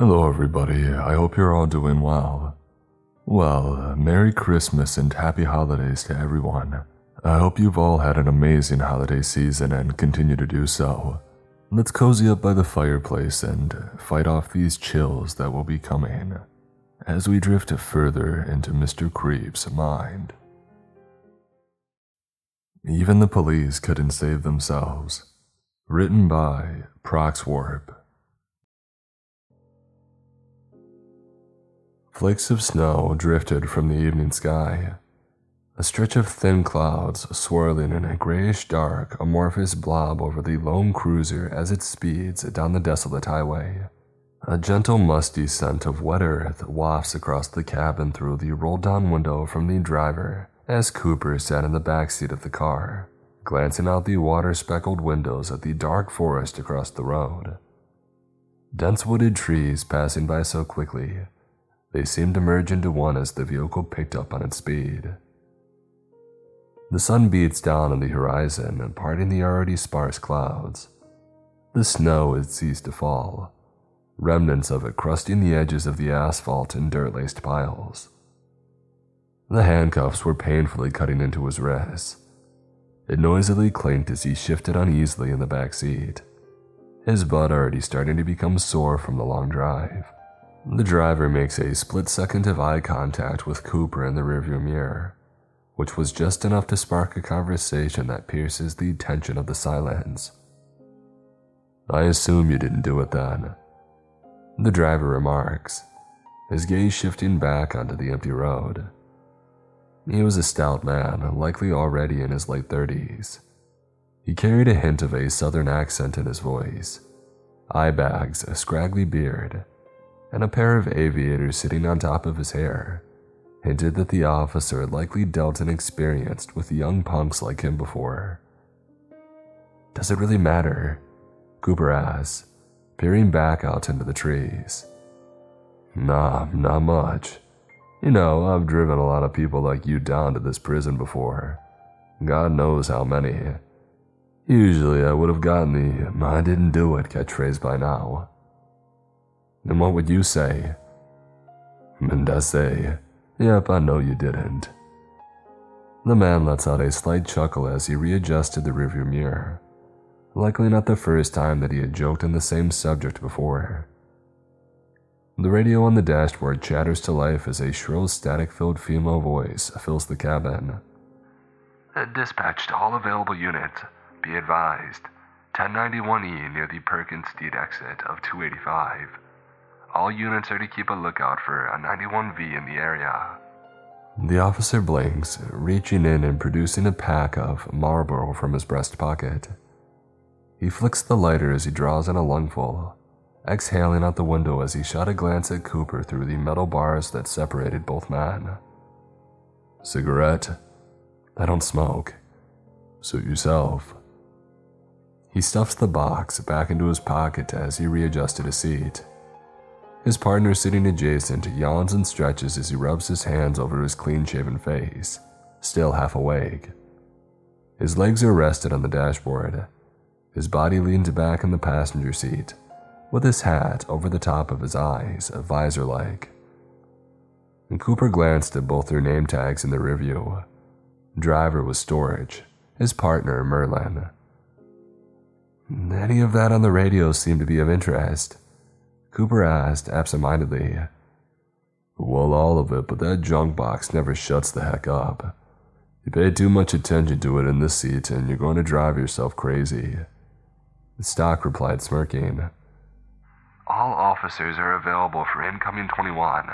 Hello, everybody. I hope you're all doing well. Well, Merry Christmas and Happy Holidays to everyone. I hope you've all had an amazing holiday season and continue to do so. Let's cozy up by the fireplace and fight off these chills that will be coming as we drift further into Mr. Creep's mind. Even the police couldn't save themselves. Written by Proxwarp. Flakes of snow drifted from the evening sky. A stretch of thin clouds swirling in a grayish dark, amorphous blob over the lone cruiser as it speeds down the desolate highway. A gentle, musty scent of wet earth wafts across the cabin through the rolled down window from the driver as Cooper sat in the back seat of the car, glancing out the water speckled windows at the dark forest across the road. Dense wooded trees passing by so quickly they seemed to merge into one as the vehicle picked up on its speed. The sun beats down on the horizon, and parting the already sparse clouds. The snow had ceased to fall, remnants of it crusting the edges of the asphalt in dirt laced piles. The handcuffs were painfully cutting into his wrists. It noisily clinked as he shifted uneasily in the back seat, his butt already starting to become sore from the long drive. The driver makes a split second of eye contact with Cooper in the rearview mirror, which was just enough to spark a conversation that pierces the tension of the silence. I assume you didn't do it then. The driver remarks, his gaze shifting back onto the empty road. He was a stout man, likely already in his late 30s. He carried a hint of a southern accent in his voice, eye bags, a scraggly beard, and a pair of aviators sitting on top of his hair hinted that the officer had likely dealt and experienced with young punks like him before. Does it really matter? Cooper asked, peering back out into the trees. Nah, not much. You know, I've driven a lot of people like you down to this prison before. God knows how many. Usually I would have gotten the I didn't do it catchphrase by now. And what would you say? And I say, Yep, I know you didn't. The man lets out a slight chuckle as he readjusted the rearview mirror. Likely not the first time that he had joked on the same subject before. The radio on the dashboard chatters to life as a shrill, static filled female voice fills the cabin. Dispatch to all available units. Be advised 1091E near the Perkins Street exit of 285. All units are to keep a lookout for a 91V in the area. The officer blinks, reaching in and producing a pack of Marlboro from his breast pocket. He flicks the lighter as he draws in a lungful, exhaling out the window as he shot a glance at Cooper through the metal bars that separated both men. Cigarette? I don't smoke. Suit yourself. He stuffs the box back into his pocket as he readjusted his seat. His partner sitting adjacent yawns and stretches as he rubs his hands over his clean shaven face, still half awake. His legs are rested on the dashboard. His body leans back in the passenger seat, with his hat over the top of his eyes, a visor like. And Cooper glanced at both their name tags in the review. Driver was Storage, his partner, Merlin. Any of that on the radio seemed to be of interest. Cooper asked absentmindedly. Well, all of it, but that junk box never shuts the heck up. You pay too much attention to it in this seat, and you're going to drive yourself crazy. Stock replied, smirking. All officers are available for incoming 21.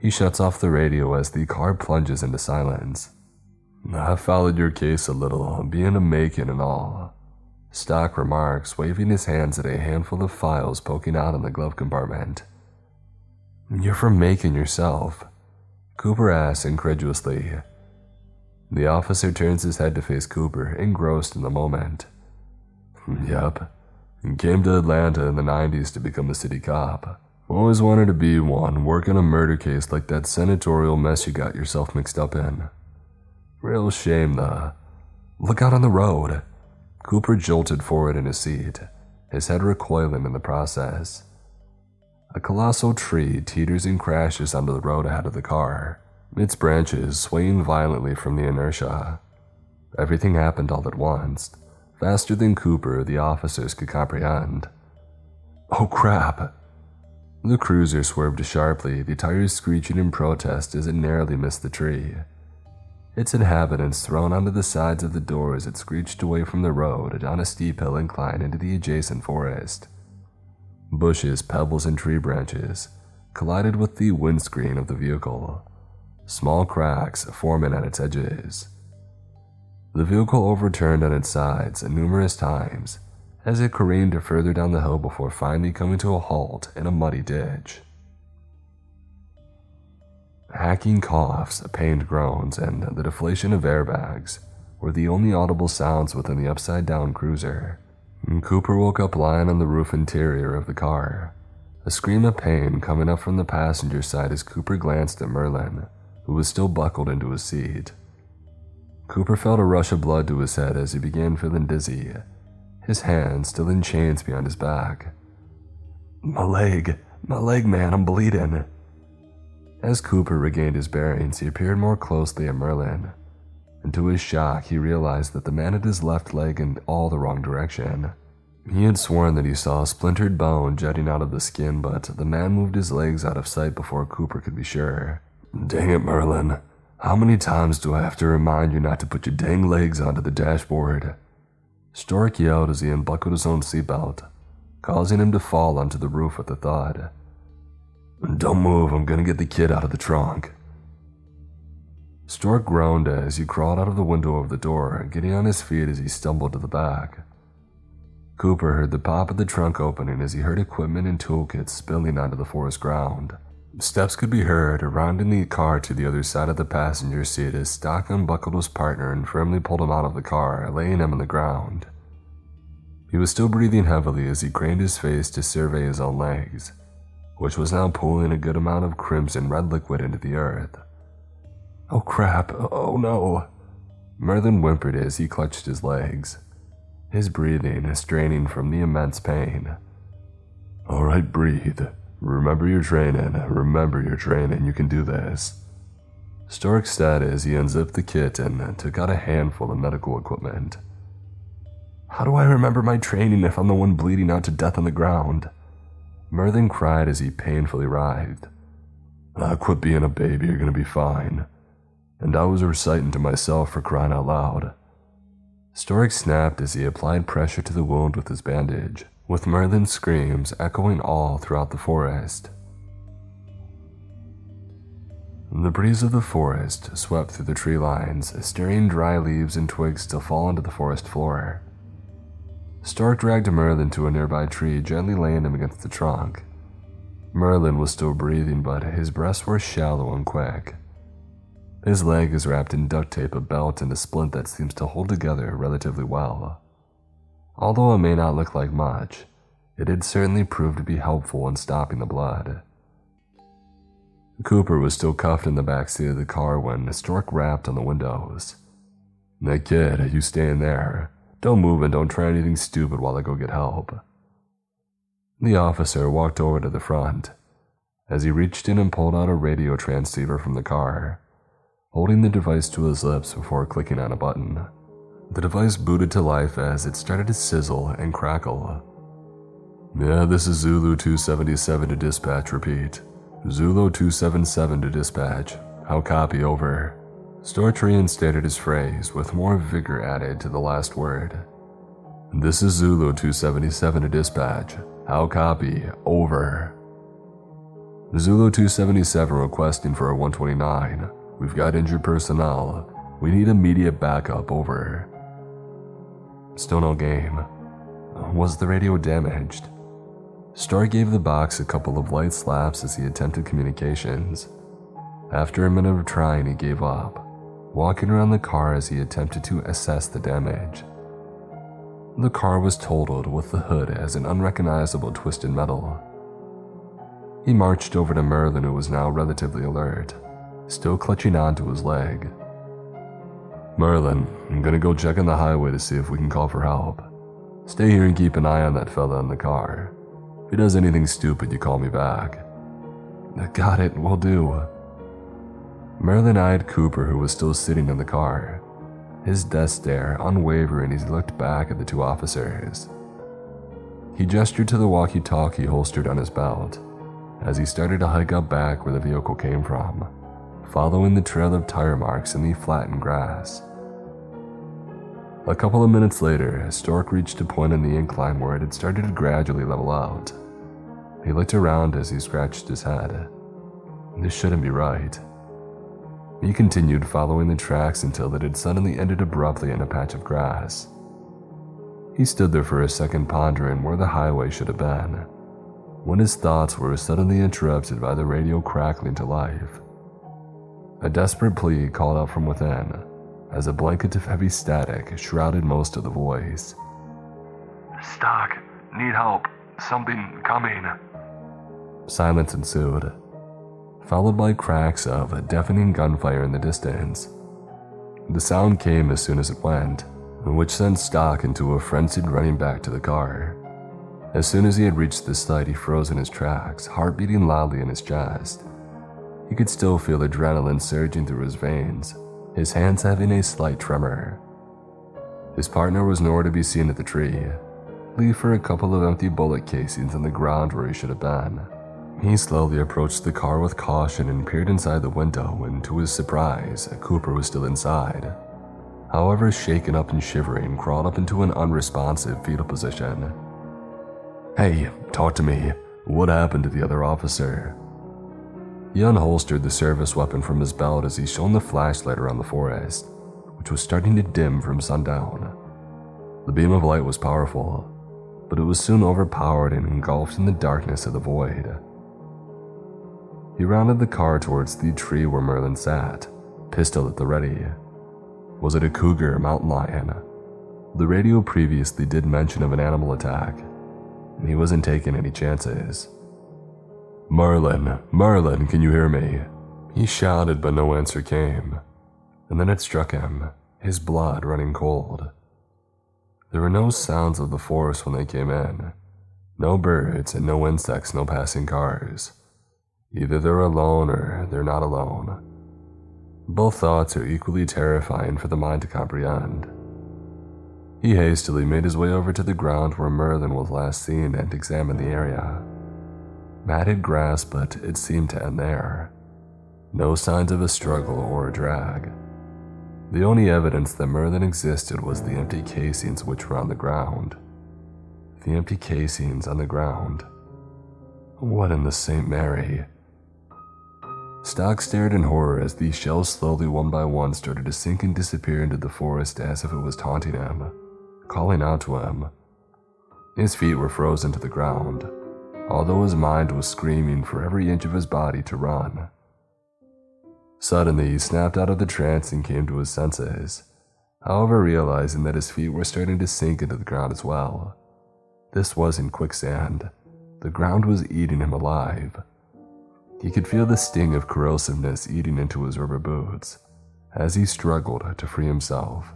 He shuts off the radio as the car plunges into silence. I followed your case a little, being a Macon and all. Stock remarks, waving his hands at a handful of files poking out in the glove compartment. You're from Macon yourself, Cooper asks incredulously. The officer turns his head to face Cooper, engrossed in the moment. Yep. Came to Atlanta in the 90s to become a city cop. Always wanted to be one, work on a murder case like that senatorial mess you got yourself mixed up in. Real shame, though. Look out on the road. Cooper jolted forward in his seat, his head recoiling in the process. A colossal tree teeters and crashes onto the road ahead of the car, its branches swaying violently from the inertia. Everything happened all at once, faster than Cooper the officers could comprehend. Oh crap! The cruiser swerved sharply, the tires screeching in protest as it narrowly missed the tree. Its inhabitants thrown onto the sides of the door as it screeched away from the road and down a steep hill incline into the adjacent forest. Bushes, pebbles, and tree branches collided with the windscreen of the vehicle, small cracks forming at its edges. The vehicle overturned on its sides numerous times, as it careened further down the hill before finally coming to a halt in a muddy ditch. Hacking coughs, pained groans, and the deflation of airbags were the only audible sounds within the upside down cruiser. Cooper woke up lying on the roof interior of the car, a scream of pain coming up from the passenger side as Cooper glanced at Merlin, who was still buckled into his seat. Cooper felt a rush of blood to his head as he began feeling dizzy his hands still in chains behind his back. My leg, my leg, man, I'm bleeding. As Cooper regained his bearings, he peered more closely at Merlin, and to his shock, he realized that the man had his left leg in all the wrong direction. He had sworn that he saw a splintered bone jutting out of the skin, but the man moved his legs out of sight before Cooper could be sure. Dang it, Merlin. How many times do I have to remind you not to put your dang legs onto the dashboard? Stork yelled as he unbuckled his own seatbelt, causing him to fall onto the roof with a thud. Don't move, I'm gonna get the kid out of the trunk. Stork groaned as he crawled out of the window of the door, getting on his feet as he stumbled to the back. Cooper heard the pop of the trunk opening as he heard equipment and toolkits spilling onto the forest ground. Steps could be heard rounding the car to the other side of the passenger seat as Stock unbuckled his partner and firmly pulled him out of the car, laying him on the ground. He was still breathing heavily as he craned his face to survey his own legs, which was now pooling a good amount of crimson red liquid into the earth. Oh crap, oh no. Merlin whimpered as he clutched his legs, his breathing straining from the immense pain. All right, breathe, Remember your training, remember your training, you can do this. Stork said as he unzipped the kit and took out a handful of medical equipment. How do I remember my training if I'm the one bleeding out to death on the ground? Merlin cried as he painfully writhed. Ah, quit being a baby, you're gonna be fine. And I was reciting to myself for crying out loud. Stork snapped as he applied pressure to the wound with his bandage with Merlin's screams echoing all throughout the forest. The breeze of the forest swept through the tree lines, stirring dry leaves and twigs to fall onto the forest floor. Stork dragged Merlin to a nearby tree, gently laying him against the trunk. Merlin was still breathing, but his breaths were shallow and quick. His leg is wrapped in duct tape, a belt, and a splint that seems to hold together relatively well. Although it may not look like much, it had certainly proved to be helpful in stopping the blood. Cooper was still cuffed in the back seat of the car when Stork rapped on the windows. That kid, you stay in there. Don't move and don't try anything stupid while I go get help. The officer walked over to the front. As he reached in and pulled out a radio transceiver from the car, holding the device to his lips before clicking on a button. The device booted to life as it started to sizzle and crackle. Yeah, this is Zulu 277 to dispatch, repeat. Zulu 277 to dispatch. How copy, over. Stork reinstated his phrase with more vigor added to the last word. This is Zulu 277 to dispatch. How copy, over. Zulu 277 requesting for a 129. We've got injured personnel. We need immediate backup, over. Still no game. Was the radio damaged? Stark gave the box a couple of light slaps as he attempted communications. After a minute of trying, he gave up, walking around the car as he attempted to assess the damage. The car was totaled with the hood as an unrecognizable twisted metal. He marched over to Merlin, who was now relatively alert, still clutching onto his leg. Merlin, I'm gonna go check on the highway to see if we can call for help. Stay here and keep an eye on that fella in the car. If he does anything stupid, you call me back. Got it, We'll do. Merlin eyed Cooper, who was still sitting in the car, his death stare unwavering as he looked back at the two officers. He gestured to the walkie talkie holstered on his belt as he started to hike up back where the vehicle came from, following the trail of tire marks in the flattened grass. A couple of minutes later, Stork reached a point in the incline where it had started to gradually level out. He looked around as he scratched his head. This shouldn't be right. He continued following the tracks until it had suddenly ended abruptly in a patch of grass. He stood there for a second pondering where the highway should have been, when his thoughts were suddenly interrupted by the radio crackling to life. A desperate plea called out from within as a blanket of heavy static shrouded most of the voice. Stock, need help. Something coming. Silence ensued, followed by cracks of a deafening gunfire in the distance. The sound came as soon as it went, which sent Stock into a frenzied running back to the car. As soon as he had reached the site, he froze in his tracks, heart beating loudly in his chest. He could still feel adrenaline surging through his veins, his hands having a slight tremor. His partner was nowhere to be seen at the tree, leave for a couple of empty bullet casings on the ground where he should have been. He slowly approached the car with caution and peered inside the window, when, to his surprise, Cooper was still inside. However, shaken up and shivering, crawled up into an unresponsive fetal position. Hey, talk to me. What happened to the other officer? He unholstered the service weapon from his belt as he shone the flashlight around the forest, which was starting to dim from sundown. The beam of light was powerful, but it was soon overpowered and engulfed in the darkness of the void. He rounded the car towards the tree where Merlin sat, pistol at the ready. Was it a cougar, mountain lion? The radio previously did mention of an animal attack, and he wasn't taking any chances. Merlin, Merlin, can you hear me? He shouted, but no answer came. And then it struck him, his blood running cold. There were no sounds of the forest when they came in. No birds and no insects, no passing cars. Either they're alone or they're not alone. Both thoughts are equally terrifying for the mind to comprehend. He hastily made his way over to the ground where Merlin was last seen and examined the area. Matted grass, but it seemed to end there. No signs of a struggle or a drag. The only evidence that Merlin existed was the empty casings which were on the ground. The empty casings on the ground. What in the St. Mary? Stock stared in horror as these shells slowly one by one started to sink and disappear into the forest as if it was taunting him, calling out to him. His feet were frozen to the ground, although his mind was screaming for every inch of his body to run. Suddenly, he snapped out of the trance and came to his senses, however, realizing that his feet were starting to sink into the ground as well. This wasn't quicksand, the ground was eating him alive. He could feel the sting of corrosiveness eating into his rubber boots as he struggled to free himself.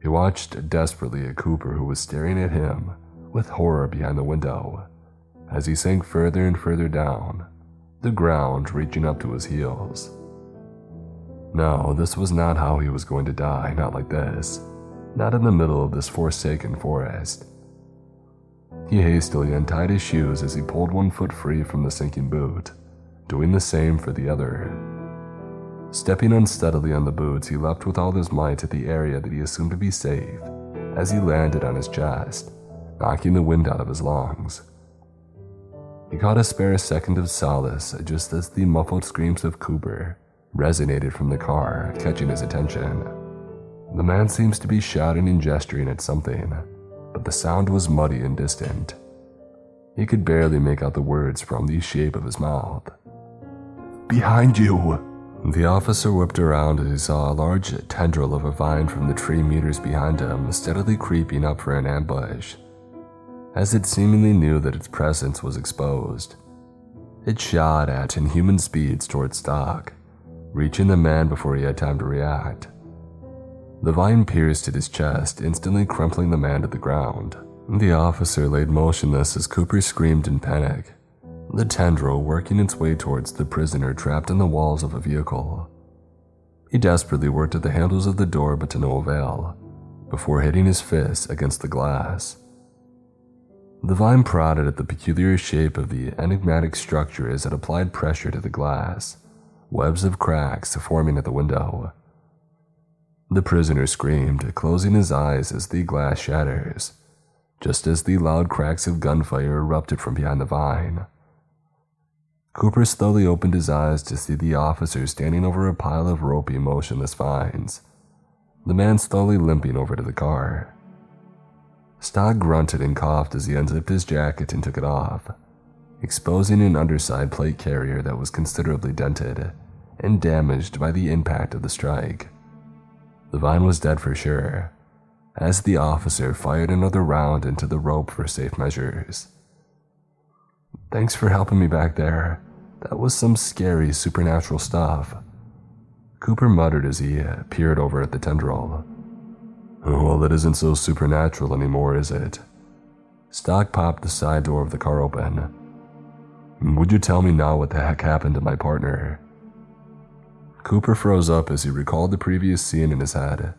He watched desperately at Cooper, who was staring at him with horror behind the window as he sank further and further down, the ground reaching up to his heels. No, this was not how he was going to die, not like this, not in the middle of this forsaken forest. He hastily untied his shoes as he pulled one foot free from the sinking boot, doing the same for the other. Stepping unsteadily on the boots, he leapt with all his might at the area that he assumed to be safe as he landed on his chest, knocking the wind out of his lungs. He caught a spare second of solace just as the muffled screams of Cooper resonated from the car, catching his attention. The man seems to be shouting and gesturing at something, but the sound was muddy and distant. He could barely make out the words from the shape of his mouth. Behind you! The officer whipped around as he saw a large tendril of a vine from the tree meters behind him steadily creeping up for an ambush. As it seemingly knew that its presence was exposed, it shot at inhuman speeds towards Stock, reaching the man before he had time to react. The vine pierced at his chest, instantly crumpling the man to the ground. The officer laid motionless as Cooper screamed in panic, the tendril working its way towards the prisoner trapped in the walls of a vehicle. He desperately worked at the handles of the door, but to no avail, before hitting his fist against the glass. The vine prodded at the peculiar shape of the enigmatic structure as it applied pressure to the glass, webs of cracks forming at the window. The prisoner screamed, closing his eyes as the glass shatters, just as the loud cracks of gunfire erupted from behind the vine. Cooper slowly opened his eyes to see the officer standing over a pile of ropey, motionless vines, the man slowly limping over to the car. Stock grunted and coughed as he unzipped his jacket and took it off, exposing an underside plate carrier that was considerably dented and damaged by the impact of the strike. The vine was dead for sure, as the officer fired another round into the rope for safe measures. Thanks for helping me back there. That was some scary supernatural stuff. Cooper muttered as he peered over at the tendril. Well, that isn't so supernatural anymore, is it? Stock popped the side door of the car open. Would you tell me now what the heck happened to my partner? Cooper froze up as he recalled the previous scene in his head.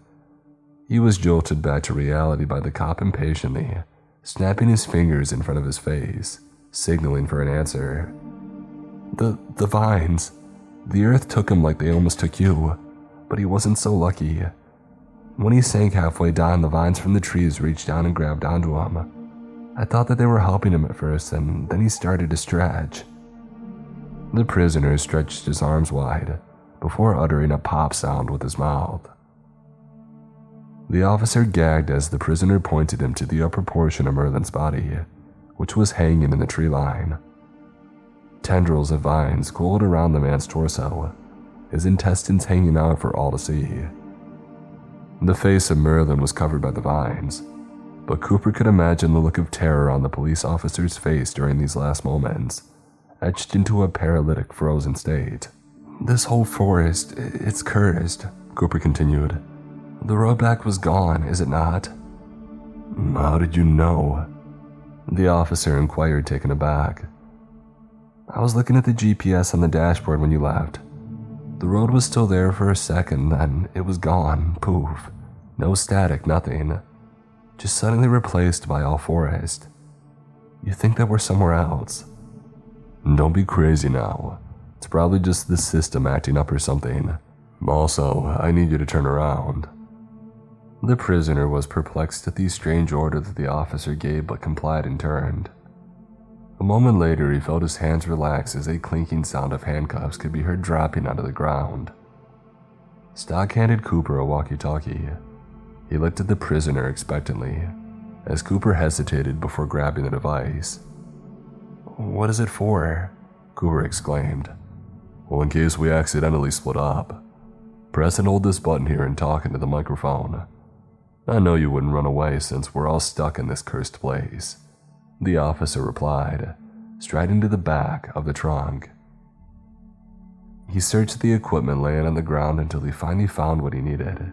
He was jolted back to reality by the cop impatiently, snapping his fingers in front of his face, signaling for an answer. The the vines. The earth took him like they almost took you, but he wasn't so lucky. When he sank halfway down, the vines from the trees reached down and grabbed onto him. I thought that they were helping him at first, and then he started to stretch. The prisoner stretched his arms wide before uttering a pop sound with his mouth. The officer gagged as the prisoner pointed him to the upper portion of Merlin's body, which was hanging in the tree line. Tendrils of vines coiled around the man's torso, his intestines hanging out for all to see. The face of Merlin was covered by the vines, but Cooper could imagine the look of terror on the police officer's face during these last moments, etched into a paralytic frozen state. This whole forest, it's cursed, Cooper continued. The road back was gone, is it not? How did you know? The officer inquired, taken aback. I was looking at the GPS on the dashboard when you left. The road was still there for a second, then it was gone. Poof. No static, nothing. Just suddenly replaced by all forest. You think that we're somewhere else? Don't be crazy now. It's probably just the system acting up or something. Also, I need you to turn around. The prisoner was perplexed at the strange order that the officer gave but complied and turned. A moment later, he felt his hands relax as a clinking sound of handcuffs could be heard dropping onto the ground. Stock handed Cooper a walkie talkie. He looked at the prisoner expectantly, as Cooper hesitated before grabbing the device. What is it for? Cooper exclaimed. Well, in case we accidentally split up, press and hold this button here and talk into the microphone. I know you wouldn't run away since we're all stuck in this cursed place. The officer replied, striding to the back of the trunk. He searched the equipment laying on the ground until he finally found what he needed.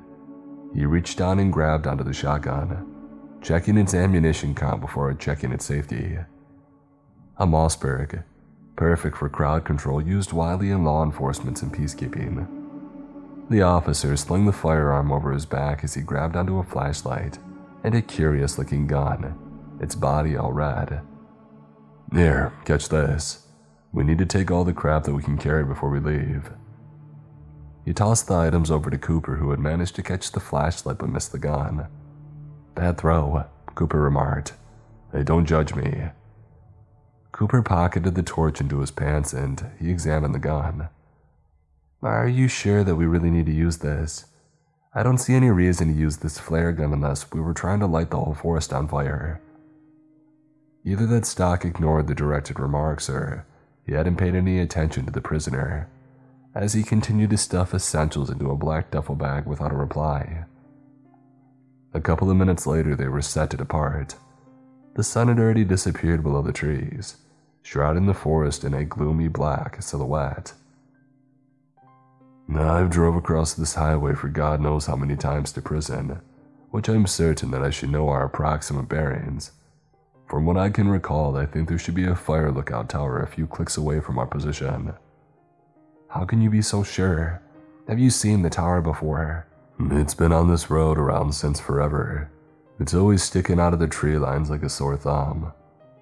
He reached down and grabbed onto the shotgun, checking its ammunition count before checking its safety. A Mossberg, perfect for crowd control used widely in law enforcement and peacekeeping. The officer slung the firearm over his back as he grabbed onto a flashlight and a curious looking gun, its body all red. Here, catch this. We need to take all the crap that we can carry before we leave. He tossed the items over to Cooper, who had managed to catch the flashlight but missed the gun. Bad throw, Cooper remarked. Hey, don't judge me. Cooper pocketed the torch into his pants and he examined the gun. Are you sure that we really need to use this? I don't see any reason to use this flare gun unless we were trying to light the whole forest on fire. Either that Stock ignored the directed remarks or he hadn't paid any attention to the prisoner, as he continued to stuff essentials into a black duffel bag without a reply. A couple of minutes later, they were set to depart. The sun had already disappeared below the trees, shrouding the forest in a gloomy black silhouette. I've drove across this highway for God knows how many times to prison, which I'm certain that I should know our approximate bearings. From what I can recall, I think there should be a fire lookout tower a few clicks away from our position. How can you be so sure? Have you seen the tower before? It's been on this road around since forever. It's always sticking out of the tree lines like a sore thumb.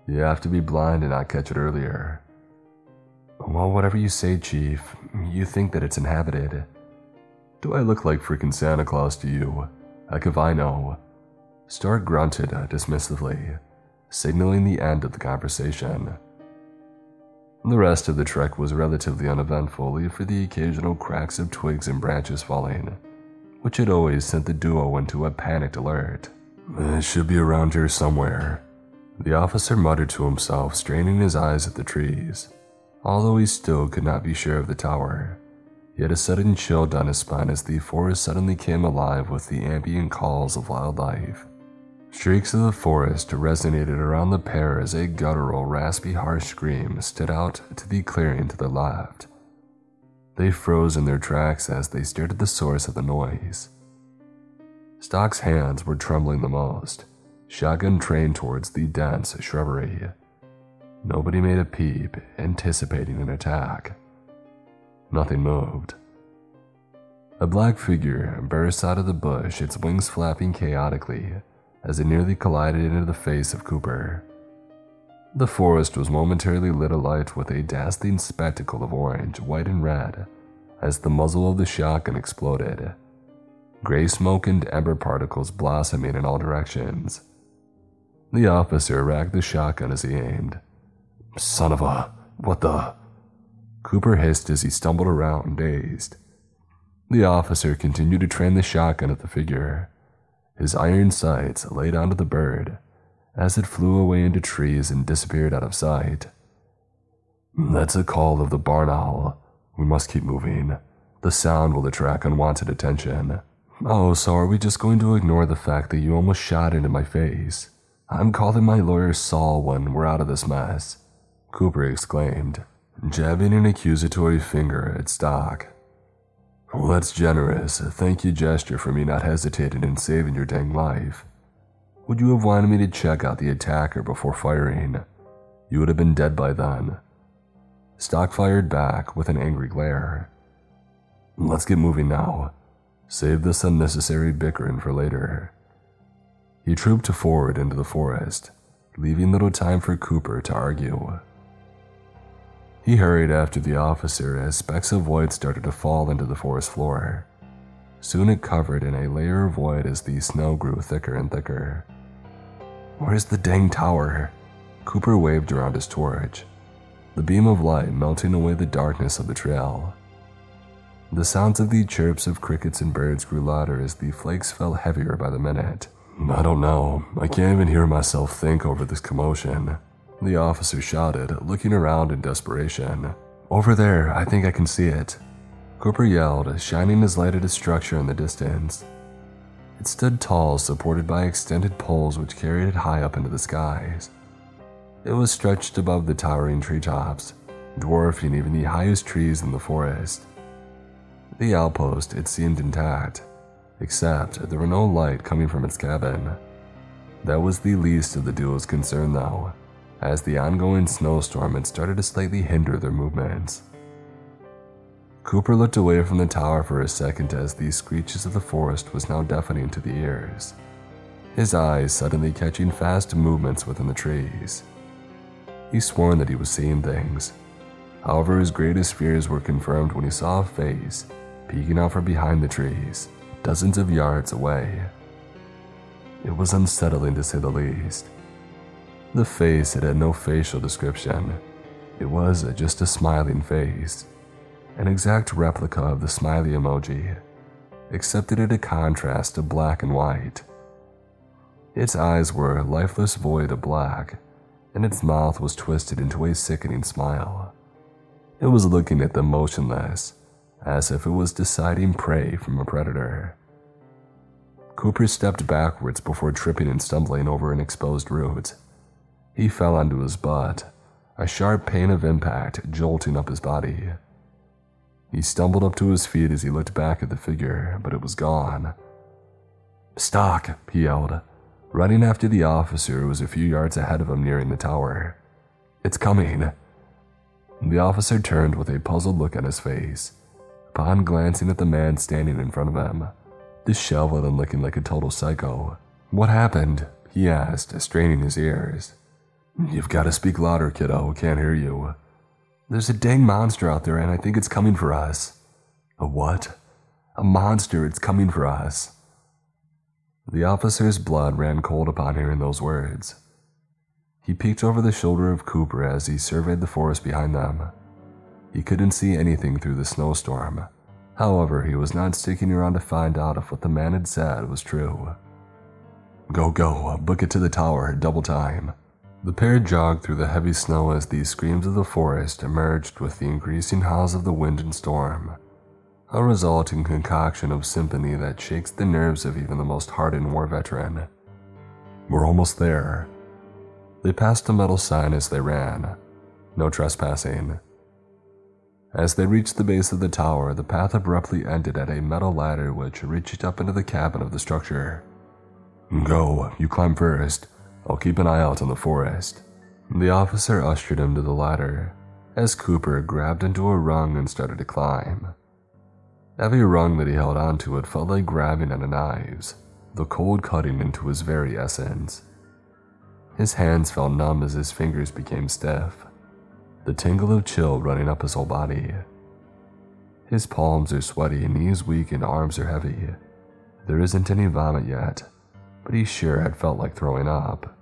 You have to be blind and not catch it earlier. Well, whatever you say, Chief, you think that it's inhabited. Do I look like freaking Santa Claus to you? Heck if I know. Stark grunted dismissively, signaling the end of the conversation. The rest of the trek was relatively uneventful, except for the occasional cracks of twigs and branches falling, which had always sent the duo into a panicked alert. It should be around here somewhere. The officer muttered to himself, straining his eyes at the trees. Although he still could not be sure of the tower, he had a sudden chill down his spine as the forest suddenly came alive with the ambient calls of wildlife. Streaks of the forest resonated around the pair as a guttural, raspy, harsh scream stood out to the clearing to the left. They froze in their tracks as they stared at the source of the noise. Stock's hands were trembling the most, shotgun trained towards the dense shrubbery. Nobody made a peep, anticipating an attack. Nothing moved. A black figure burst out of the bush, its wings flapping chaotically as it nearly collided into the face of Cooper. The forest was momentarily lit alight with a dazzling spectacle of orange, white, and red as the muzzle of the shotgun exploded. Gray smoke and ember particles blossoming in all directions. The officer racked the shotgun as he aimed, Son of a. What the. Cooper hissed as he stumbled around, dazed. The officer continued to train the shotgun at the figure, his iron sights laid onto the bird as it flew away into trees and disappeared out of sight. That's a call of the barn owl. We must keep moving. The sound will attract unwanted attention. Oh, so are we just going to ignore the fact that you almost shot into my face? I'm calling my lawyer Saul when we're out of this mess. Cooper exclaimed, jabbing an accusatory finger at Stock. Well, that's generous. A thank you gesture for me not hesitating in saving your dang life. Would you have wanted me to check out the attacker before firing? You would have been dead by then. Stock fired back with an angry glare. Let's get moving now. Save this unnecessary bickering for later. He trooped forward into the forest, leaving little time for Cooper to argue. He hurried after the officer as specks of white started to fall into the forest floor. Soon it covered in a layer of white as the snow grew thicker and thicker. Where's the dang tower? Cooper waved around his torch, the beam of light melting away the darkness of the trail. The sounds of the chirps of crickets and birds grew louder as the flakes fell heavier by the minute. I don't know. I can't even hear myself think over this commotion. The officer shouted, looking around in desperation. Over there, I think I can see it. Cooper yelled, shining his light at a structure in the distance. It stood tall, supported by extended poles which carried it high up into the skies. It was stretched above the towering treetops, dwarfing even the highest trees in the forest. The outpost, it seemed intact, except there were no light coming from its cabin. That was the least of the duo's concern, though as the ongoing snowstorm had started to slightly hinder their movements. Cooper looked away from the tower for a second as the screeches of the forest was now deafening to the ears, his eyes suddenly catching fast movements within the trees. He swore that he was seeing things. However, his greatest fears were confirmed when he saw a face peeking out from behind the trees, dozens of yards away. It was unsettling to say the least. The face it had no facial description. It was just a smiling face, an exact replica of the smiley emoji. except it had a contrast of black and white. Its eyes were a lifeless void of black, and its mouth was twisted into a sickening smile. It was looking at them motionless, as if it was deciding prey from a predator. Cooper stepped backwards before tripping and stumbling over an exposed root. He fell onto his butt, a sharp pain of impact jolting up his body. He stumbled up to his feet as he looked back at the figure, but it was gone. Stock, he yelled, running after the officer who was a few yards ahead of him nearing the tower. It's coming. The officer turned with a puzzled look on his face, upon glancing at the man standing in front of him, disheveled and looking like a total psycho. What happened? he asked, straining his ears. You've got to speak louder, kiddo. Can't hear you. There's a dang monster out there, and I think it's coming for us. A what? A monster. It's coming for us. The officer's blood ran cold upon hearing those words. He peeked over the shoulder of Cooper as he surveyed the forest behind them. He couldn't see anything through the snowstorm. However, he was not sticking around to find out if what the man had said was true. Go, go, book it to the tower, double time. The pair jogged through the heavy snow as the screams of the forest emerged with the increasing howls of the wind and storm, a resulting concoction of symphony that shakes the nerves of even the most hardened war veteran. We're almost there. They passed a metal sign as they ran. No trespassing. As they reached the base of the tower, the path abruptly ended at a metal ladder which reached up into the cabin of the structure. Go, you climb first. I'll keep an eye out on the forest. The officer ushered him to the ladder as Cooper grabbed into a rung and started to climb. Every rung that he held onto it felt like grabbing at a knives, the cold cutting into his very essence. His hands felt numb as his fingers became stiff, the tingle of chill running up his whole body. His palms are sweaty, knees weak, and arms are heavy. There isn't any vomit yet, but he sure had felt like throwing up.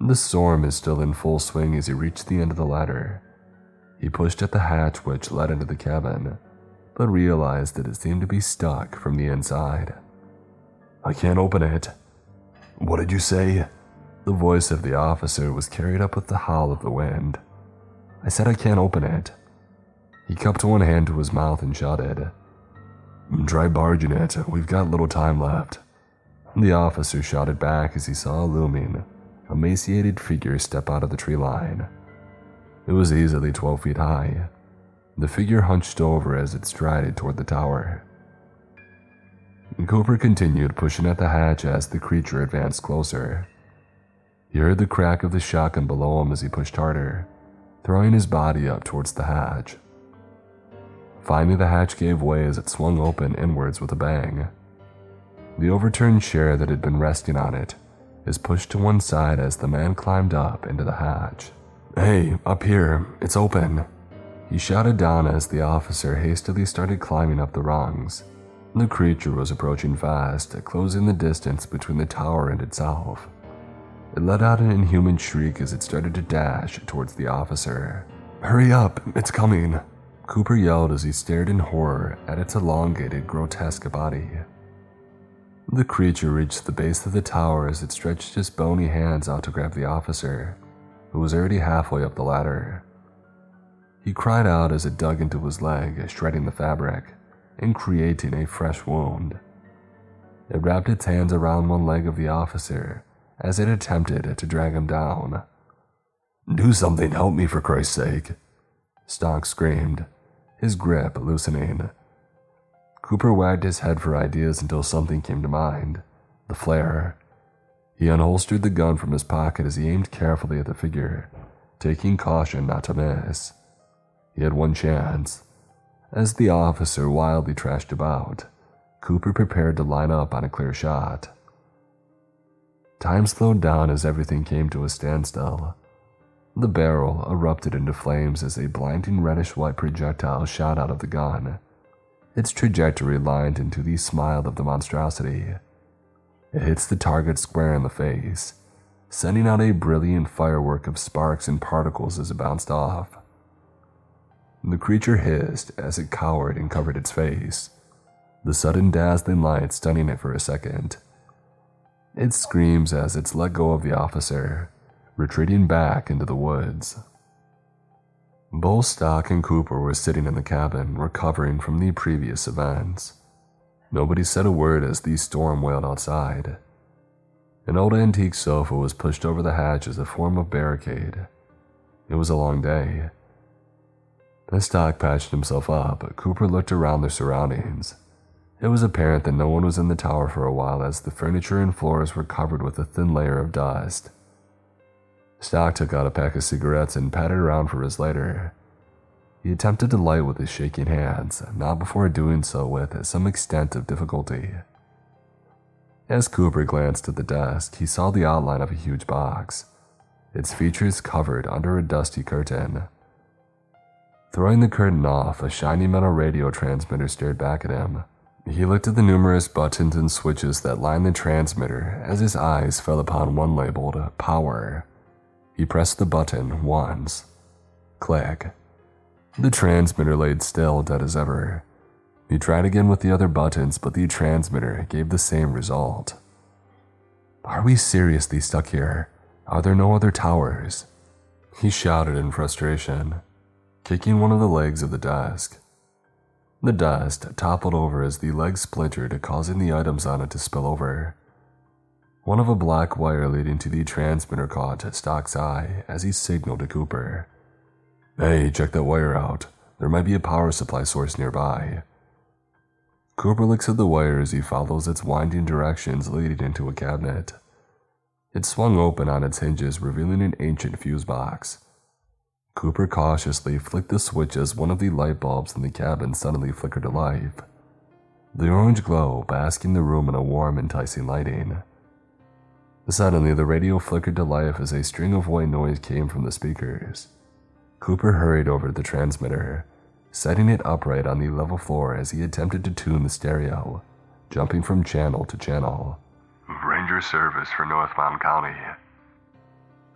The storm is still in full swing as he reached the end of the ladder. He pushed at the hatch which led into the cabin, but realized that it seemed to be stuck from the inside. I can't open it. What did you say? The voice of the officer was carried up with the howl of the wind. I said I can't open it. He cupped one hand to his mouth and shouted, Try barging it, we've got little time left. The officer shouted back as he saw a looming, emaciated figure step out of the tree line. It was easily 12 feet high. The figure hunched over as it strided toward the tower. Cooper continued pushing at the hatch as the creature advanced closer. He heard the crack of the shotgun below him as he pushed harder, throwing his body up towards the hatch. Finally, the hatch gave way as it swung open inwards with a bang. The overturned chair that had been resting on it is pushed to one side as the man climbed up into the hatch. Hey, up here, it's open. He shouted down as the officer hastily started climbing up the rungs. The creature was approaching fast, closing the distance between the tower and itself. It let out an inhuman shriek as it started to dash towards the officer. Hurry up, it's coming! Cooper yelled as he stared in horror at its elongated, grotesque body. The creature reached the base of the tower as it stretched its bony hands out to grab the officer, who was already halfway up the ladder. He cried out as it dug into his leg, shredding the fabric and creating a fresh wound. It wrapped its hands around one leg of the officer as it attempted to drag him down. Do something, help me for Christ's sake, Stock screamed, his grip loosening. Cooper wagged his head for ideas until something came to mind the flare. He unholstered the gun from his pocket as he aimed carefully at the figure, taking caution not to miss. He had one chance. As the officer wildly trashed about, Cooper prepared to line up on a clear shot. Time slowed down as everything came to a standstill. The barrel erupted into flames as a blinding reddish white projectile shot out of the gun its trajectory lined into the smile of the monstrosity. It hits the target square in the face, sending out a brilliant firework of sparks and particles as it bounced off. The creature hissed as it cowered and covered its face. the sudden dazzling light stunning it for a second. It screams as it's let go of the officer, retreating back into the woods. Both Stock and Cooper were sitting in the cabin, recovering from the previous events. Nobody said a word as the storm wailed outside. An old antique sofa was pushed over the hatch as a form of barricade. It was a long day. As Stock patched himself up, Cooper looked around their surroundings. It was apparent that no one was in the tower for a while as the furniture and floors were covered with a thin layer of dust. Stock took out a pack of cigarettes and patted around for his lighter. He attempted to light with his shaking hands, not before doing so with some extent of difficulty. As Cooper glanced at the desk, he saw the outline of a huge box, its features covered under a dusty curtain. Throwing the curtain off, a shiny metal radio transmitter stared back at him. He looked at the numerous buttons and switches that lined the transmitter as his eyes fell upon one labeled Power. He pressed the button once. Click. The transmitter laid still, dead as ever. He tried again with the other buttons, but the transmitter gave the same result. Are we seriously stuck here? Are there no other towers? He shouted in frustration, kicking one of the legs of the desk. The dust toppled over as the leg splintered, causing the items on it to spill over. One of a black wire leading to the transmitter caught Stock's eye as he signaled to Cooper. Hey, check that wire out. There might be a power supply source nearby. Cooper looks at the wire as he follows its winding directions leading into a cabinet. It swung open on its hinges, revealing an ancient fuse box. Cooper cautiously flicked the switch as one of the light bulbs in the cabin suddenly flickered to life. The orange glow basking the room in a warm, enticing lighting. Suddenly, the radio flickered to life as a string of white noise came from the speakers. Cooper hurried over to the transmitter, setting it upright on the level floor as he attempted to tune the stereo, jumping from channel to channel. Ranger service for Northbound County.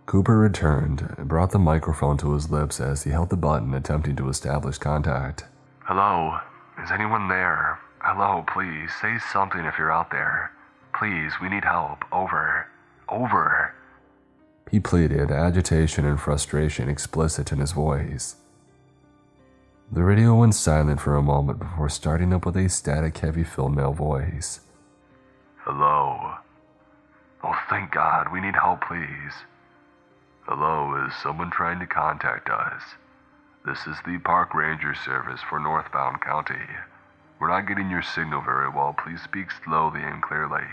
Cooper returned and brought the microphone to his lips as he held the button, attempting to establish contact. Hello? Is anyone there? Hello, please, say something if you're out there. Please, we need help. Over. Over. He pleaded, agitation and frustration explicit in his voice. The radio went silent for a moment before starting up with a static, heavy filled male voice. Hello? Oh, thank God. We need help, please. Hello, is someone trying to contact us? This is the Park Ranger Service for Northbound County. We're not getting your signal very well. Please speak slowly and clearly.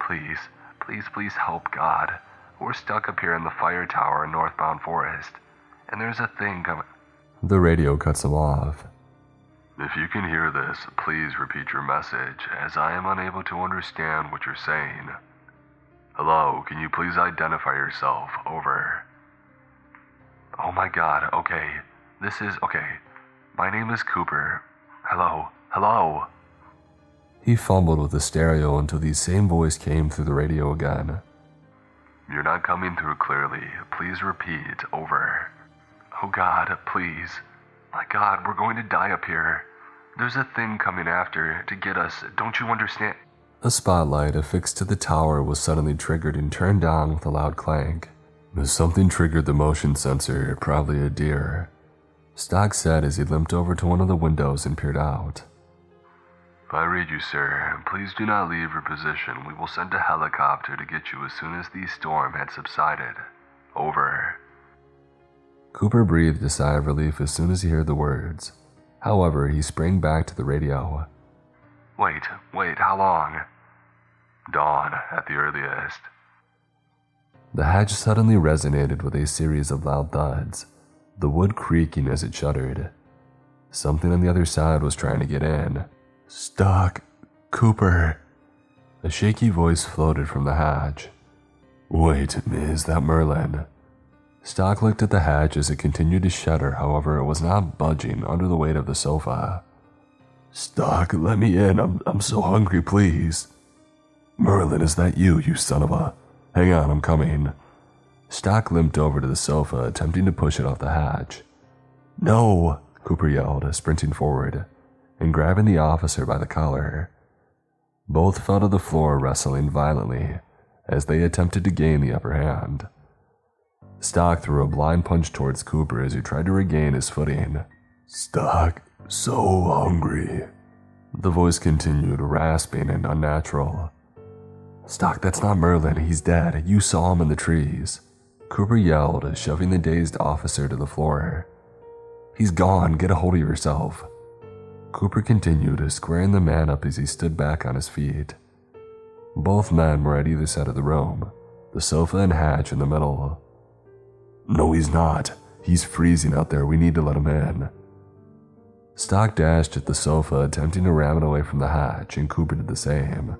Please, please, please help God. We're stuck up here in the fire tower in Northbound Forest, and there's a thing coming. The radio cuts him off. If you can hear this, please repeat your message, as I am unable to understand what you're saying. Hello, can you please identify yourself? Over. Oh my god, okay. This is. okay. My name is Cooper. Hello, hello. He fumbled with the stereo until the same voice came through the radio again. You're not coming through clearly. Please repeat. Over. Oh god, please. My god, we're going to die up here. There's a thing coming after to get us. Don't you understand? A spotlight affixed to the tower was suddenly triggered and turned on with a loud clank. Something triggered the motion sensor, probably a deer. Stock said as he limped over to one of the windows and peered out. I read you, sir. Please do not leave your position. We will send a helicopter to get you as soon as the storm had subsided. Over. Cooper breathed a sigh of relief as soon as he heard the words. However, he sprang back to the radio. Wait, wait, how long? Dawn, at the earliest. The hatch suddenly resonated with a series of loud thuds, the wood creaking as it shuddered. Something on the other side was trying to get in. Stock, Cooper. A shaky voice floated from the hatch. Wait, is that Merlin? Stock looked at the hatch as it continued to shudder, however, it was not budging under the weight of the sofa. Stock, let me in. I'm, I'm so hungry, please. Merlin, is that you, you son of a. Hang on, I'm coming. Stock limped over to the sofa, attempting to push it off the hatch. No, Cooper yelled, sprinting forward. and grabbing the officer by the collar. Both fell to the floor, wrestling violently as they attempted to gain the upper hand. Stock threw a blind punch towards Cooper as he tried to regain his footing. Stock, so hungry. The voice continued, rasping and unnatural. Stock, that's not Merlin. He's dead. You saw him in the trees. Cooper yelled, shoving the dazed officer to the floor. He's gone. Get a hold of yourself. Cooper continued, squaring the man up as he stood back on his feet. Both men were at either side of the room, the sofa and Hatch in the middle. No, he's not. He's freezing out there. We need to let him in. Stock dashed at the sofa, attempting to ram it away from the hatch, and Cooper did the same.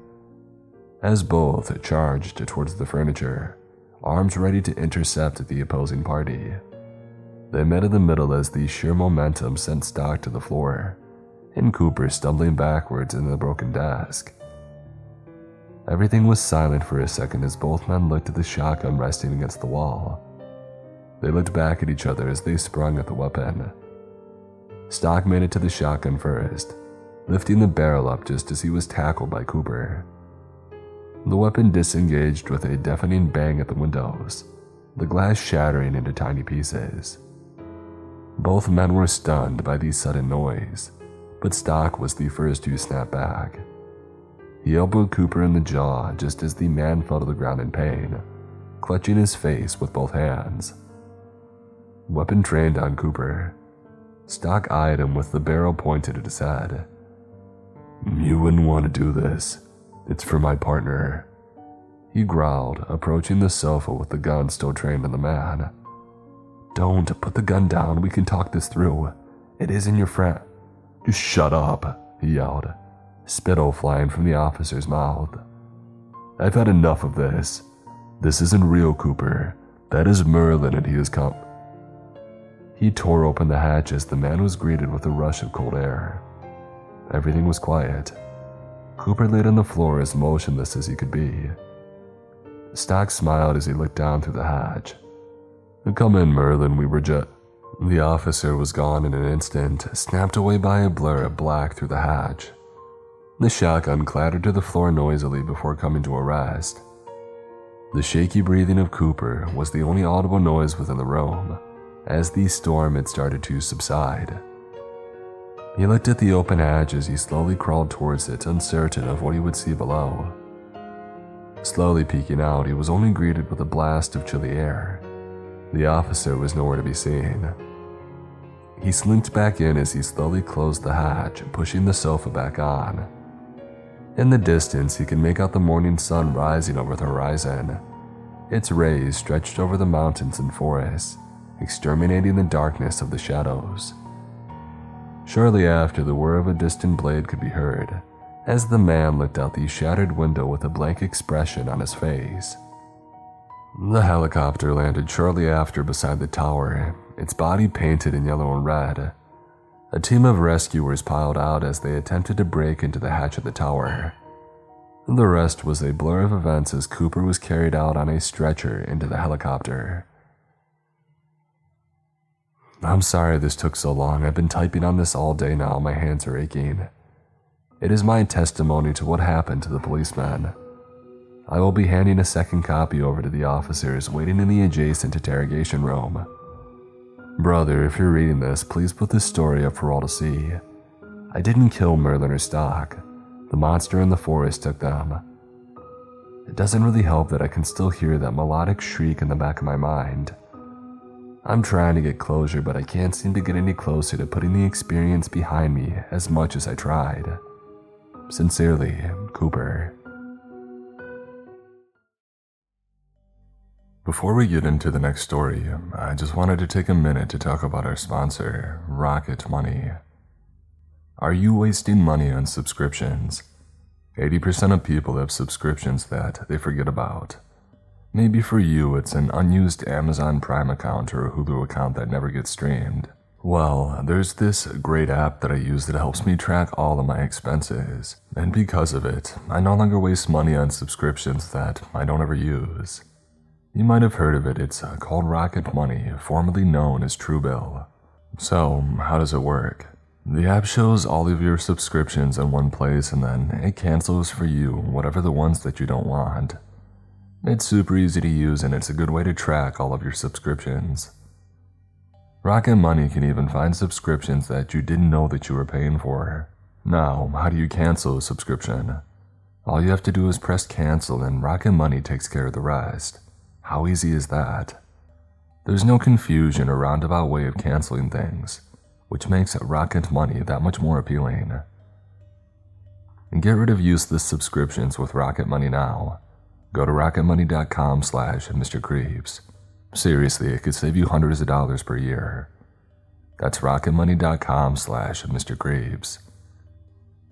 As both charged towards the furniture, arms ready to intercept the opposing party. They met in the middle as the sheer momentum sent Stock to the floor, and Cooper stumbling backwards into the broken desk. Everything was silent for a second as both men looked at the shotgun resting against the wall. They looked back at each other as they sprung at the weapon. Stock made it to the shotgun first, lifting the barrel up just as he was tackled by Cooper. The weapon disengaged with a deafening bang at the windows, the glass shattering into tiny pieces. Both men were stunned by the sudden noise, but Stock was the first to snap back. He elbowed Cooper in the jaw just as the man fell to the ground in pain, clutching his face with both hands. Weapon trained on Cooper. Stock eyed him with the barrel pointed at his head. You wouldn't want to do this. It's for my partner. He growled, approaching the sofa with the gun still trained on the man. Don't put the gun down. We can talk this through. It isn't your friend. Just shut up, he yelled, spittle flying from the officer's mouth. I've had enough of this. This isn't real, Cooper. That is Merlin, and he has come. He tore open the hatch as the man was greeted with a rush of cold air. Everything was quiet. Cooper laid on the floor as motionless as he could be. Stock smiled as he looked down through the hatch. Come in, Merlin, we were just. The officer was gone in an instant, snapped away by a blur of black through the hatch. The shotgun clattered to the floor noisily before coming to a rest. The shaky breathing of Cooper was the only audible noise within the room, as the storm had started to subside. He looked at the open hatch as he slowly crawled towards it, uncertain of what he would see below. Slowly peeking out, he was only greeted with a blast of chilly air. The officer was nowhere to be seen. He slinked back in as he slowly closed the hatch, pushing the sofa back on. In the distance, he could make out the morning sun rising over the horizon. Its rays stretched over the mountains and forests, exterminating the darkness of the shadows. Shortly after, the whir of a distant blade could be heard as the man looked out the shattered window with a blank expression on his face. The helicopter landed shortly after beside the tower, its body painted in yellow and red. A team of rescuers piled out as they attempted to break into the hatch of the tower. The rest was a blur of events as Cooper was carried out on a stretcher into the helicopter. I'm sorry this took so long. I've been typing on this all day now. My hands are aching. It is my testimony to what happened to the policeman. I will be handing a second copy over to the officers waiting in the adjacent interrogation room. Brother, if you're reading this, please put this story up for all to see. I didn't kill Merlin or Stock. The monster in the forest took them. It doesn't really help that I can still hear that melodic shriek in the back of my mind. I'm trying to get closure, but I can't seem to get any closer to putting the experience behind me as much as I tried. Sincerely, Cooper. Before we get into the next story, I just wanted to take a minute to talk about our sponsor, Rocket Money. Are you wasting money on subscriptions? 80% of people have subscriptions that they forget about. Maybe for you, it's an unused Amazon Prime account or a Hulu account that never gets streamed. Well, there's this great app that I use that helps me track all of my expenses, and because of it, I no longer waste money on subscriptions that I don't ever use. You might have heard of it, it's uh, called Rocket Money, formerly known as Truebill. So, how does it work? The app shows all of your subscriptions in one place and then it cancels for you whatever the ones that you don't want. It's super easy to use and it's a good way to track all of your subscriptions. Rocket Money can even find subscriptions that you didn't know that you were paying for. Now, how do you cancel a subscription? All you have to do is press cancel and Rocket Money takes care of the rest. How easy is that? There's no confusion or roundabout way of canceling things which makes Rocket Money that much more appealing. And get rid of useless subscriptions with Rocket Money now. Go to rocketmoney.com slash Mr. Creeps. Seriously, it could save you hundreds of dollars per year. That's rocketmoney.com slash Mr. Creeps.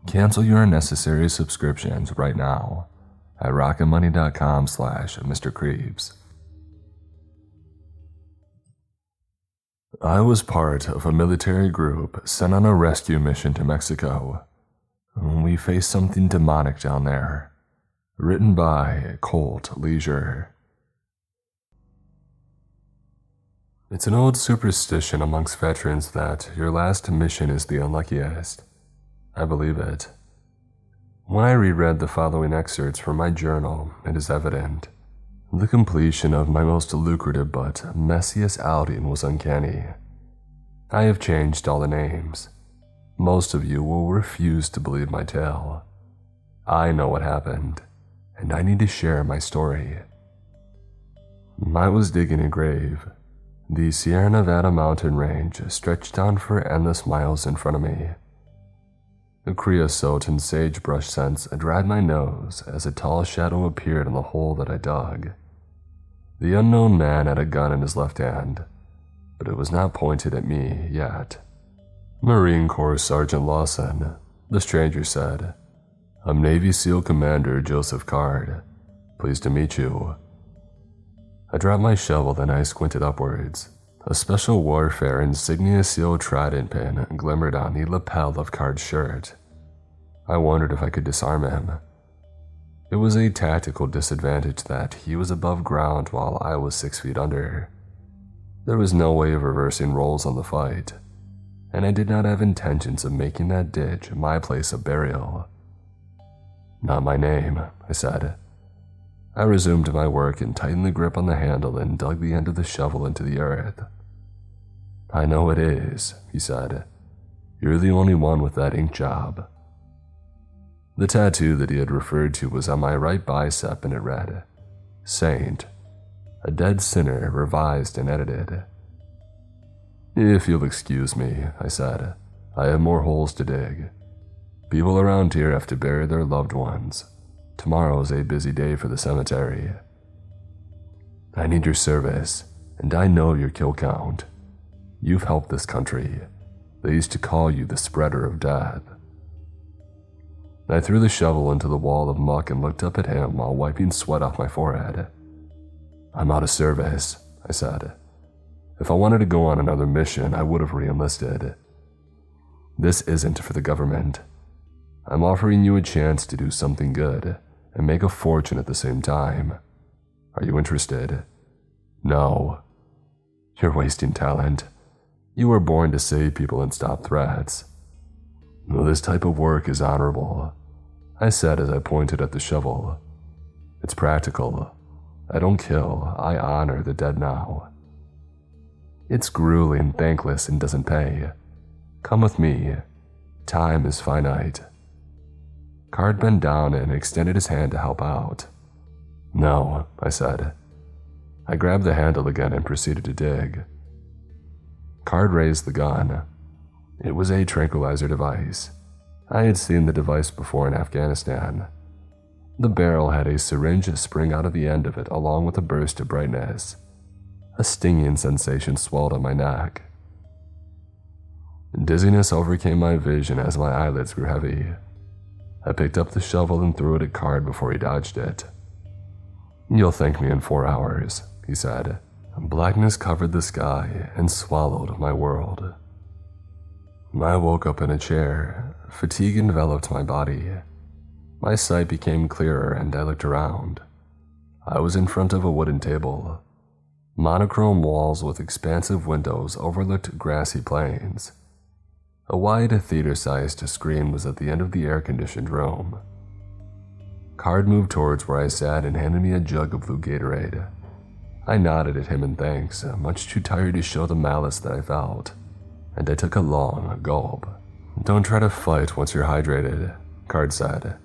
Cancel your unnecessary subscriptions right now at rocketmoney.com slash Mr. Creeps. I was part of a military group sent on a rescue mission to Mexico. We faced something demonic down there. Written by Colt Leisure. It's an old superstition amongst veterans that your last mission is the unluckiest. I believe it. When I reread the following excerpts from my journal, it is evident. The completion of my most lucrative but messiest outing was uncanny. I have changed all the names. Most of you will refuse to believe my tale. I know what happened, and I need to share my story. I was digging a grave. The Sierra Nevada mountain range stretched down for endless miles in front of me. The creosote and sagebrush scents dried my nose as a tall shadow appeared in the hole that I dug. The unknown man had a gun in his left hand, but it was not pointed at me yet. Marine Corps Sergeant Lawson, the stranger said. I'm Navy SEAL Commander Joseph Card. Pleased to meet you. I dropped my shovel, then I squinted upwards. A special warfare insignia SEAL trident pin glimmered on the lapel of Card's shirt. I wondered if I could disarm him. It was a tactical disadvantage that he was above ground while I was six feet under. There was no way of reversing roles on the fight, and I did not have intentions of making that ditch my place of burial. Not my name, I said. I resumed my work and tightened the grip on the handle and dug the end of the shovel into the earth. I know it is, he said. You're the only one with that ink job. The tattoo that he had referred to was on my right bicep and it read, Saint, a dead sinner revised and edited. If you'll excuse me, I said, I have more holes to dig. People around here have to bury their loved ones. Tomorrow's a busy day for the cemetery. I need your service, and I know your kill count. You've helped this country. They used to call you the spreader of death. I threw the shovel into the wall of muck and looked up at him while wiping sweat off my forehead. I'm out of service, I said. If I wanted to go on another mission, I would have re enlisted. This isn't for the government. I'm offering you a chance to do something good and make a fortune at the same time. Are you interested? No. You're wasting talent. You were born to save people and stop threats. This type of work is honorable. I said as I pointed at the shovel. It's practical. I don't kill, I honor the dead now. It's grueling, thankless, and doesn't pay. Come with me. Time is finite. Card bent down and extended his hand to help out. No, I said. I grabbed the handle again and proceeded to dig. Card raised the gun. It was a tranquilizer device. I had seen the device before in Afghanistan. The barrel had a syringe spring out of the end of it, along with a burst of brightness. A stinging sensation swelled on my neck. Dizziness overcame my vision as my eyelids grew heavy. I picked up the shovel and threw it at Card before he dodged it. You'll thank me in four hours, he said. Blackness covered the sky and swallowed my world. I woke up in a chair. Fatigue enveloped my body. My sight became clearer and I looked around. I was in front of a wooden table. Monochrome walls with expansive windows overlooked grassy plains. A wide theater sized screen was at the end of the air conditioned room. Card moved towards where I sat and handed me a jug of blue Gatorade. I nodded at him in thanks, much too tired to show the malice that I felt, and I took a long gulp. Don't try to fight once you're hydrated, Card said.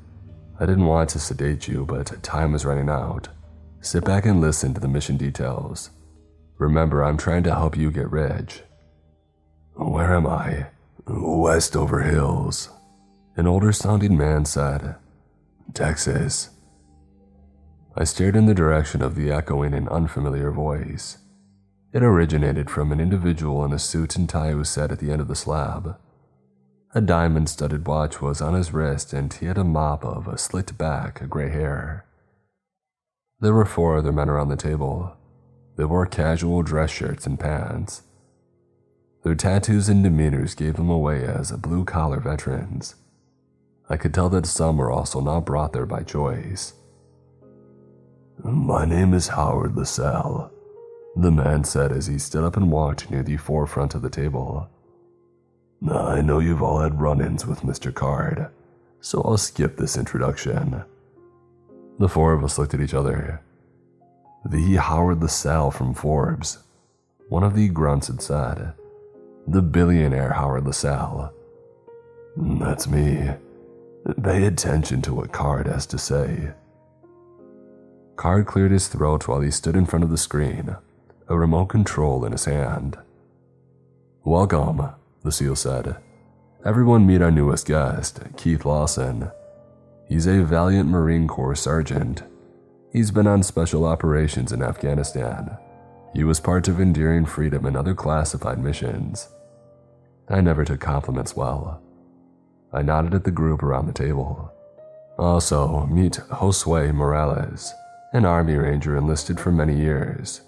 I didn't want to sedate you, but time is running out. Sit back and listen to the mission details. Remember, I'm trying to help you get rich. Where am I? Westover Hills. An older sounding man said, Texas. I stared in the direction of the echoing and unfamiliar voice. It originated from an individual in a suit and tie who sat at the end of the slab. A diamond studded watch was on his wrist, and he had a mop of a slicked back, gray hair. There were four other men around the table. They wore casual dress shirts and pants. Their tattoos and demeanors gave them away as blue collar veterans. I could tell that some were also not brought there by choice. My name is Howard LaSalle, the man said as he stood up and walked near the forefront of the table. I know you've all had run ins with Mr. Card, so I'll skip this introduction. The four of us looked at each other. The Howard LaSalle from Forbes, one of the grunts had said. The billionaire Howard LaSalle. That's me. Pay attention to what Card has to say. Card cleared his throat while he stood in front of the screen, a remote control in his hand. Welcome, SEAL said. Everyone meet our newest guest, Keith Lawson. He's a valiant Marine Corps sergeant. He's been on special operations in Afghanistan. He was part of Enduring Freedom and other classified missions. I never took compliments well. I nodded at the group around the table. Also, meet Josue Morales, an Army Ranger enlisted for many years.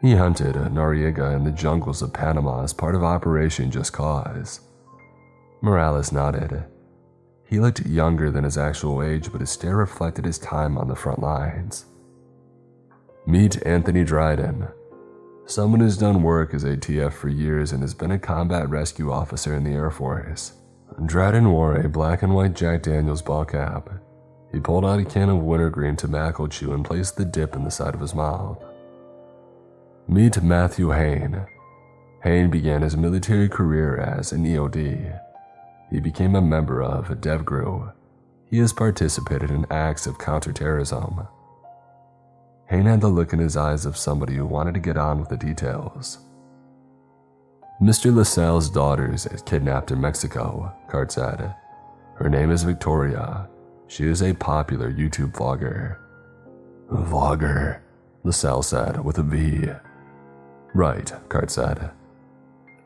He hunted Noriega in the jungles of Panama as part of Operation Just Cause. Morales nodded. He looked younger than his actual age, but his stare reflected his time on the front lines. Meet Anthony Dryden, someone who's done work as ATF for years and has been a combat rescue officer in the Air Force. Dryden wore a black and white Jack Daniels ball cap. He pulled out a can of wintergreen tobacco chew and placed the dip in the side of his mouth. Meet Matthew Hain. Hain began his military career as an EOD. He became a member of DevGru. He has participated in acts of counterterrorism. Hain had the look in his eyes of somebody who wanted to get on with the details. Mr. LaSalle's daughter is kidnapped in Mexico, Card said. Her name is Victoria. She is a popular YouTube vlogger. Vlogger, LaSalle said with a V. Right, Card said.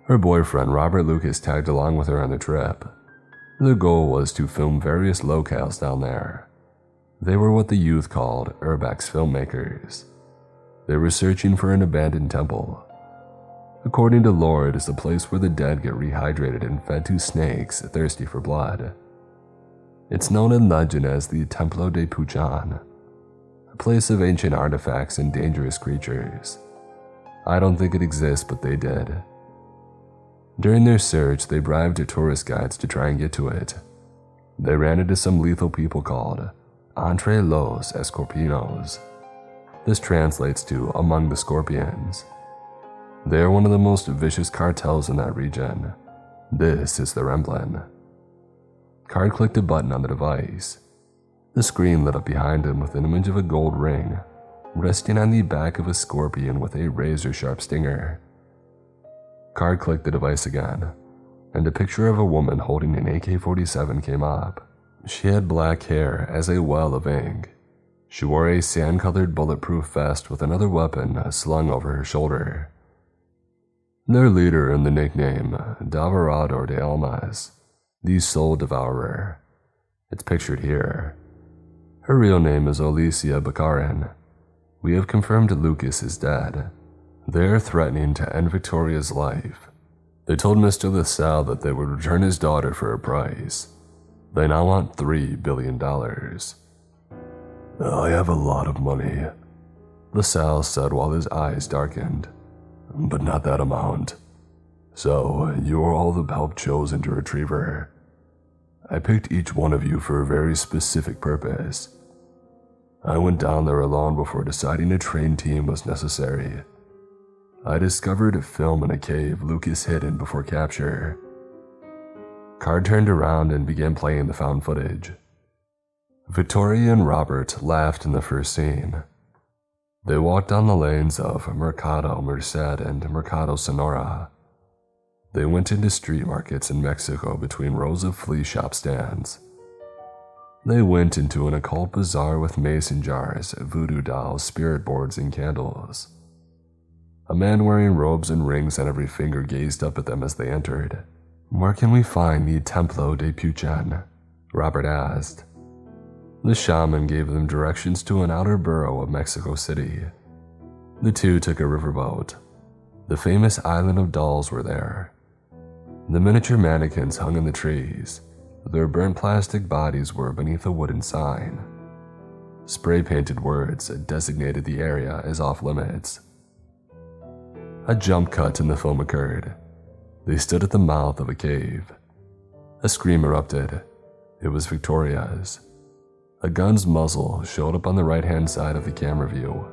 Her boyfriend, Robert Lucas, tagged along with her on the trip. The goal was to film various locales down there. They were what the youth called Urbex filmmakers. They were searching for an abandoned temple. According to lore, it is the place where the dead get rehydrated and fed to snakes thirsty for blood. It's known in legend as the Templo de Puchan, a place of ancient artifacts and dangerous creatures. I don't think it exists, but they did. During their search, they bribed tourist guides to try and get to it. They ran into some lethal people called Entre los Escorpinos. This translates to Among the Scorpions. They are one of the most vicious cartels in that region. This is their emblem. Card clicked a button on the device. The screen lit up behind him with an image of a gold ring resting on the back of a scorpion with a razor sharp stinger. Card clicked the device again, and a picture of a woman holding an AK 47 came up. She had black hair as a well of ink. She wore a sand colored bulletproof vest with another weapon slung over her shoulder. Their leader in the nickname Devorador de Almas, the Soul Devourer. It's pictured here. Her real name is Alicia Bakarin, we have confirmed Lucas is dead. They're threatening to end Victoria's life. They told Mr. LaSalle that they would return his daughter for a price. They now want $3 billion. Oh, I have a lot of money, LaSalle said while his eyes darkened. But not that amount. So, you are all the help chosen to retrieve her. I picked each one of you for a very specific purpose. I went down there alone before deciding a trained team was necessary. I discovered a film in a cave Lucas hid in before capture. Card turned around and began playing the found footage. Victoria and Robert laughed in the first scene. They walked down the lanes of Mercado Merced and Mercado Sonora. They went into street markets in Mexico between rows of flea shop stands. They went into an occult bazaar with mason jars, voodoo dolls, spirit boards, and candles. A man wearing robes and rings on every finger gazed up at them as they entered. Where can we find the Templo de Puchan? Robert asked. The shaman gave them directions to an outer borough of Mexico City. The two took a riverboat. The famous island of dolls were there. The miniature mannequins hung in the trees. Their burnt plastic bodies were beneath a wooden sign. Spray painted words designated the area as off limits. A jump cut in the film occurred. They stood at the mouth of a cave. A scream erupted. It was Victoria's. A gun's muzzle showed up on the right hand side of the camera view,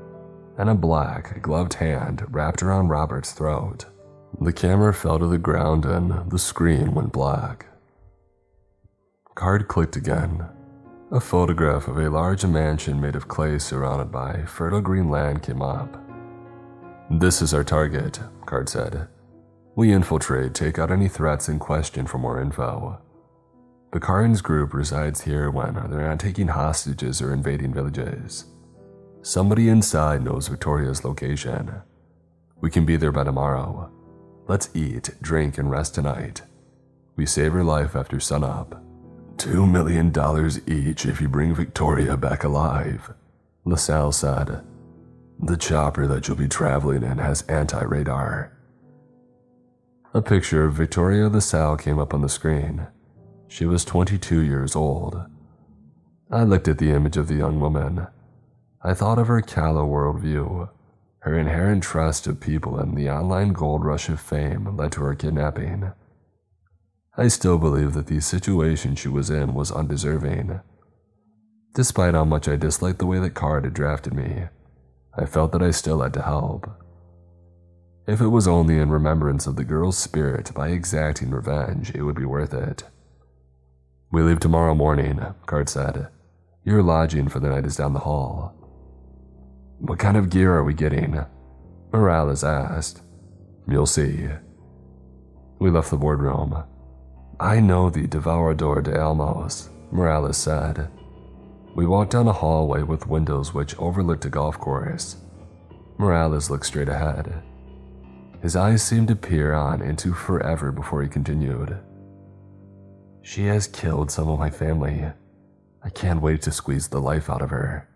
and a black, gloved hand wrapped around Robert's throat. The camera fell to the ground and the screen went black. Card clicked again. A photograph of a large mansion made of clay surrounded by fertile green land came up. This is our target, Card said. We infiltrate, take out any threats, and question for more info. Bakarin's group resides here when they're not taking hostages or invading villages. Somebody inside knows Victoria's location. We can be there by tomorrow. Let's eat, drink, and rest tonight. We save her life after sunup. Two million dollars each if you bring Victoria back alive, LaSalle said. The chopper that you'll be traveling in has anti radar. A picture of Victoria LaSalle came up on the screen. She was 22 years old. I looked at the image of the young woman. I thought of her callow worldview. Her inherent trust of people and the online gold rush of fame led to her kidnapping. I still believe that the situation she was in was undeserving. Despite how much I disliked the way that Card had drafted me, I felt that I still had to help. If it was only in remembrance of the girl's spirit by exacting revenge, it would be worth it. We leave tomorrow morning, Card said. Your lodging for the night is down the hall. What kind of gear are we getting? Morales asked. You'll see. We left the boardroom. I know the Devorador de Almas, Morales said. We walked down a hallway with windows which overlooked a golf course. Morales looked straight ahead. His eyes seemed to peer on into forever before he continued. She has killed some of my family. I can't wait to squeeze the life out of her.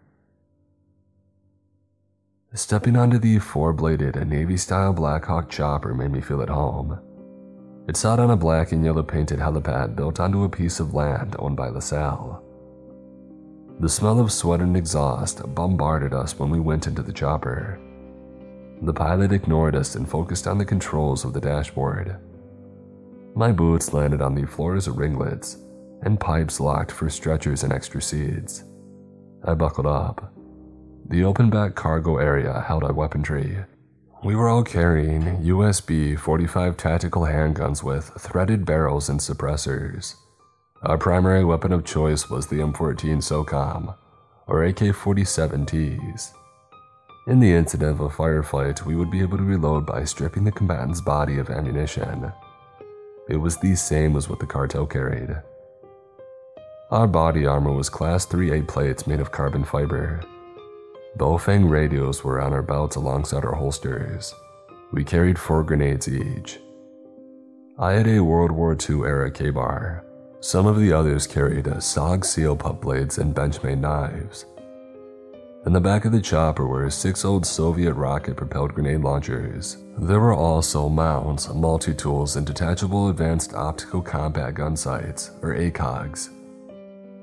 Stepping onto the four bladed Navy style Blackhawk chopper made me feel at home. It sat on a black and yellow painted helipad built onto a piece of land owned by LaSalle. The smell of sweat and exhaust bombarded us when we went into the chopper. The pilot ignored us and focused on the controls of the dashboard. My boots landed on the floor's ringlets, and pipes locked for stretchers and extra seats. I buckled up. The open back cargo area held our weaponry. We were all carrying USP 45 tactical handguns with threaded barrels and suppressors. Our primary weapon of choice was the M14 SOCOM, or AK 47Ts. In the incident of a firefight, we would be able to reload by stripping the combatant's body of ammunition. It was the same as what the cartel carried. Our body armor was Class 3A plates made of carbon fiber. Baofeng radios were on our belts alongside our holsters. We carried four grenades each. I had a World War II era Ka-Bar. Some of the others carried SOG seal pup blades and Benchmade knives. In the back of the chopper were six old Soviet rocket propelled grenade launchers. There were also mounts, multi tools, and detachable advanced optical combat gun sights, or ACOGs.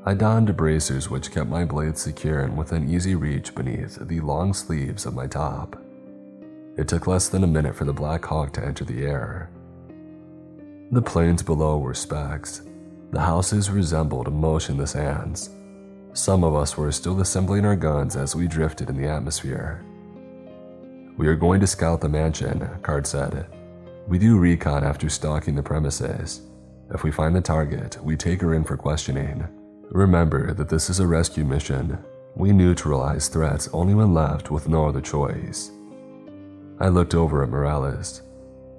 I donned bracers which kept my blades secure and within easy reach beneath the long sleeves of my top. It took less than a minute for the Black Hawk to enter the air. The plains below were specks. The houses resembled motionless ants. Some of us were still assembling our guns as we drifted in the atmosphere. We are going to scout the mansion, Card said. We do recon after stalking the premises. If we find the target, we take her in for questioning. Remember that this is a rescue mission. We neutralize threats only when left with no other choice. I looked over at Morales.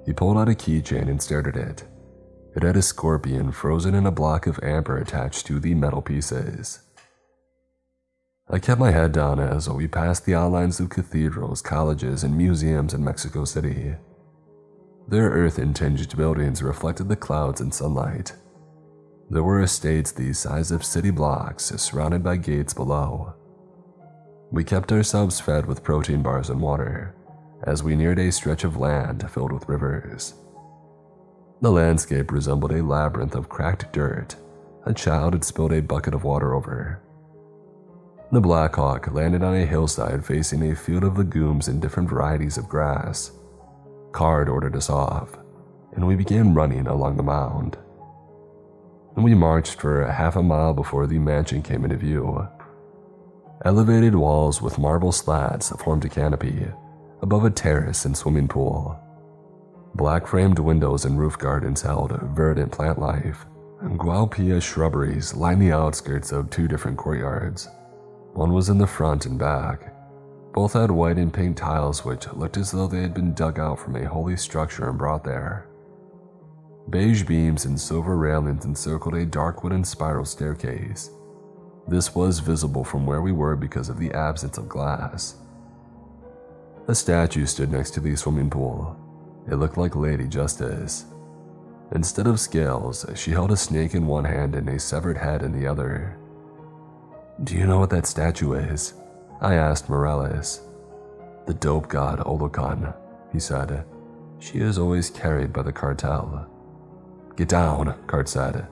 He pulled out a keychain and stared at it. It had a scorpion frozen in a block of amber attached to the metal pieces. I kept my head down as we passed the outlines of cathedrals, colleges, and museums in Mexico City. Their earth-tinged buildings reflected the clouds and sunlight. There were estates the size of city blocks, surrounded by gates below. We kept ourselves fed with protein bars and water as we neared a stretch of land filled with rivers. The landscape resembled a labyrinth of cracked dirt a child had spilled a bucket of water over. The Blackhawk landed on a hillside facing a field of legumes and different varieties of grass. Card ordered us off, and we began running along the mound. We marched for half a mile before the mansion came into view. Elevated walls with marble slats formed a canopy above a terrace and swimming pool. Black framed windows and roof gardens held verdant plant life, and gualpia shrubberies lined the outskirts of two different courtyards. One was in the front and back, both had white and pink tiles which looked as though they had been dug out from a holy structure and brought there. Beige beams and silver railings encircled a dark wooden spiral staircase. This was visible from where we were because of the absence of glass. A statue stood next to the swimming pool. It looked like Lady Justice. Instead of scales, she held a snake in one hand and a severed head in the other. Do you know what that statue is? I asked Morales. The dope god Olokan, he said. She is always carried by the cartel. Get down, Card said.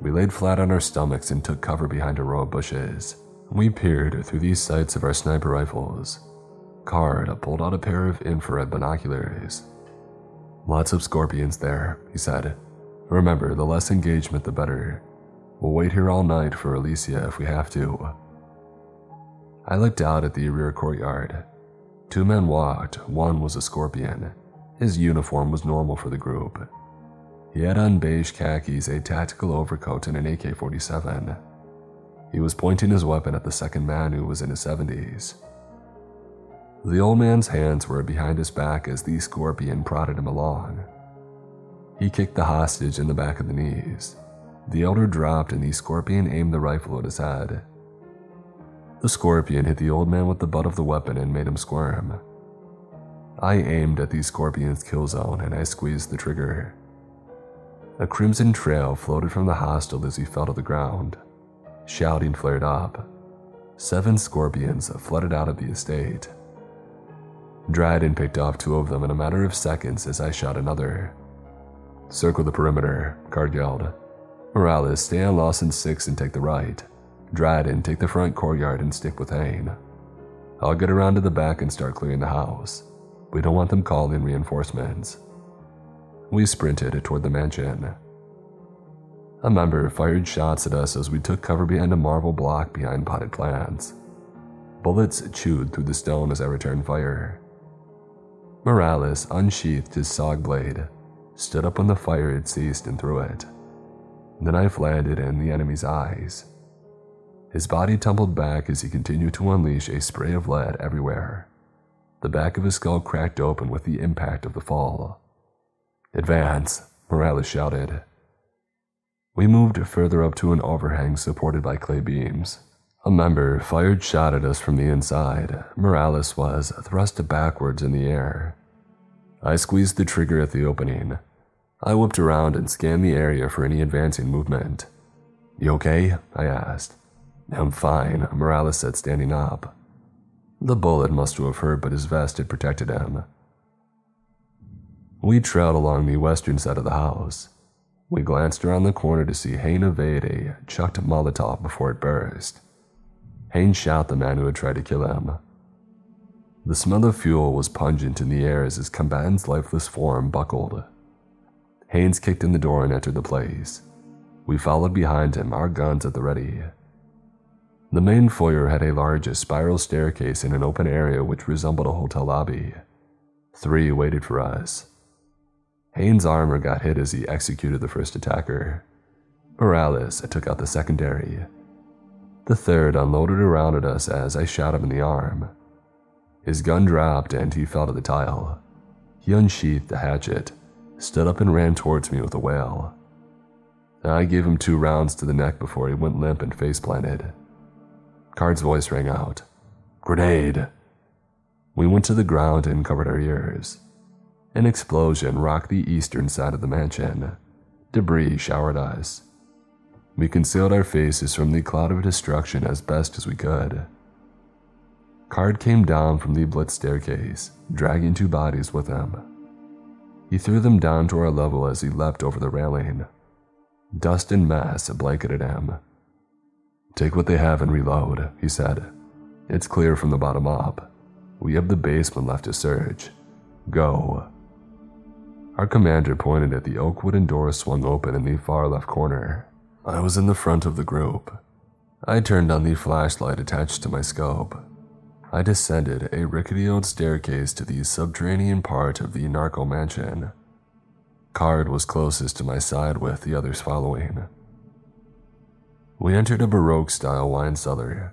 We laid flat on our stomachs and took cover behind a row of bushes. We peered through these sights of our sniper rifles. Card pulled out a pair of infrared binoculars. Lots of scorpions there, he said. Remember, the less engagement, the better. We'll wait here all night for Alicia if we have to. I looked out at the rear courtyard. Two men walked, one was a scorpion. His uniform was normal for the group. He had on beige khakis, a tactical overcoat, and an AK 47. He was pointing his weapon at the second man who was in his 70s. The old man's hands were behind his back as the scorpion prodded him along. He kicked the hostage in the back of the knees. The elder dropped and the scorpion aimed the rifle at his head. The scorpion hit the old man with the butt of the weapon and made him squirm. I aimed at the scorpion's kill zone and I squeezed the trigger. A crimson trail floated from the hostel as he fell to the ground. Shouting flared up. Seven scorpions flooded out of the estate. Dryden picked off two of them in a matter of seconds as I shot another. Circle the perimeter, Card yelled. Morales, stay on Lawson 6 and take the right. Dryden, take the front courtyard and stick with Hain. I'll get around to the back and start clearing the house. We don't want them calling reinforcements. We sprinted toward the mansion. A member fired shots at us as we took cover behind a marble block behind potted plants. Bullets chewed through the stone as I returned fire. Morales unsheathed his SOG blade, stood up when the fire had ceased, and threw it. The knife landed in the enemy's eyes. His body tumbled back as he continued to unleash a spray of lead everywhere. The back of his skull cracked open with the impact of the fall. Advance, Morales shouted. We moved further up to an overhang supported by clay beams. A member fired shot at us from the inside. Morales was thrust backwards in the air. I squeezed the trigger at the opening. I whipped around and scanned the area for any advancing movement. You okay? I asked. I'm fine, Morales said, standing up. The bullet must have hurt, but his vest had protected him. We trailed along the western side of the house. We glanced around the corner to see Hain evade a chucked Molotov before it burst. Hain shot the man who had tried to kill him. The smell of fuel was pungent in the air as his combatant's lifeless form buckled. Haynes kicked in the door and entered the place. We followed behind him, our guns at the ready. The main foyer had a large spiral staircase in an open area which resembled a hotel lobby. Three waited for us. Hain's armor got hit as he executed the first attacker. Morales took out the secondary. The third unloaded around at us as I shot him in the arm. His gun dropped and he fell to the tile. He unsheathed the hatchet, stood up and ran towards me with a wail. I gave him two rounds to the neck before he went limp and face planted. Card's voice rang out Grenade! We went to the ground and covered our ears. An explosion rocked the eastern side of the mansion. Debris showered us. We concealed our faces from the cloud of destruction as best as we could. Card came down from the blitz staircase, dragging two bodies with him. He threw them down to our level as he leapt over the railing. Dust and mass blanketed him. Take what they have and reload, he said. It's clear from the bottom up. We have the basement left to search. Go. Our commander pointed at the oak wooden door swung open in the far left corner. I was in the front of the group. I turned on the flashlight attached to my scope. I descended a rickety old staircase to the subterranean part of the narco mansion. Card was closest to my side, with the others following. We entered a Baroque style wine cellar.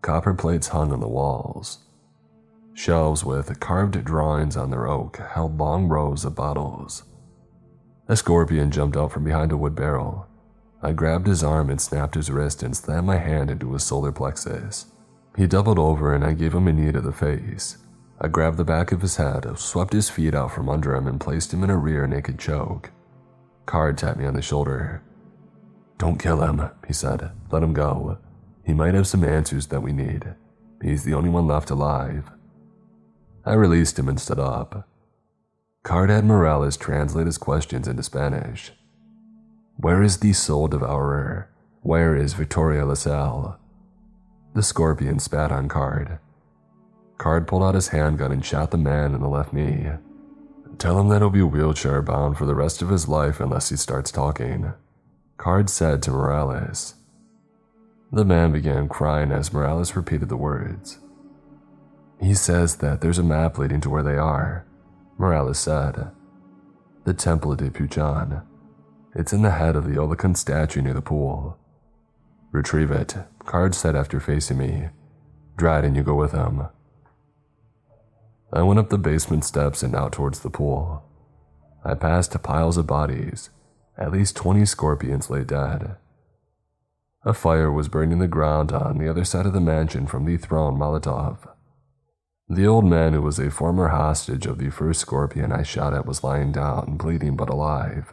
Copper plates hung on the walls. Shelves with carved drawings on their oak held long rows of bottles. A scorpion jumped out from behind a wood barrel. I grabbed his arm and snapped his wrist and slammed my hand into his solar plexus. He doubled over and I gave him a knee to the face. I grabbed the back of his head, swept his feet out from under him, and placed him in a rear naked choke. Card tapped me on the shoulder. Don't kill him, he said. Let him go. He might have some answers that we need. He's the only one left alive. I released him and stood up. Card had Morales translate his questions into Spanish. Where is the soul devourer? Where is Victoria LaSalle? The scorpion spat on Card. Card pulled out his handgun and shot the man in the left knee. Tell him that he'll be wheelchair bound for the rest of his life unless he starts talking. Card said to Morales. The man began crying as Morales repeated the words. He says that there's a map leading to where they are, Morales said. The Temple de Puchan. It's in the head of the Olokan statue near the pool. Retrieve it, Card said after facing me. Dryden, you go with him. I went up the basement steps and out towards the pool. I passed piles of bodies. At least 20 scorpions lay dead. A fire was burning the ground on the other side of the mansion from the thrown Molotov. The old man who was a former hostage of the first scorpion I shot at was lying down, bleeding but alive.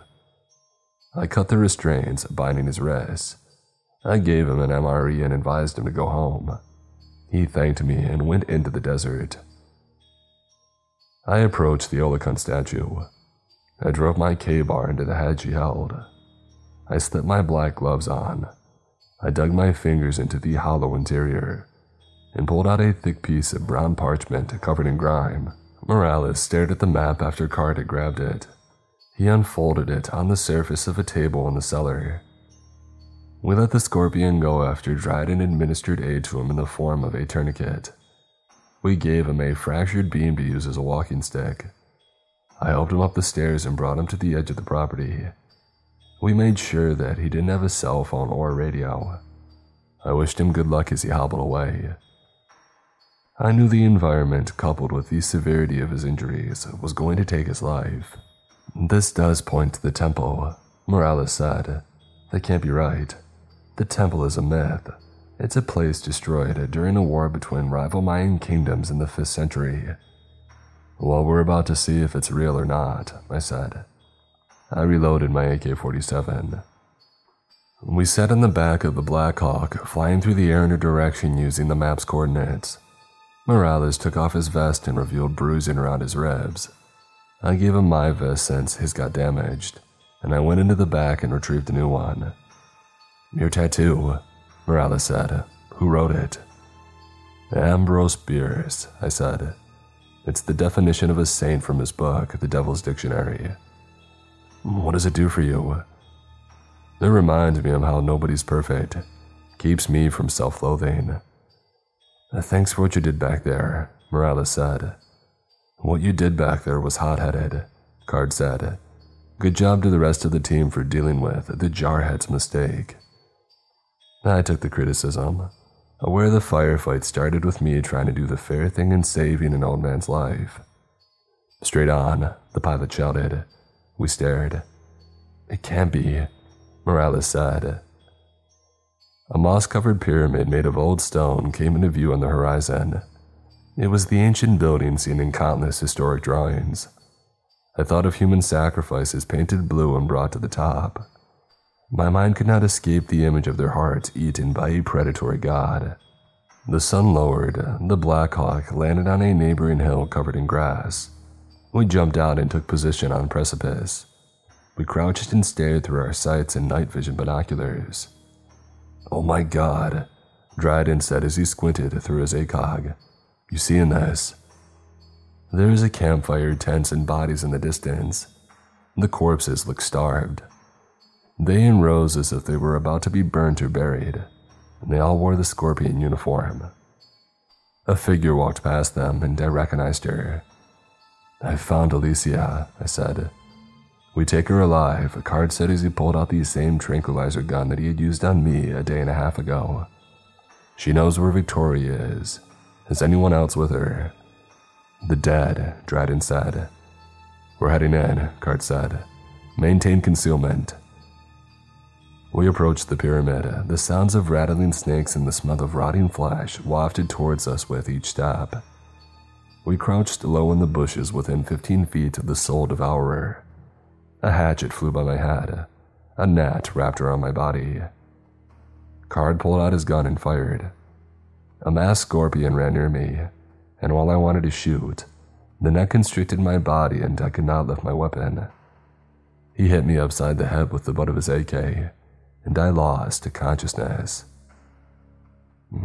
I cut the restraints, binding his wrists. I gave him an MRE and advised him to go home. He thanked me and went into the desert. I approached the Olokan statue. I drove my Ka-Bar into the head she held. I slipped my black gloves on. I dug my fingers into the hollow interior and pulled out a thick piece of brown parchment covered in grime. Morales stared at the map after Card had grabbed it. He unfolded it on the surface of a table in the cellar. We let the scorpion go after Dryden administered aid to him in the form of a tourniquet. We gave him a fractured beam to use as a walking stick. I helped him up the stairs and brought him to the edge of the property. We made sure that he didn't have a cell phone or radio. I wished him good luck as he hobbled away. I knew the environment, coupled with the severity of his injuries, was going to take his life. This does point to the temple, Morales said. That can't be right. The temple is a myth. It's a place destroyed during a war between rival Mayan kingdoms in the 5th century. Well, we're about to see if it's real or not, I said. I reloaded my AK 47. We sat in the back of the Black Hawk, flying through the air in a direction using the map's coordinates. Morales took off his vest and revealed bruising around his ribs. I gave him my vest since his got damaged, and I went into the back and retrieved a new one. Your tattoo, Morales said. Who wrote it? Ambrose Bierce, I said. It's the definition of a saint from his book, The Devil's Dictionary. What does it do for you? It reminds me of how nobody's perfect. Keeps me from self loathing. Thanks for what you did back there, Morales said. What you did back there was hot headed, Card said. Good job to the rest of the team for dealing with the jarhead's mistake. I took the criticism, aware the firefight started with me trying to do the fair thing and saving an old man's life. Straight on, the pilot shouted. We stared. It can't be, Morales said. A moss covered pyramid made of old stone came into view on the horizon. It was the ancient building seen in countless historic drawings. I thought of human sacrifices painted blue and brought to the top. My mind could not escape the image of their hearts eaten by a predatory god. The sun lowered, the Black Hawk landed on a neighboring hill covered in grass. We jumped out and took position on precipice. We crouched and stared through our sights and night vision binoculars. Oh my god, Dryden said as he squinted through his ACOG. You seeing this? There is a campfire, tents, and bodies in the distance. The corpses look starved. They rows as if they were about to be burnt or buried, and they all wore the scorpion uniform. A figure walked past them, and I recognized her. I found Alicia, I said. We take her alive, a card said as he pulled out the same tranquilizer gun that he had used on me a day and a half ago. She knows where Victoria is. Is anyone else with her? The dead, Dryden said. We're heading in, Card said. Maintain concealment. We approached the pyramid, the sounds of rattling snakes and the smell of rotting flesh wafted towards us with each step. We crouched low in the bushes within 15 feet of the soul devourer. A hatchet flew by my head. A gnat wrapped around my body. Card pulled out his gun and fired. A masked scorpion ran near me, and while I wanted to shoot, the net constricted my body and I could not lift my weapon. He hit me upside the head with the butt of his AK, and I lost to consciousness.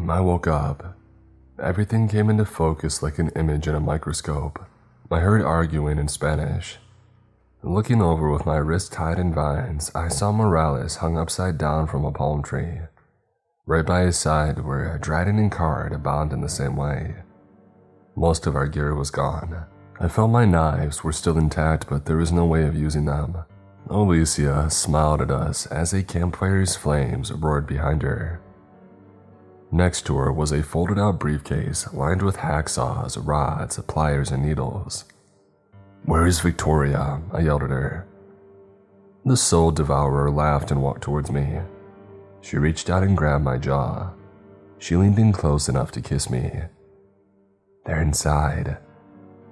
I woke up. Everything came into focus like an image in a microscope. I heard arguing in Spanish. Looking over with my wrist tied in vines, I saw Morales hung upside down from a palm tree. Right by his side were Dryden and Card bound in the same way. Most of our gear was gone. I felt my knives were still intact, but there was no way of using them. Alicia smiled at us as a campfire's flames roared behind her. Next to her was a folded out briefcase lined with hacksaws, rods, pliers, and needles. Where is Victoria? I yelled at her. The soul devourer laughed and walked towards me. She reached out and grabbed my jaw. She leaned in close enough to kiss me. They're inside,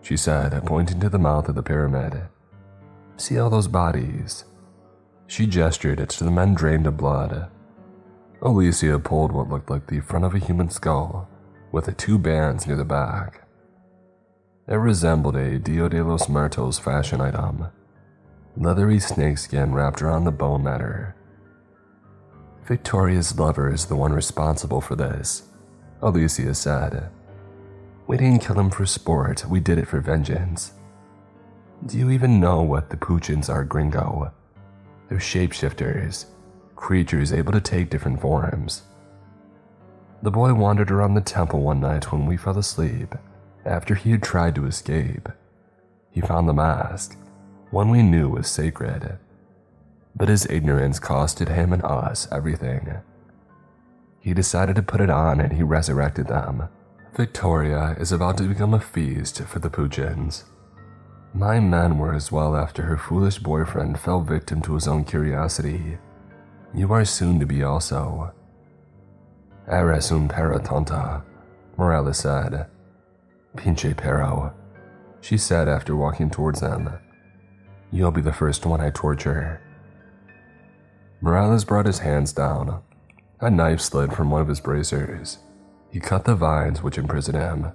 she said, pointing to the mouth of the pyramid. See all those bodies? She gestured it to the men drained of blood. Alicia pulled what looked like the front of a human skull, with the two bands near the back. It resembled a Dia de los Muertos fashion item. Leathery snakeskin wrapped around the bone matter. Victoria's lover is the one responsible for this, Alicia said. We didn't kill him for sport, we did it for vengeance. Do you even know what the Poochins are, gringo? They're shapeshifters, creatures able to take different forms. The boy wandered around the temple one night when we fell asleep after he had tried to escape, he found the mask, one we knew was sacred. But his ignorance costed him and us everything. He decided to put it on and he resurrected them. Victoria is about to become a feast for the Pujins. My men were as well after her foolish boyfriend fell victim to his own curiosity. You are soon to be also. Eres un perra tonta, Morales said. Pinche perro, she said after walking towards them. You'll be the first one I torture. Morales brought his hands down. A knife slid from one of his bracers. He cut the vines which imprisoned him,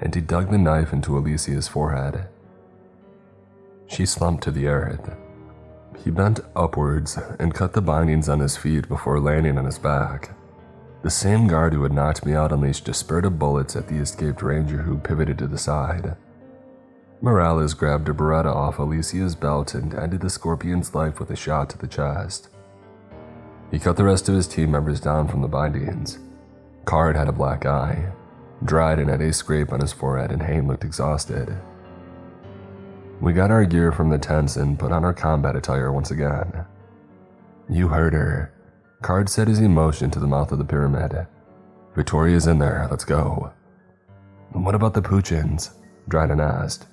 and he dug the knife into Alicia's forehead. She slumped to the earth. He bent upwards and cut the bindings on his feet before landing on his back. The same guard who had knocked me out unleashed a spurt of bullets at the escaped ranger who pivoted to the side. Morales grabbed a Beretta off Alicia's belt and ended the scorpion's life with a shot to the chest. He cut the rest of his team members down from the bindings. Card had a black eye. Dryden had a scrape on his forehead, and Hain looked exhausted. We got our gear from the tents and put on our combat attire once again. You heard her. Card said as he motioned to the mouth of the pyramid. Victoria's in there, let's go. What about the Poochins? Dryden asked.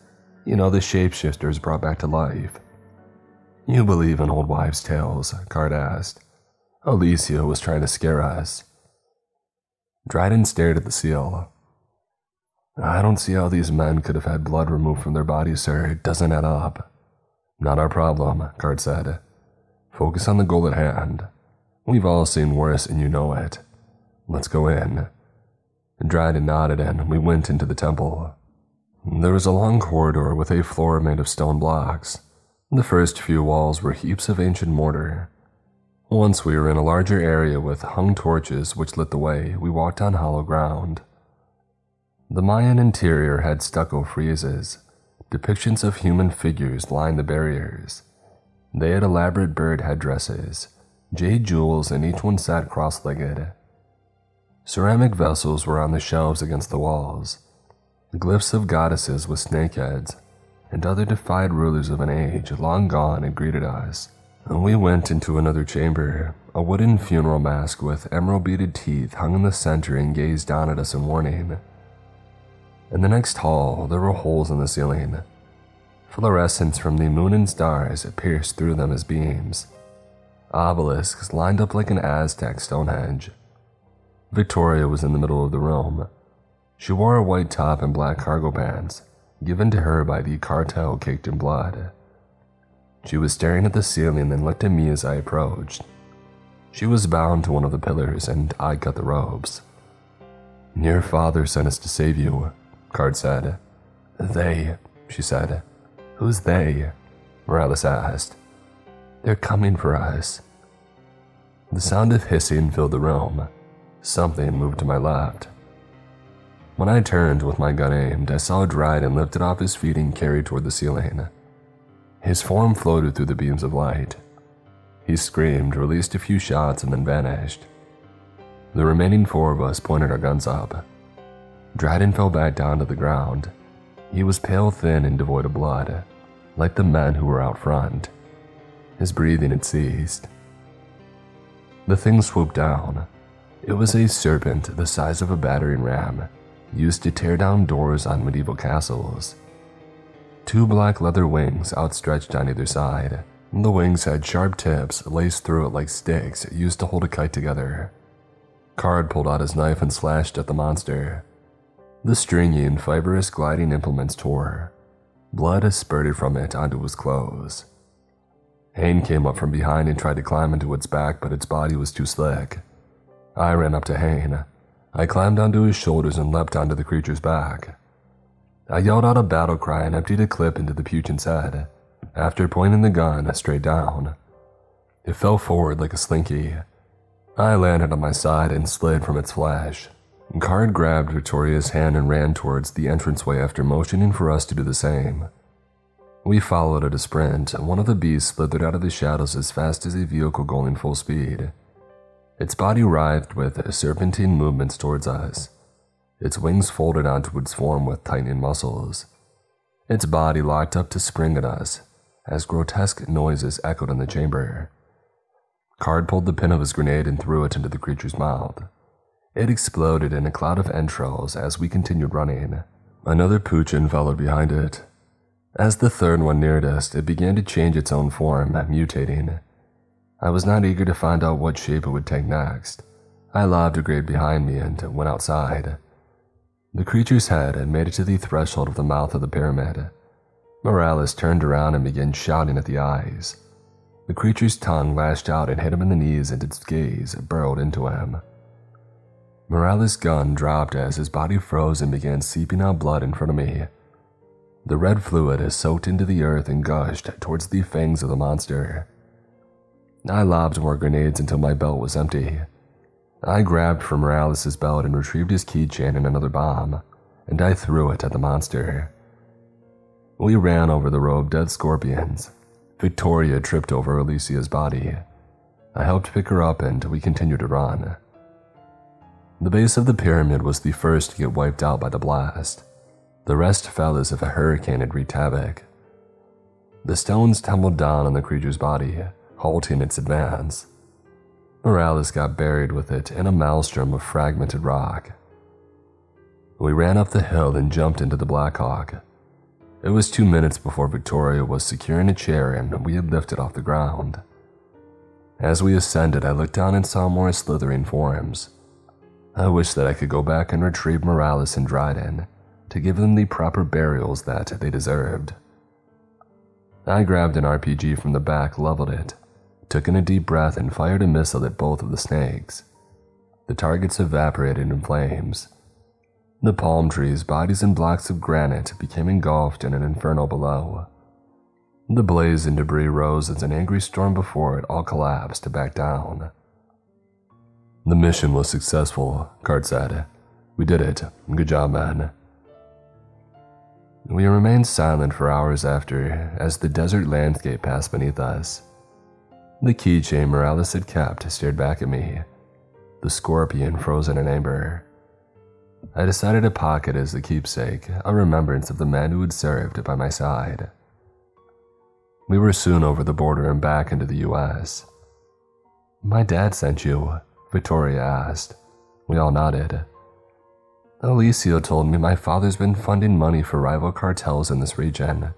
You know, the shapeshifters brought back to life. You believe in old wives' tales, Card asked. Alicia was trying to scare us. Dryden stared at the seal. I don't see how these men could have had blood removed from their bodies, sir. It doesn't add up. Not our problem, Card said. Focus on the goal at hand. We've all seen worse, and you know it. Let's go in. Dryden nodded, and we went into the temple. There was a long corridor with a floor made of stone blocks. The first few walls were heaps of ancient mortar. Once we were in a larger area with hung torches which lit the way, we walked on hollow ground. The Mayan interior had stucco friezes. Depictions of human figures lined the barriers. They had elaborate bird headdresses, jade jewels, and each one sat cross legged. Ceramic vessels were on the shelves against the walls. Glyphs of goddesses with snake heads and other defied rulers of an age long gone had greeted us. We went into another chamber. A wooden funeral mask with emerald beaded teeth hung in the center and gazed down at us in warning. In the next hall, there were holes in the ceiling. Fluorescence from the moon and stars pierced through them as beams. Obelisks lined up like an Aztec Stonehenge. Victoria was in the middle of the room. She wore a white top and black cargo pants, given to her by the cartel caked in blood. She was staring at the ceiling and looked at me as I approached. She was bound to one of the pillars, and I cut the ropes. Your father sent us to save you, Card said. They, she said. Who's they? Morales asked. They're coming for us. The sound of hissing filled the room. Something moved to my left. When I turned with my gun aimed, I saw Dryden lifted off his feet and carried toward the ceiling. His form floated through the beams of light. He screamed, released a few shots, and then vanished. The remaining four of us pointed our guns up. Dryden fell back down to the ground. He was pale, thin, and devoid of blood, like the men who were out front. His breathing had ceased. The thing swooped down, it was a serpent the size of a battering ram, used to tear down doors on medieval castles. Two black leather wings outstretched on either side. The wings had sharp tips laced through it like sticks used to hold a kite together. Card pulled out his knife and slashed at the monster. The stringy and fibrous gliding implements tore. Blood spurted from it onto his clothes. Hain came up from behind and tried to climb into its back, but its body was too slick. I ran up to Hain. I climbed onto his shoulders and leapt onto the creature's back. I yelled out a battle cry and emptied a clip into the Puchin's head, after pointing the gun straight down. It fell forward like a slinky. I landed on my side and slid from its flesh. Card grabbed Victoria's hand and ran towards the entranceway after motioning for us to do the same. We followed at a sprint, and one of the beasts slithered out of the shadows as fast as a vehicle going full speed. Its body writhed with serpentine movements towards us. Its wings folded onto its form with tightening muscles. Its body locked up to spring at us as grotesque noises echoed in the chamber. Card pulled the pin of his grenade and threw it into the creature's mouth. It exploded in a cloud of entrails as we continued running. Another Puchin followed behind it. As the third one neared us, it began to change its own form, mutating. I was not eager to find out what shape it would take next. I lobbed a grade behind me and went outside. The creature's head had made it to the threshold of the mouth of the pyramid. Morales turned around and began shouting at the eyes. The creature's tongue lashed out and hit him in the knees, and its gaze burrowed into him. Morales' gun dropped as his body froze and began seeping out blood in front of me. The red fluid has soaked into the earth and gushed towards the fangs of the monster. I lobbed more grenades until my belt was empty. I grabbed from Morales' belt and retrieved his keychain and another bomb, and I threw it at the monster. We ran over the row of dead scorpions. Victoria tripped over Alicia's body. I helped pick her up and we continued to run. The base of the pyramid was the first to get wiped out by the blast. The rest fell as if a hurricane had wreaked havoc. The stones tumbled down on the creature's body, halting its advance. Morales got buried with it in a maelstrom of fragmented rock. We ran up the hill and jumped into the Blackhawk. It was two minutes before Victoria was secure in a chair and we had lifted off the ground. As we ascended, I looked down and saw more slithering forms. I wish that I could go back and retrieve Morales and Dryden to give them the proper burials that they deserved. I grabbed an RPG from the back, leveled it, took in a deep breath, and fired a missile at both of the snakes. The targets evaporated in flames. The palm trees, bodies, and blocks of granite became engulfed in an inferno below. The blaze and debris rose as an angry storm before it all collapsed back down. The mission was successful, Card said. We did it. Good job, man. We remained silent for hours after as the desert landscape passed beneath us. The keychain Morales had kept stared back at me, the scorpion frozen in amber. I decided to pocket as a keepsake, a remembrance of the man who had served by my side. We were soon over the border and back into the US. My dad sent you, Victoria asked. We all nodded. Alicia told me my father's been funding money for rival cartels in this region,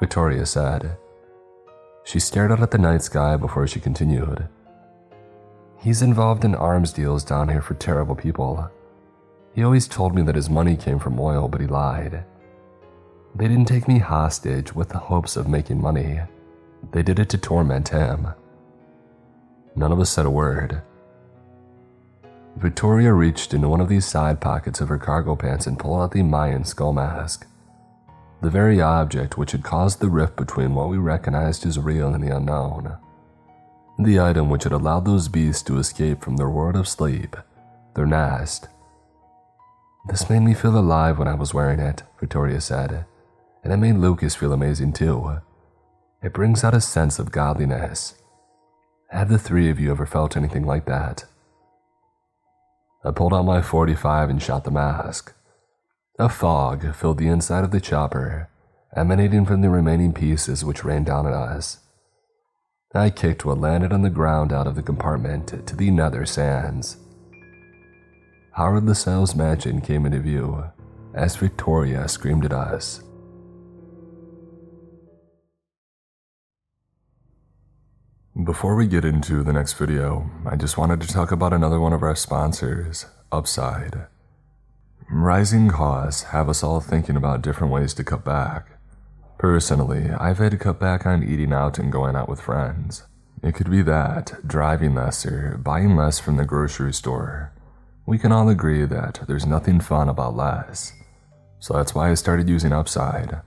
Victoria said. She stared out at the night sky before she continued. He's involved in arms deals down here for terrible people. He always told me that his money came from oil, but he lied. They didn't take me hostage with the hopes of making money. They did it to torment him. None of us said a word. Victoria reached into one of these side pockets of her cargo pants and pulled out the Mayan skull mask. The very object which had caused the rift between what we recognized as real and the unknown. The item which had allowed those beasts to escape from their world of sleep, their nest. This made me feel alive when I was wearing it, Victoria said, and it made Lucas feel amazing too. It brings out a sense of godliness. Have the three of you ever felt anything like that? I pulled out my 45 and shot the mask. A fog filled the inside of the chopper, emanating from the remaining pieces which rained down at us. I kicked what landed on the ground out of the compartment to the nether sands. Howard LaSalle's mansion came into view as Victoria screamed at us. Before we get into the next video, I just wanted to talk about another one of our sponsors, Upside. Rising costs have us all thinking about different ways to cut back. Personally, I've had to cut back on eating out and going out with friends. It could be that, driving less, or buying less from the grocery store. We can all agree that there's nothing fun about less. So that's why I started using Upside.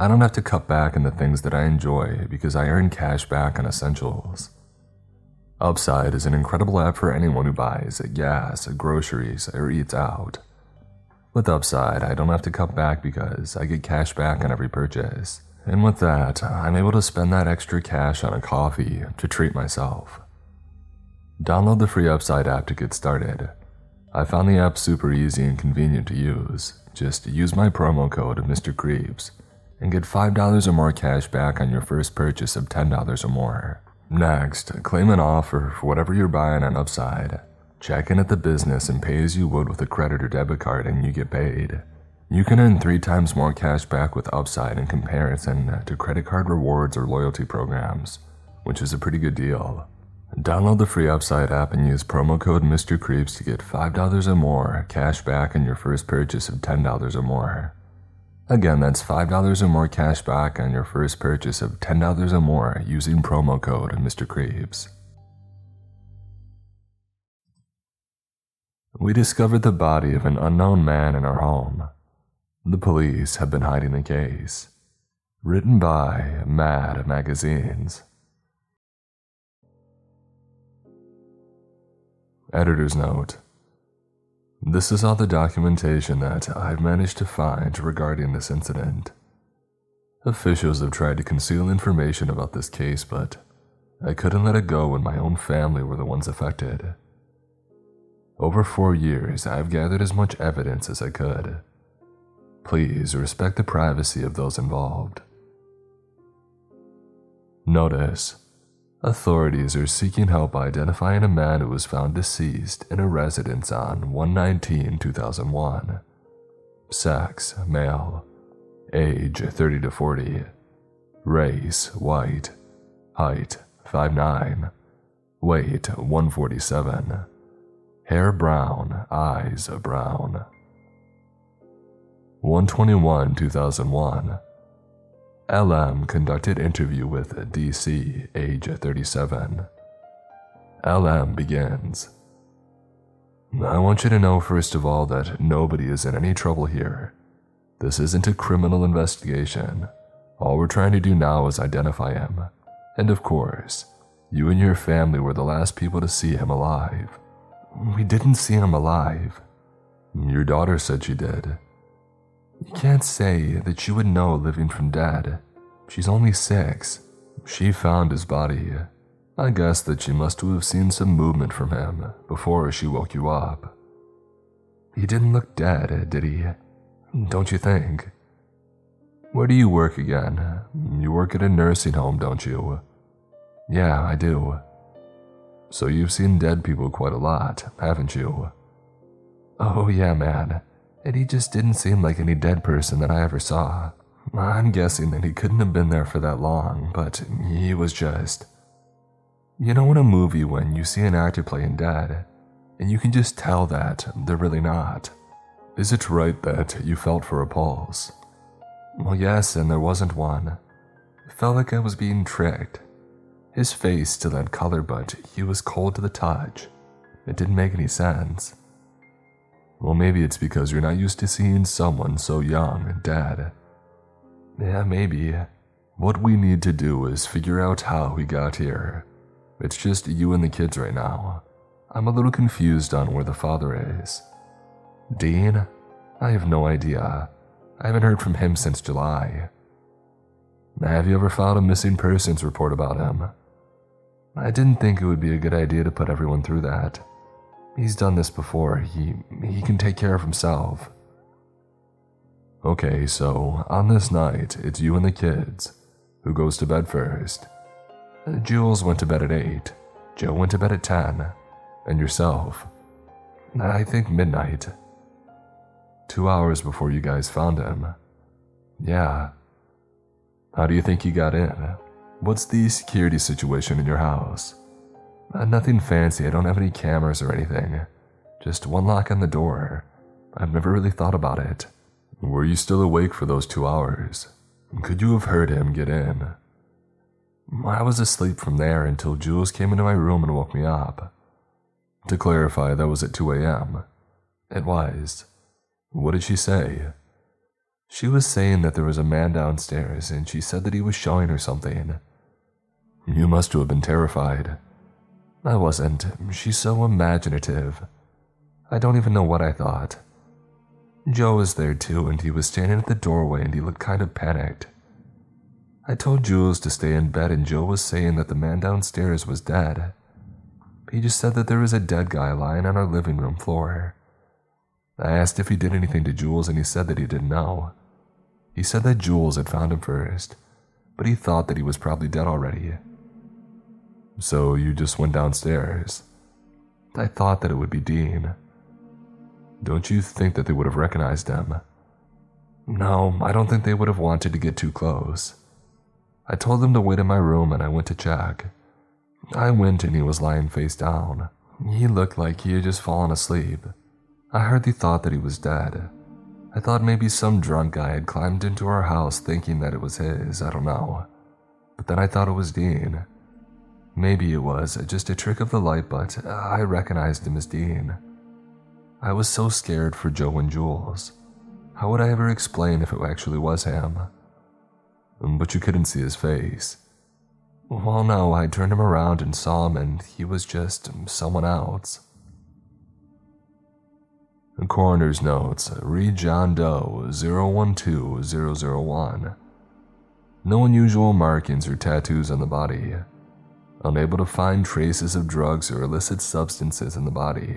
I don't have to cut back on the things that I enjoy because I earn cash back on essentials. Upside is an incredible app for anyone who buys gas, groceries, or eats out. With Upside, I don't have to cut back because I get cash back on every purchase. And with that, I'm able to spend that extra cash on a coffee to treat myself. Download the free Upside app to get started. I found the app super easy and convenient to use. Just use my promo code Mr. Creeps and get $5 or more cash back on your first purchase of $10 or more. Next, claim an offer for whatever you're buying on Upside. Check in at the business and pay as you would with a credit or debit card and you get paid. You can earn three times more cash back with Upside in comparison to credit card rewards or loyalty programs, which is a pretty good deal. Download the free Upside app and use promo code Mr. Creeps to get $5 or more cash back on your first purchase of $10 or more. Again, that's $5 or more cash back on your first purchase of $10 or more using promo code Mr. Creeps. We discovered the body of an unknown man in our home. The police have been hiding the case. Written by Mad Magazines. Editor's note this is all the documentation that I've managed to find regarding this incident. Officials have tried to conceal information about this case, but I couldn't let it go when my own family were the ones affected. Over four years, I've gathered as much evidence as I could. Please respect the privacy of those involved. Notice Authorities are seeking help identifying a man who was found deceased in a residence on 119 2001. Sex, male. Age, 30 to 40. Race, white. Height, 5'9. Weight, 147. Hair brown, eyes brown. 121 2001. LM conducted interview with DC, age 37. LM begins. I want you to know, first of all, that nobody is in any trouble here. This isn't a criminal investigation. All we're trying to do now is identify him. And of course, you and your family were the last people to see him alive. We didn't see him alive. Your daughter said she did. You can't say that she would know living from dead. She's only six. She found his body. I guess that she must have seen some movement from him before she woke you up. He didn't look dead, did he? Don't you think? Where do you work again? You work at a nursing home, don't you? Yeah, I do. So you've seen dead people quite a lot, haven't you? Oh, yeah, man and he just didn't seem like any dead person that I ever saw. I'm guessing that he couldn't have been there for that long, but he was just. You know, in a movie when you see an actor playing dead, and you can just tell that they're really not. Is it right that you felt for a pulse? Well, yes, and there wasn't one. It felt like I was being tricked. His face still had color, but he was cold to the touch. It didn't make any sense. Well, maybe it's because you're not used to seeing someone so young dead. Yeah, maybe. What we need to do is figure out how he got here. It's just you and the kids right now. I'm a little confused on where the father is. Dean? I have no idea. I haven't heard from him since July. Have you ever filed a missing persons report about him? I didn't think it would be a good idea to put everyone through that. He's done this before. He he can take care of himself. Okay, so on this night, it's you and the kids. Who goes to bed first? Uh, Jules went to bed at 8. Joe went to bed at 10. And yourself? I think midnight. Two hours before you guys found him. Yeah. How do you think he got in? What's the security situation in your house? Uh, nothing fancy, I don't have any cameras or anything. Just one lock on the door. I've never really thought about it. Were you still awake for those two hours? Could you have heard him get in? I was asleep from there until Jules came into my room and woke me up. To clarify, that was at 2 a.m. It was. What did she say? She was saying that there was a man downstairs and she said that he was showing her something. You must have been terrified. I wasn't. She's so imaginative. I don't even know what I thought. Joe was there too, and he was standing at the doorway and he looked kind of panicked. I told Jules to stay in bed, and Joe was saying that the man downstairs was dead. He just said that there was a dead guy lying on our living room floor. I asked if he did anything to Jules, and he said that he didn't know. He said that Jules had found him first, but he thought that he was probably dead already. So you just went downstairs. I thought that it would be Dean. Don't you think that they would have recognized him? No, I don't think they would have wanted to get too close. I told them to wait in my room and I went to check. I went and he was lying face down. He looked like he had just fallen asleep. I hardly thought that he was dead. I thought maybe some drunk guy had climbed into our house thinking that it was his, I don't know. But then I thought it was Dean. Maybe it was just a trick of the light, but uh, I recognized him as Dean. I was so scared for Joe and Jules. How would I ever explain if it actually was him? Mm, but you couldn't see his face. Well, no, I turned him around and saw him, and he was just mm, someone else. Coroner's notes read John Doe 012001. No unusual markings or tattoos on the body. Unable to find traces of drugs or illicit substances in the body.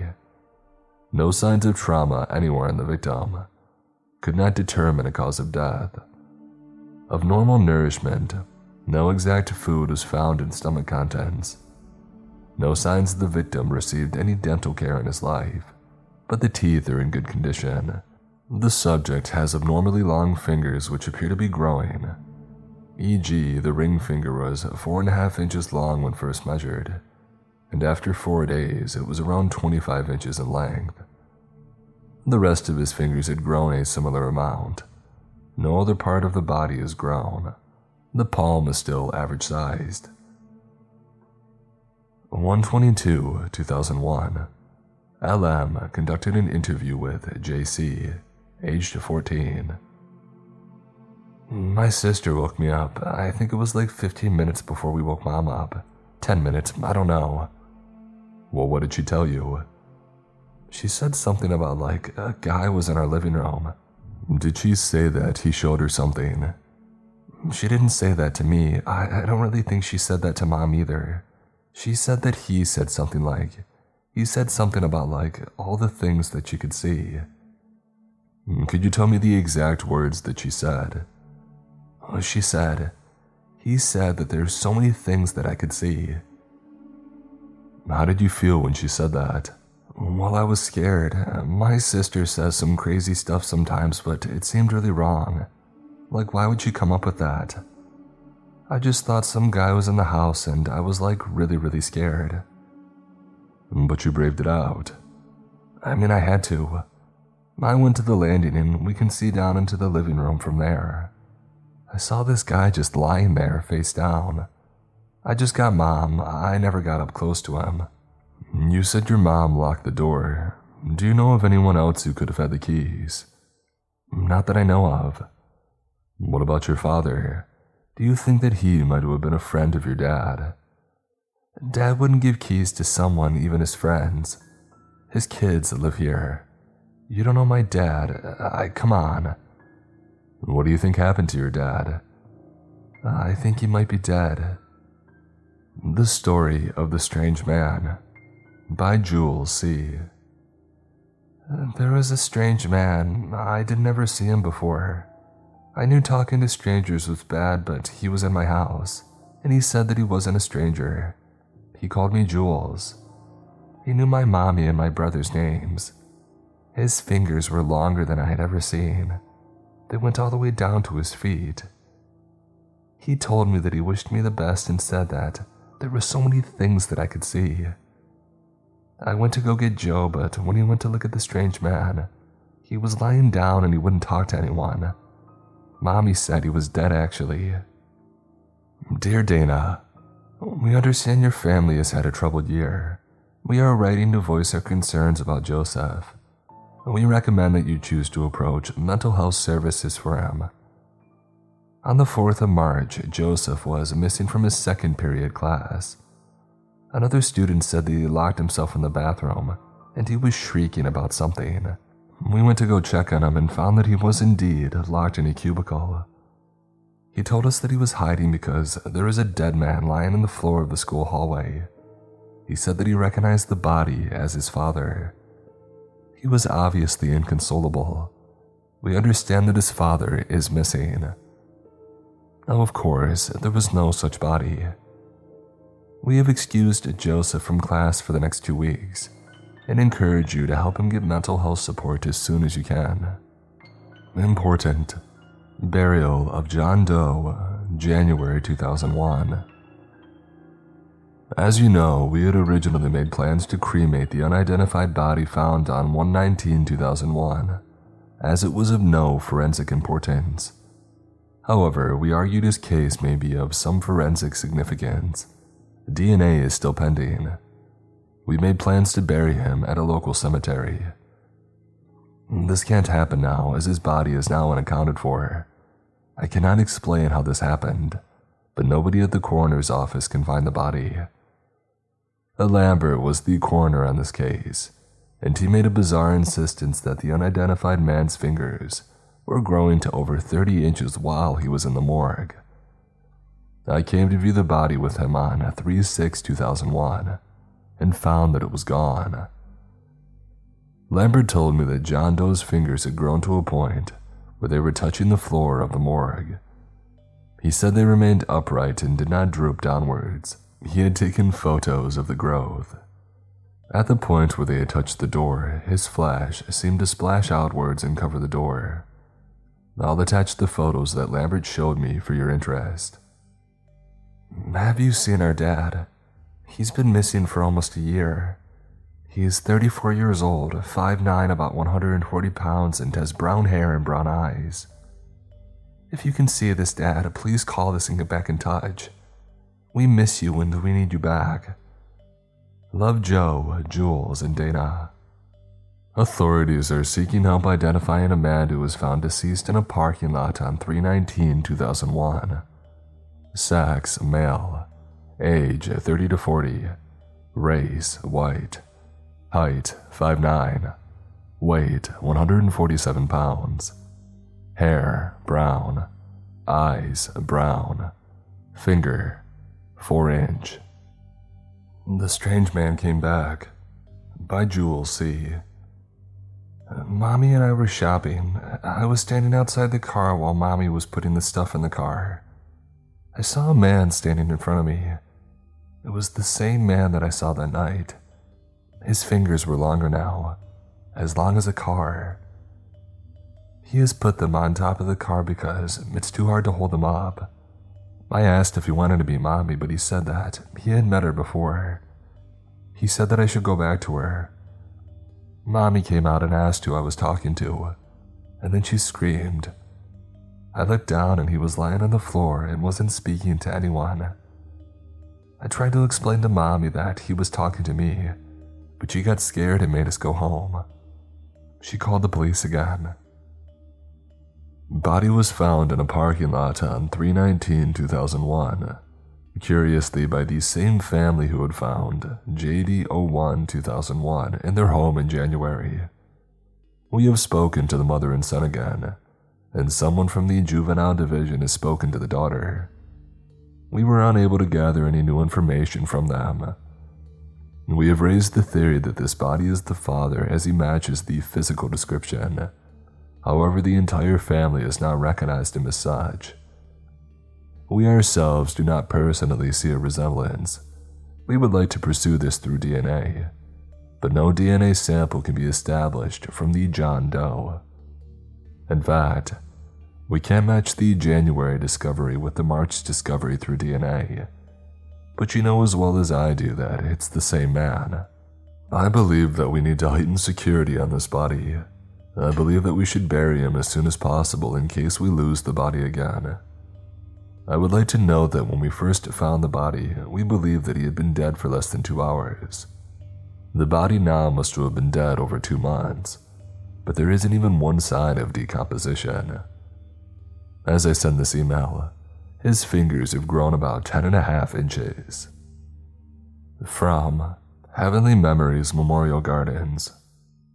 No signs of trauma anywhere in the victim. Could not determine a cause of death. Of normal nourishment, no exact food was found in stomach contents. No signs the victim received any dental care in his life, but the teeth are in good condition. The subject has abnormally long fingers which appear to be growing. E.g., the ring finger was 4.5 inches long when first measured, and after 4 days it was around 25 inches in length. The rest of his fingers had grown a similar amount. No other part of the body has grown. The palm is still average sized. 122 2001. LM conducted an interview with JC, aged 14. My sister woke me up. I think it was like 15 minutes before we woke mom up. 10 minutes, I don't know. Well, what did she tell you? She said something about like a guy was in our living room. Did she say that he showed her something? She didn't say that to me. I, I don't really think she said that to mom either. She said that he said something like, he said something about like all the things that she could see. Could you tell me the exact words that she said? Oh, she said, he said that there's so many things that I could see. How did you feel when she said that? Well, I was scared. My sister says some crazy stuff sometimes, but it seemed really wrong. Like, why would she come up with that? I just thought some guy was in the house and I was like really, really scared. But you braved it out. I mean, I had to. I went to the landing and we can see down into the living room from there. I saw this guy just lying there face down. I just got mom. I never got up close to him. You said your mom locked the door. Do you know of anyone else who could have had the keys? Not that I know of. What about your father? Do you think that he might have been a friend of your dad? Dad wouldn't give keys to someone, even his friends. His kids live here. You don't know my dad. I come on. What do you think happened to your dad? I think he might be dead. The Story of the Strange Man by Jules C. There was a strange man. I did never see him before. I knew talking to strangers was bad, but he was in my house, and he said that he wasn't a stranger. He called me Jules. He knew my mommy and my brother's names. His fingers were longer than I had ever seen. They went all the way down to his feet. He told me that he wished me the best and said that there were so many things that I could see. I went to go get Joe, but when he went to look at the strange man, he was lying down and he wouldn't talk to anyone. Mommy said he was dead, actually. Dear Dana, we understand your family has had a troubled year. We are writing to voice our concerns about Joseph. We recommend that you choose to approach mental health services for him. On the 4th of March, Joseph was missing from his second period class. Another student said that he locked himself in the bathroom and he was shrieking about something. We went to go check on him and found that he was indeed locked in a cubicle. He told us that he was hiding because there was a dead man lying on the floor of the school hallway. He said that he recognized the body as his father. He was obviously inconsolable. We understand that his father is missing. Now, of course, there was no such body. We have excused Joseph from class for the next two weeks and encourage you to help him get mental health support as soon as you can. Important Burial of John Doe, January 2001. As you know, we had originally made plans to cremate the unidentified body found on 119 2001, as it was of no forensic importance. However, we argued his case may be of some forensic significance. DNA is still pending, we made plans to bury him at a local cemetery. This can't happen now, as his body is now unaccounted for. I cannot explain how this happened, but nobody at the coroner's office can find the body. Lambert was the coroner on this case, and he made a bizarre insistence that the unidentified man's fingers were growing to over 30 inches while he was in the morgue, I came to view the body with him on 3 6 2001 and found that it was gone. Lambert told me that John Doe's fingers had grown to a point where they were touching the floor of the morgue. He said they remained upright and did not droop downwards. He had taken photos of the growth. At the point where they had touched the door, his flash seemed to splash outwards and cover the door. I'll attach the photos that Lambert showed me for your interest. Have you seen our dad? He's been missing for almost a year. He is 34 years old, 5'9, about 140 pounds, and has brown hair and brown eyes. If you can see this, Dad, please call us and get back in touch. We miss you and we need you back. Love Joe, Jules, and Dana. Authorities are seeking help identifying a man who was found deceased in a parking lot on 319 2001. Sex, male. Age, 30 to 40. Race, white. Height, 5'9. Weight, 147 pounds. Hair, brown. Eyes, brown. Finger, 4 inch. The strange man came back. By Jewel C. Mommy and I were shopping. I was standing outside the car while Mommy was putting the stuff in the car. I saw a man standing in front of me. It was the same man that I saw that night. His fingers were longer now, as long as a car. He has put them on top of the car because it's too hard to hold them up. I asked if he wanted to be mommy, but he said that he had met her before. He said that I should go back to her. Mommy came out and asked who I was talking to, and then she screamed. I looked down and he was lying on the floor and wasn't speaking to anyone. I tried to explain to Mommy that he was talking to me, but she got scared and made us go home. She called the police again. Body was found in a parking lot on 319 2001. Curiously, by the same family who had found JD01 2001 in their home in January. We have spoken to the mother and son again, and someone from the juvenile division has spoken to the daughter. We were unable to gather any new information from them. We have raised the theory that this body is the father as he matches the physical description. However, the entire family is not recognized as such. We ourselves do not personally see a resemblance. We would like to pursue this through DNA, but no DNA sample can be established from the John Doe. In fact, we can't match the January discovery with the March discovery through DNA. But you know as well as I do that it's the same man. I believe that we need to heighten security on this body I believe that we should bury him as soon as possible in case we lose the body again. I would like to note that when we first found the body, we believed that he had been dead for less than two hours. The body now must have been dead over two months, but there isn't even one sign of decomposition. As I send this email, his fingers have grown about ten and a half inches. From Heavenly Memories Memorial Gardens.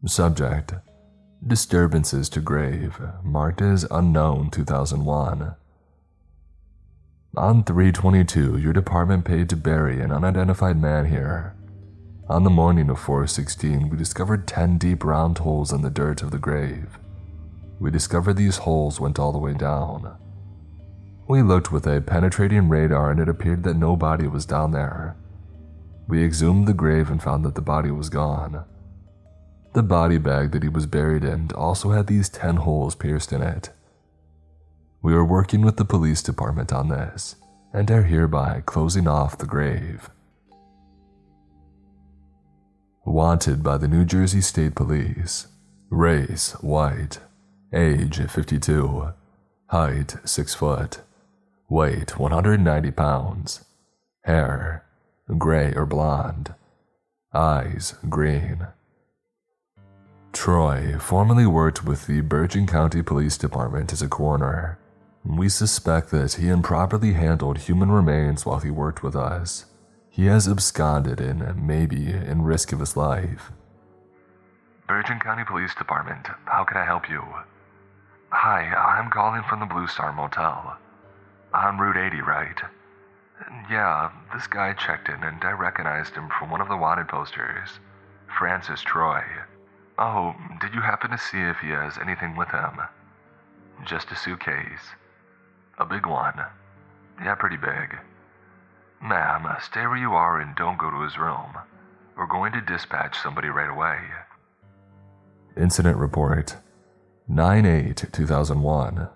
Subject Disturbances to grave, marked as unknown 2001. On 322, your department paid to bury an unidentified man here. On the morning of 416, we discovered 10 deep round holes in the dirt of the grave. We discovered these holes went all the way down. We looked with a penetrating radar and it appeared that no body was down there. We exhumed the grave and found that the body was gone. The body bag that he was buried in also had these 10 holes pierced in it. We are working with the police department on this and are hereby closing off the grave. Wanted by the New Jersey State Police. Race, white. Age, 52. Height, 6 foot. Weight, 190 pounds. Hair, gray or blonde. Eyes, green. Troy formerly worked with the Bergen County Police Department as a coroner. We suspect that he improperly handled human remains while he worked with us. He has absconded and may be in risk of his life. Bergen County Police Department, how can I help you? Hi, I'm calling from the Blue Star Motel. On Route 80, right? Yeah, this guy checked in and I recognized him from one of the wanted posters. Francis Troy. Oh, did you happen to see if he has anything with him? Just a suitcase. A big one. Yeah, pretty big. Ma'am, stay where you are and don't go to his room. We're going to dispatch somebody right away. Incident Report 9 8 2001.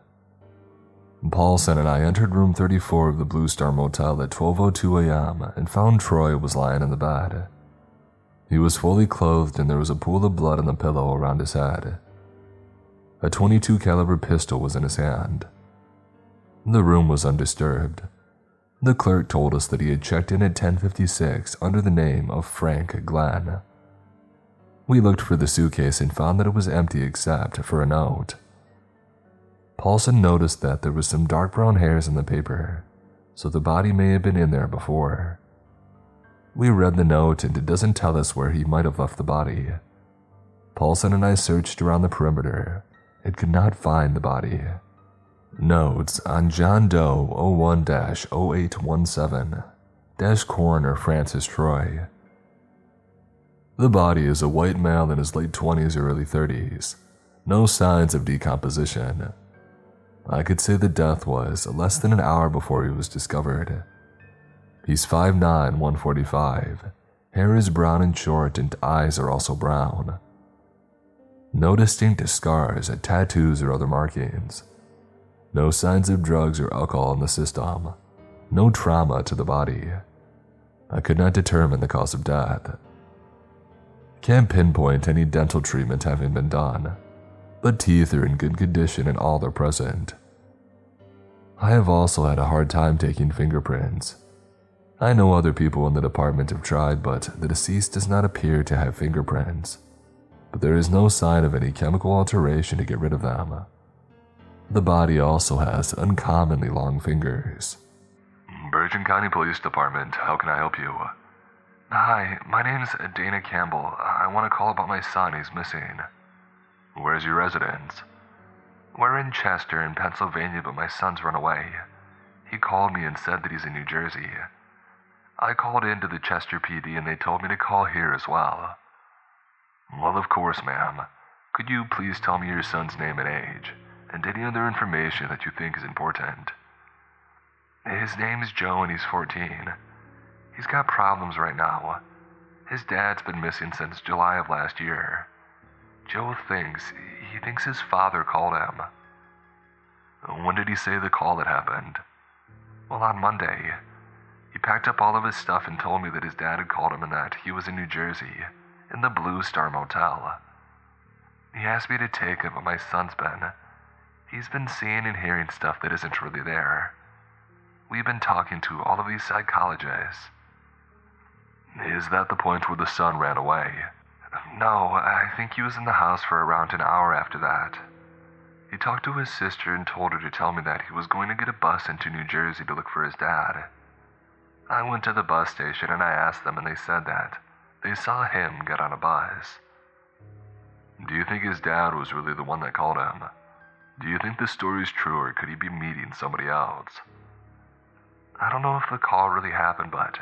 Paulson and I entered room 34 of the Blue Star Motel at 12:02 a.m. and found Troy was lying in the bed. He was fully clothed and there was a pool of blood on the pillow around his head. A 22 caliber pistol was in his hand. The room was undisturbed. The clerk told us that he had checked in at 1056 under the name of Frank Glenn. We looked for the suitcase and found that it was empty except for a note. Paulson noticed that there was some dark brown hairs in the paper, so the body may have been in there before. We read the note and it doesn't tell us where he might have left the body. Paulson and I searched around the perimeter and could not find the body. Notes on John Doe 01 0817 Coroner Francis Troy. The body is a white male in his late 20s or early 30s. No signs of decomposition. I could say the death was less than an hour before he was discovered. He's 5'9, 145. Hair is brown and short, and eyes are also brown. No distinct scars, tattoos, or other markings. No signs of drugs or alcohol in the system. No trauma to the body. I could not determine the cause of death. Can't pinpoint any dental treatment having been done but teeth are in good condition and all are present. I have also had a hard time taking fingerprints. I know other people in the department have tried, but the deceased does not appear to have fingerprints. But there is no sign of any chemical alteration to get rid of them. The body also has uncommonly long fingers. Bergen County Police Department, how can I help you? Hi, my name's Dana Campbell. I want to call about my son. He's missing. Where's your residence? We're in Chester, in Pennsylvania, but my son's run away. He called me and said that he's in New Jersey. I called into the Chester PD and they told me to call here as well. Well, of course, ma'am. Could you please tell me your son's name and age, and any other information that you think is important? His name's Joe and he's 14. He's got problems right now. His dad's been missing since July of last year. Joe thinks, he thinks his father called him. When did he say the call had happened? Well, on Monday. He packed up all of his stuff and told me that his dad had called him and that he was in New Jersey, in the Blue Star Motel. He asked me to take him, but my son's been. He's been seeing and hearing stuff that isn't really there. We've been talking to all of these psychologists. Is that the point where the son ran away? No, I think he was in the house for around an hour after that. He talked to his sister and told her to tell me that he was going to get a bus into New Jersey to look for his dad. I went to the bus station and I asked them, and they said that they saw him get on a bus. Do you think his dad was really the one that called him? Do you think the story's true, or could he be meeting somebody else? I don't know if the call really happened, but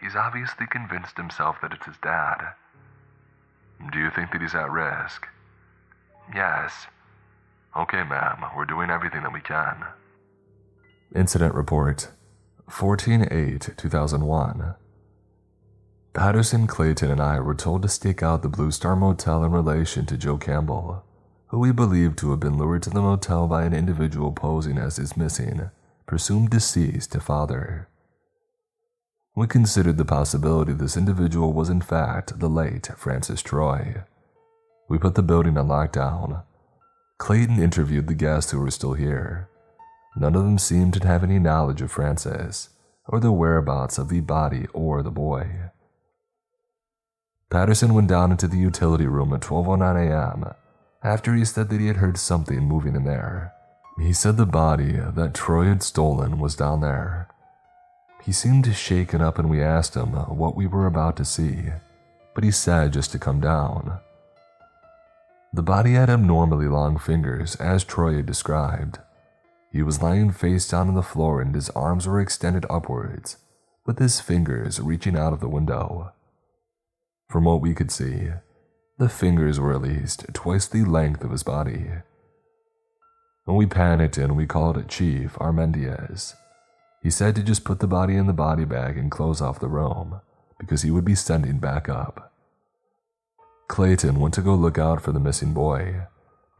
he's obviously convinced himself that it's his dad. Do you think that he's at risk? Yes. Okay, ma'am, we're doing everything that we can. Incident Report 14 8 2001. Patterson, Clayton, and I were told to stake out the Blue Star Motel in relation to Joe Campbell, who we believed to have been lured to the motel by an individual posing as his missing, presumed deceased father. We considered the possibility this individual was in fact the late Francis Troy. We put the building on lockdown. Clayton interviewed the guests who were still here. None of them seemed to have any knowledge of Francis or the whereabouts of the body or the boy. Patterson went down into the utility room at 12:09 a.m. after he said that he had heard something moving in there. He said the body that Troy had stolen was down there he seemed shaken up and we asked him what we were about to see, but he said just to come down. The body had abnormally long fingers, as Troy had described. He was lying face down on the floor and his arms were extended upwards, with his fingers reaching out of the window. From what we could see, the fingers were at least twice the length of his body. When we panicked and we called it Chief Armendiez, he said to just put the body in the body bag and close off the room because he would be sending back up. Clayton went to go look out for the missing boy.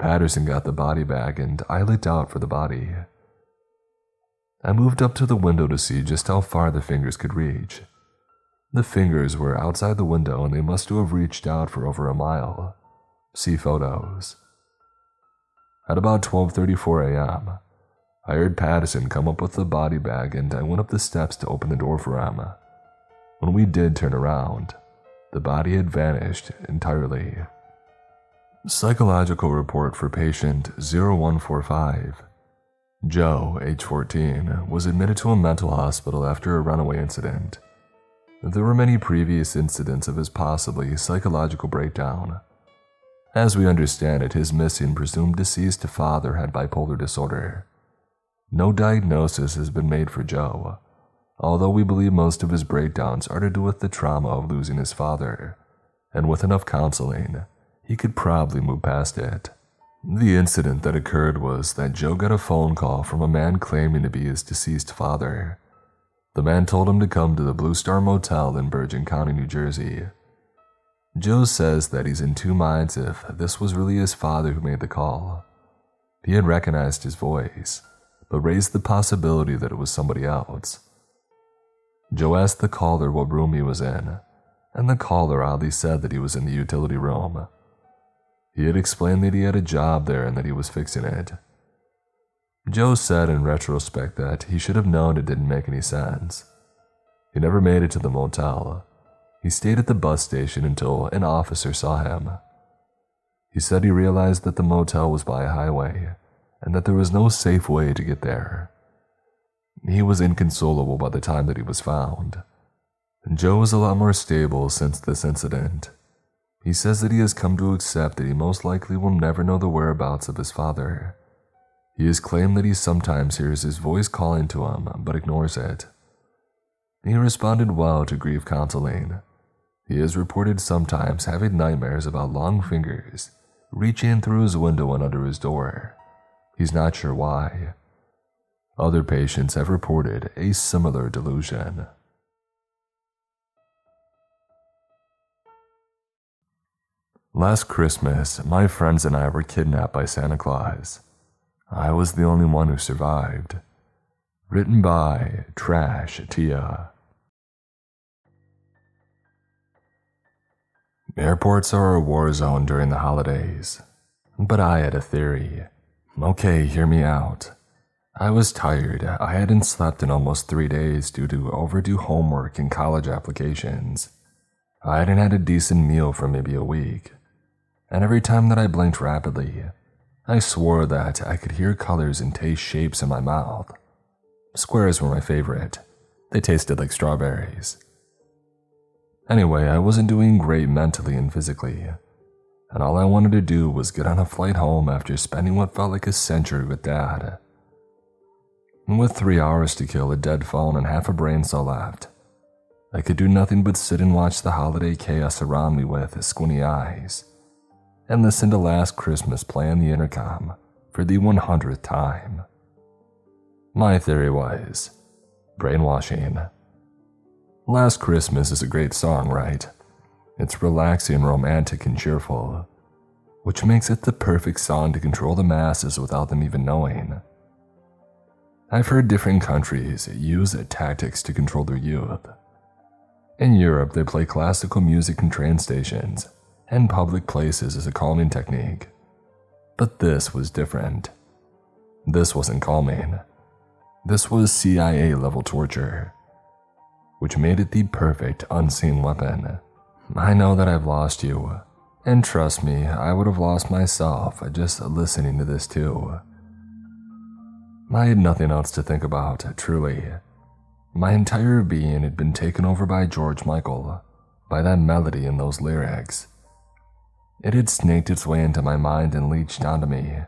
Patterson got the body bag and I looked out for the body. I moved up to the window to see just how far the fingers could reach. The fingers were outside the window and they must have reached out for over a mile. See photos. At about 12:34 a.m., I heard Patterson come up with the body bag and I went up the steps to open the door for him. When we did turn around, the body had vanished entirely. Psychological report for patient 0145. Joe, age 14, was admitted to a mental hospital after a runaway incident. There were many previous incidents of his possibly psychological breakdown. As we understand it, his missing presumed deceased father had bipolar disorder. No diagnosis has been made for Joe, although we believe most of his breakdowns are to do with the trauma of losing his father, and with enough counseling, he could probably move past it. The incident that occurred was that Joe got a phone call from a man claiming to be his deceased father. The man told him to come to the Blue Star Motel in Bergen County, New Jersey. Joe says that he's in two minds if this was really his father who made the call. He had recognized his voice, but raised the possibility that it was somebody else. Joe asked the caller what room he was in, and the caller oddly said that he was in the utility room. He had explained that he had a job there and that he was fixing it. Joe said in retrospect that he should have known it didn't make any sense. He never made it to the motel. He stayed at the bus station until an officer saw him. He said he realized that the motel was by a highway and that there was no safe way to get there. He was inconsolable by the time that he was found. Joe was a lot more stable since this incident. He says that he has come to accept that he most likely will never know the whereabouts of his father. He has claimed that he sometimes hears his voice calling to him, but ignores it. He responded well to grief counseling. He has reported sometimes having nightmares about long fingers reaching through his window and under his door. He's not sure why. Other patients have reported a similar delusion. Last Christmas, my friends and I were kidnapped by Santa Claus. I was the only one who survived. Written by Trash Tia. Airports are a war zone during the holidays. But I had a theory. Okay, hear me out. I was tired. I hadn't slept in almost three days due to overdue homework and college applications. I hadn't had a decent meal for maybe a week. And every time that I blinked rapidly, I swore that I could hear colors and taste shapes in my mouth. Squares were my favorite. They tasted like strawberries. Anyway, I wasn't doing great mentally and physically, and all I wanted to do was get on a flight home after spending what felt like a century with Dad. With three hours to kill, a dead phone, and half a brain cell left, I could do nothing but sit and watch the holiday chaos around me with squinty eyes, and listen to Last Christmas play on the intercom for the 100th time. My theory was brainwashing. Last Christmas is a great song, right? It's relaxing, romantic, and cheerful, which makes it the perfect song to control the masses without them even knowing. I've heard different countries use tactics to control their youth. In Europe, they play classical music in train stations and public places as a calming technique. But this was different. This wasn't calming. This was CIA level torture, which made it the perfect unseen weapon. I know that I've lost you, and trust me, I would have lost myself just listening to this too. I had nothing else to think about, truly. My entire being had been taken over by George Michael, by that melody and those lyrics. It had snaked its way into my mind and leeched onto me,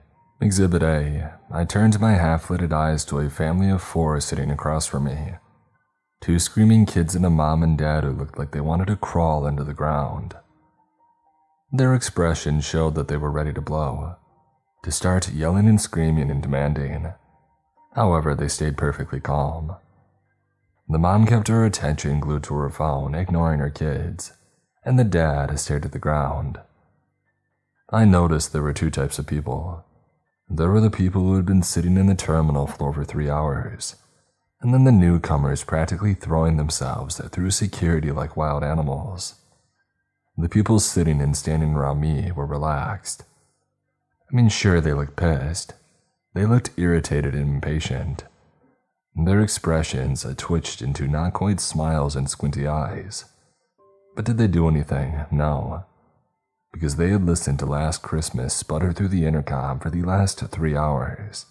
Exhibit A. I turned my half lidded eyes to a family of four sitting across from me. Two screaming kids and a mom and dad who looked like they wanted to crawl into the ground. Their expression showed that they were ready to blow, to start yelling and screaming and demanding. However, they stayed perfectly calm. The mom kept her attention glued to her phone, ignoring her kids, and the dad stared at the ground. I noticed there were two types of people. There were the people who had been sitting in the terminal floor for three hours, and then the newcomers practically throwing themselves through security like wild animals. The people sitting and standing around me were relaxed. I mean, sure, they looked pissed. They looked irritated and impatient. Their expressions twitched into not quite smiles and squinty eyes. But did they do anything? No. Because they had listened to Last Christmas sputter through the intercom for the last three hours,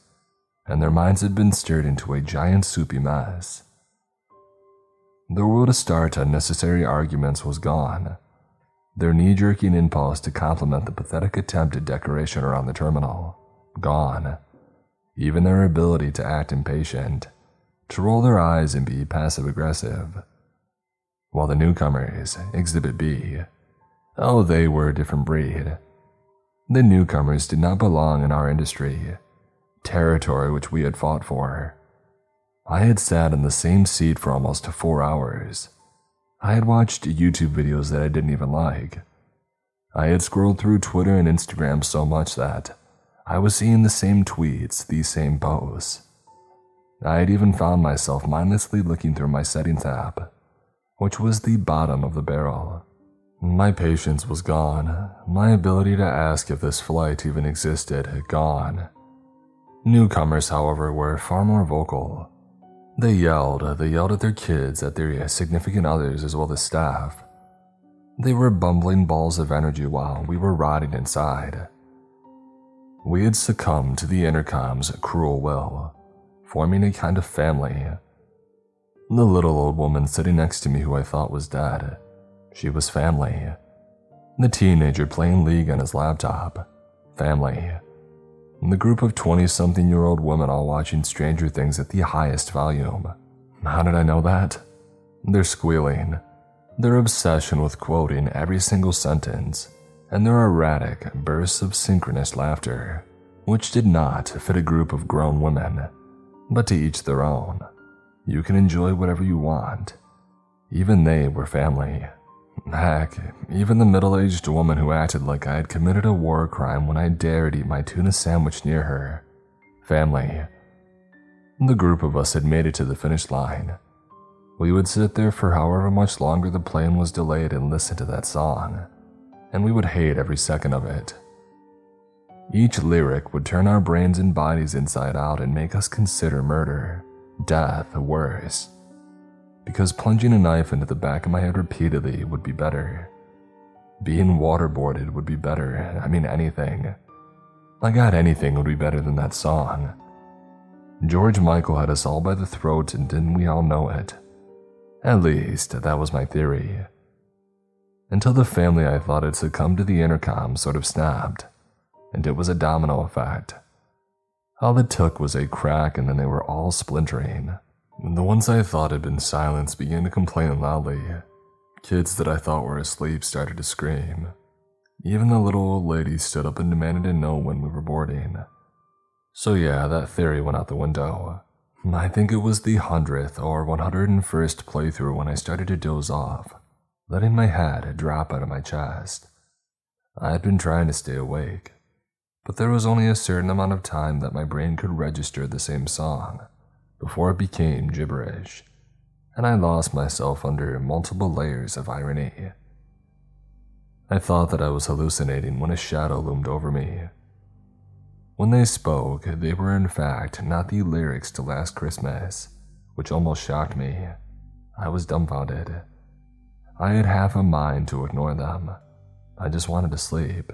and their minds had been stirred into a giant soupy mess. The will to start unnecessary arguments was gone. Their knee jerking impulse to compliment the pathetic attempt at decoration around the terminal, gone. Even their ability to act impatient to roll their eyes and be passive aggressive. While the newcomers, Exhibit B, oh, they were a different breed. The newcomers did not belong in our industry, territory which we had fought for. I had sat in the same seat for almost four hours. I had watched YouTube videos that I didn't even like. I had scrolled through Twitter and Instagram so much that I was seeing the same tweets, these same posts. I had even found myself mindlessly looking through my settings app, which was the bottom of the barrel. My patience was gone, my ability to ask if this flight even existed had gone. Newcomers, however, were far more vocal. They yelled, they yelled at their kids, at their significant others, as well as staff. They were bumbling balls of energy while we were rotting inside. We had succumbed to the intercom's cruel will forming a kind of family. The little old woman sitting next to me, who I thought was dead, she was family. The teenager playing League on his laptop, family. The group of 20 something year old women all watching Stranger Things at the highest volume. How did I know that? Their squealing, their obsession with quoting every single sentence, and their erratic bursts of synchronous laughter, which did not fit a group of grown women but to each their own. You can enjoy whatever you want. Even they were family. Heck, even the middle aged woman who acted like I had committed a war crime when I dared eat my tuna sandwich near her. Family. The group of us had made it to the finish line. We would sit there for however much longer the plane was delayed and listen to that song, and we would hate every second of it. Each lyric would turn our brains and bodies inside out and make us consider murder, death, worse. Because plunging a knife into the back of my head repeatedly would be better. Being waterboarded would be better. I mean, anything. My god, anything would be better than that song. George Michael had us all by the throat, and didn't we all know it? At least, that was my theory. Until the family I thought had succumbed to the intercom sort of snapped and it was a domino effect. All it took was a crack, and then they were all splintering. The ones I thought had been silenced began to complain loudly. Kids that I thought were asleep started to scream. Even the little old lady stood up and demanded to know when we were boarding. So, yeah, that theory went out the window. I think it was the hundredth or 101st playthrough when I started to doze off, letting my head drop out of my chest. I had been trying to stay awake, but there was only a certain amount of time that my brain could register the same song before it became gibberish, and I lost myself under multiple layers of irony. I thought that I was hallucinating when a shadow loomed over me. When they spoke, they were in fact not the lyrics to Last Christmas, which almost shocked me. I was dumbfounded. I had half a mind to ignore them. I just wanted to sleep.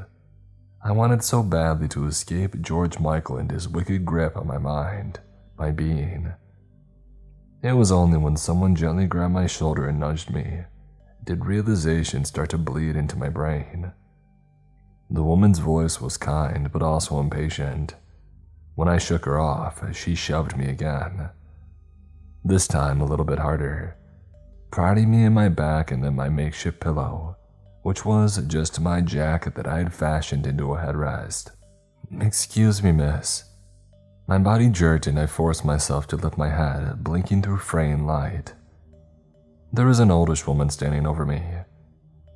I wanted so badly to escape George Michael and his wicked grip on my mind, my being. It was only when someone gently grabbed my shoulder and nudged me did realization start to bleed into my brain. The woman's voice was kind but also impatient. When I shook her off, she shoved me again. This time a little bit harder, prodding me in my back and then my makeshift pillow, which was just my jacket that I had fashioned into a headrest. Excuse me, miss. My body jerked and I forced myself to lift my head, blinking through fraying light. There was an oldish woman standing over me.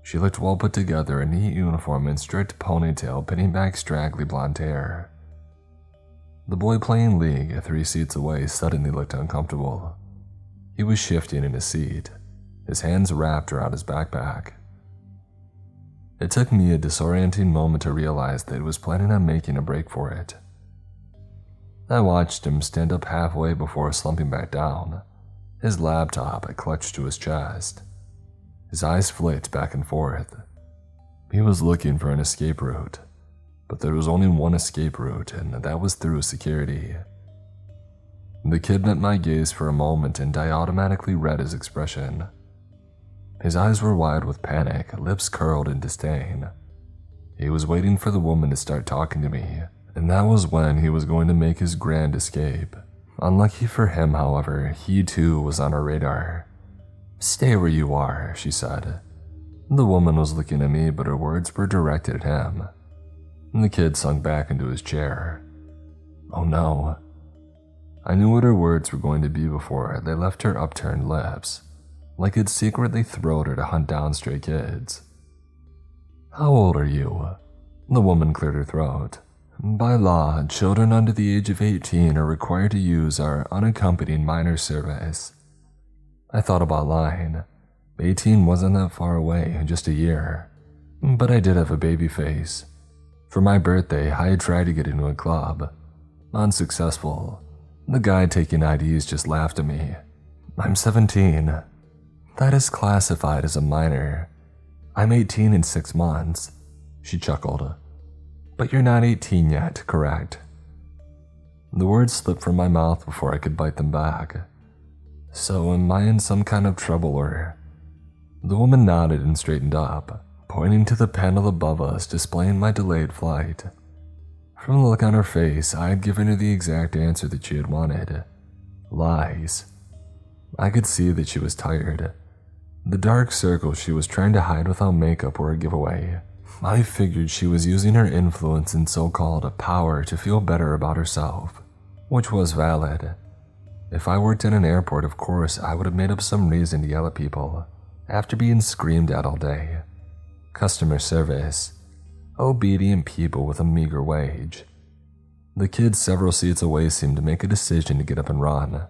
She looked well put together, in neat uniform and strict ponytail pinning back straggly blonde hair. The boy playing League three seats away suddenly looked uncomfortable. He was shifting in his seat, his hands wrapped around his backpack. It took me a disorienting moment to realize that he was planning on making a break for it. I watched him stand up halfway before slumping back down, his laptop clutched to his chest. His eyes flicked back and forth. He was looking for an escape route, but there was only one escape route, and that was through security. The kid met my gaze for a moment, and I automatically read his expression. His eyes were wide with panic, lips curled in disdain. He was waiting for the woman to start talking to me, and that was when he was going to make his grand escape. Unlucky for him, however, he too was on our radar. Stay where you are, she said. The woman was looking at me, but her words were directed at him. The kid sunk back into his chair. Oh no. I knew what her words were going to be before they left her upturned lips, like it secretly thrilled her to hunt down stray kids. How old are you? The woman cleared her throat. By law, children under the age of 18 are required to use our unaccompanied minor service. I thought about lying. 18 wasn't that far away, just a year. But I did have a baby face. For my birthday, I had tried to get into a club. Unsuccessful. The guy taking IDs just laughed at me. I'm 17. That is classified as a minor. I'm 18 in six months. She chuckled. But you're not 18 yet, correct? The words slipped from my mouth before I could bite them back. So, am I in some kind of trouble or? The woman nodded and straightened up pointing to the panel above us displaying my delayed flight. From the look on her face, I had given her the exact answer that she had wanted lies. I could see that she was tired. The dark circles she was trying to hide without makeup were a giveaway. I figured she was using her influence and so called power to feel better about herself, which was valid. If I worked in an airport, of course, I would have made up some reason to yell at people after being screamed at all day customer service, obedient people with a meager wage. The kid several seats away seemed to make a decision to get up and run,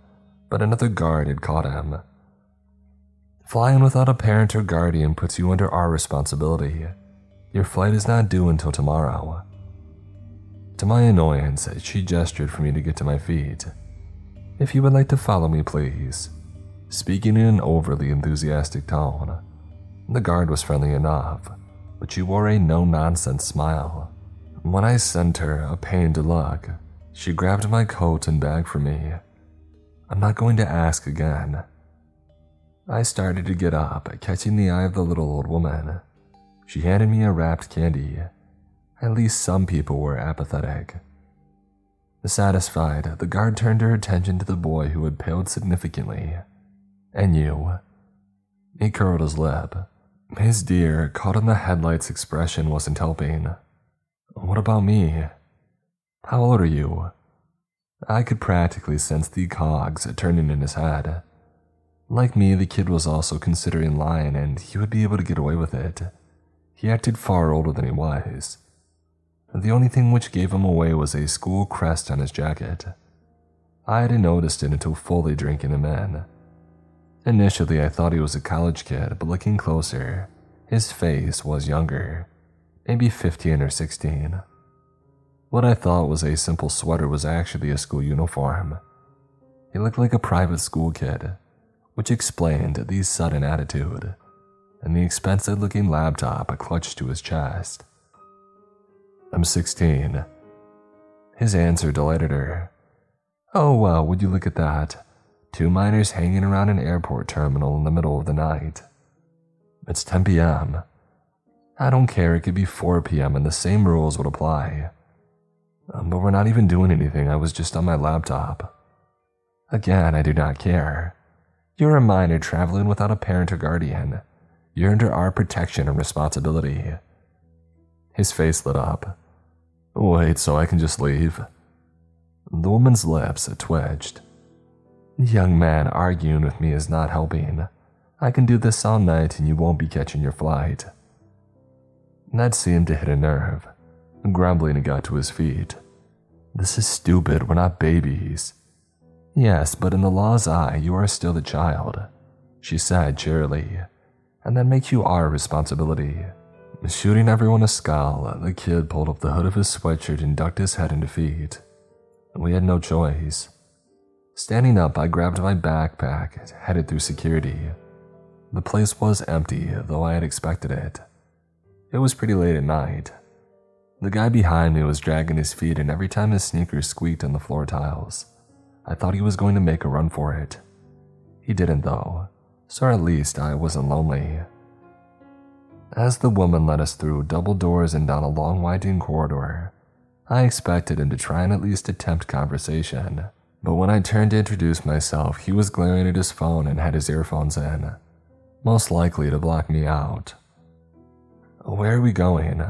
but another guard had caught him. Flying without a parent or guardian puts you under our responsibility. Your flight is not due until tomorrow. To my annoyance, she gestured for me to get to my feet. If you would like to follow me, please. Speaking in an overly enthusiastic tone, the guard was friendly enough, but she wore a no nonsense smile. When I sent her a pained look, she grabbed my coat and bag for me. I'm not going to ask again. I started to get up, catching the eye of the little old woman. She handed me a wrapped candy. At least some people were apathetic. Satisfied, the guard turned her attention to the boy who had paled significantly. And you? He curled his lip. His deer, caught in the headlights expression, wasn't helping. What about me? How old are you? I could practically sense the cogs turning in his head. Like me, the kid was also considering lying, and he would be able to get away with it. He acted far older than he was. The only thing which gave him away was a school crest on his jacket. I hadn't noticed it until fully drinking him in. Initially, I thought he was a college kid, but looking closer, his face was younger, maybe 15 or 16. What I thought was a simple sweater was actually a school uniform. He looked like a private school kid, which explained the sudden attitude and the expensive looking laptop clutched to his chest. I'm 16. His answer delighted her. Oh, well, would you look at that? Two minors hanging around an airport terminal in the middle of the night. It's 10 p.m. I don't care, it could be 4 p.m., and the same rules would apply. Um, but we're not even doing anything. I was just on my laptop. Again, I do not care. You're a minor traveling without a parent or guardian. You're under our protection and responsibility. His face lit up. Wait, so I can just leave? The woman's lips twitched. Young man, arguing with me is not helping. I can do this all night and you won't be catching your flight. That seemed to hit a nerve. Grumbling, he got to his feet. This is stupid, we're not babies. Yes, but in the law's eye, you are still a child, she said cheerily, and that makes you our responsibility. Shooting everyone a scowl, the kid pulled up the hood of his sweatshirt and ducked his head in defeat. We had no choice. Standing up, I grabbed my backpack, and headed through security. The place was empty, though I had expected it. It was pretty late at night. The guy behind me was dragging his feet, and every time his sneakers squeaked on the floor tiles, I thought he was going to make a run for it. He didn't, though, so at least I wasn't lonely. As the woman led us through double doors and down a long, winding corridor, I expected him to try and at least attempt conversation. But when I turned to introduce myself, he was glaring at his phone and had his earphones in, most likely to block me out. Where are we going?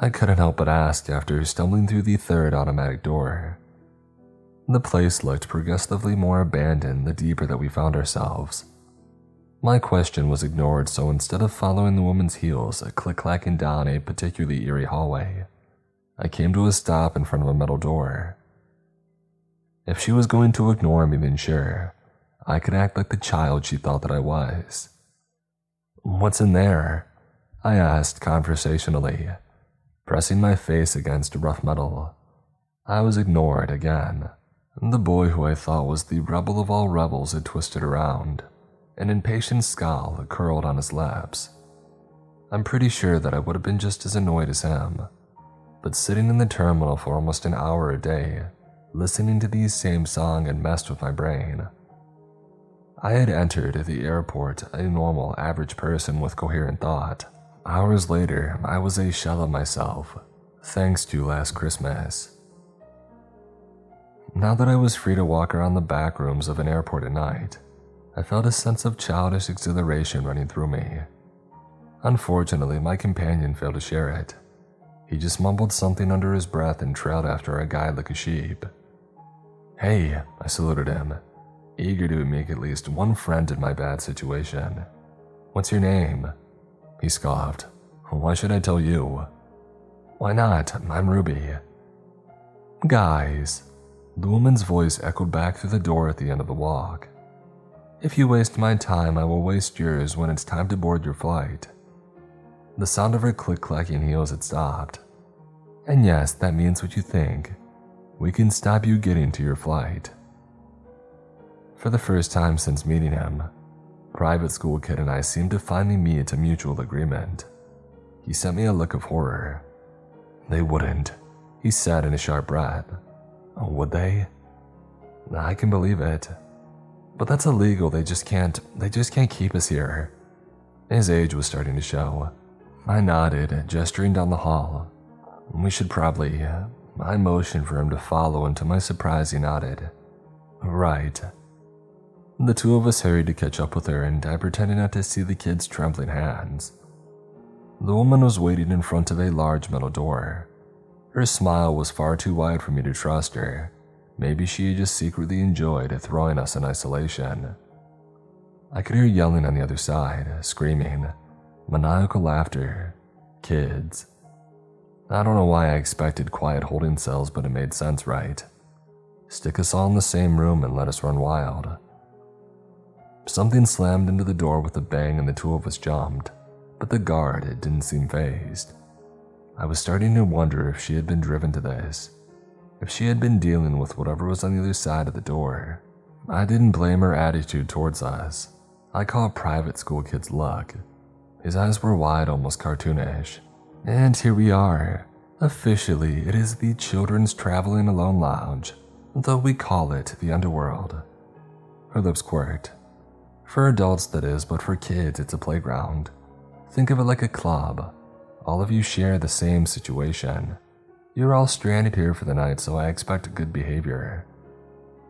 I couldn't help but ask after stumbling through the third automatic door. The place looked progressively more abandoned the deeper that we found ourselves. My question was ignored, so instead of following the woman's heels, click clacking down a particularly eerie hallway, I came to a stop in front of a metal door. If she was going to ignore me, then sure, I could act like the child she thought that I was. What's in there? I asked conversationally, pressing my face against rough metal. I was ignored again. And the boy who I thought was the rebel of all rebels had twisted around an impatient scowl curled on his lips. I'm pretty sure that I would have been just as annoyed as him, but sitting in the terminal for almost an hour a day, listening to these same songs had messed with my brain. I had entered the airport a normal, average person with coherent thought. Hours later, I was a shell of myself, thanks to last Christmas. Now that I was free to walk around the back rooms of an airport at night, I felt a sense of childish exhilaration running through me. Unfortunately, my companion failed to share it. He just mumbled something under his breath and trailed after a guy like a sheep. Hey, I saluted him, eager to make at least one friend in my bad situation. What's your name? He scoffed. Why should I tell you? Why not? I'm Ruby. Guys, the woman's voice echoed back through the door at the end of the walk. If you waste my time, I will waste yours when it's time to board your flight. The sound of her click clacking heels had stopped. And yes, that means what you think. We can stop you getting to your flight. For the first time since meeting him, Private School Kid and I seemed to finally meet a mutual agreement. He sent me a look of horror. They wouldn't, he said in a sharp breath. Oh, would they? I can believe it. But that's illegal. They just can't they just can't keep us here. His age was starting to show. I nodded, gesturing down the hall. We should probably. Uh, I motioned for him to follow, and to my surprise, he nodded. Right. The two of us hurried to catch up with her, and I pretended not to see the kid's trembling hands. The woman was waiting in front of a large metal door. Her smile was far too wide for me to trust her, Maybe she just secretly enjoyed throwing us in isolation. I could hear yelling on the other side, screaming, maniacal laughter, kids. I don't know why I expected quiet holding cells, but it made sense, right? Stick us all in the same room and let us run wild. Something slammed into the door with a bang and the two of us jumped, but the guard didn't seem fazed. I was starting to wonder if she had been driven to this if she had been dealing with whatever was on the other side of the door. I didn't blame her attitude towards us. I call private school kids luck. His eyes were wide, almost cartoonish. And here we are. Officially, it is the Children's Traveling Alone Lounge, though we call it the Underworld. Her lips quirked. For adults, that is, but for kids, it's a playground. Think of it like a club. All of you share the same situation. You're all stranded here for the night, so I expect good behavior.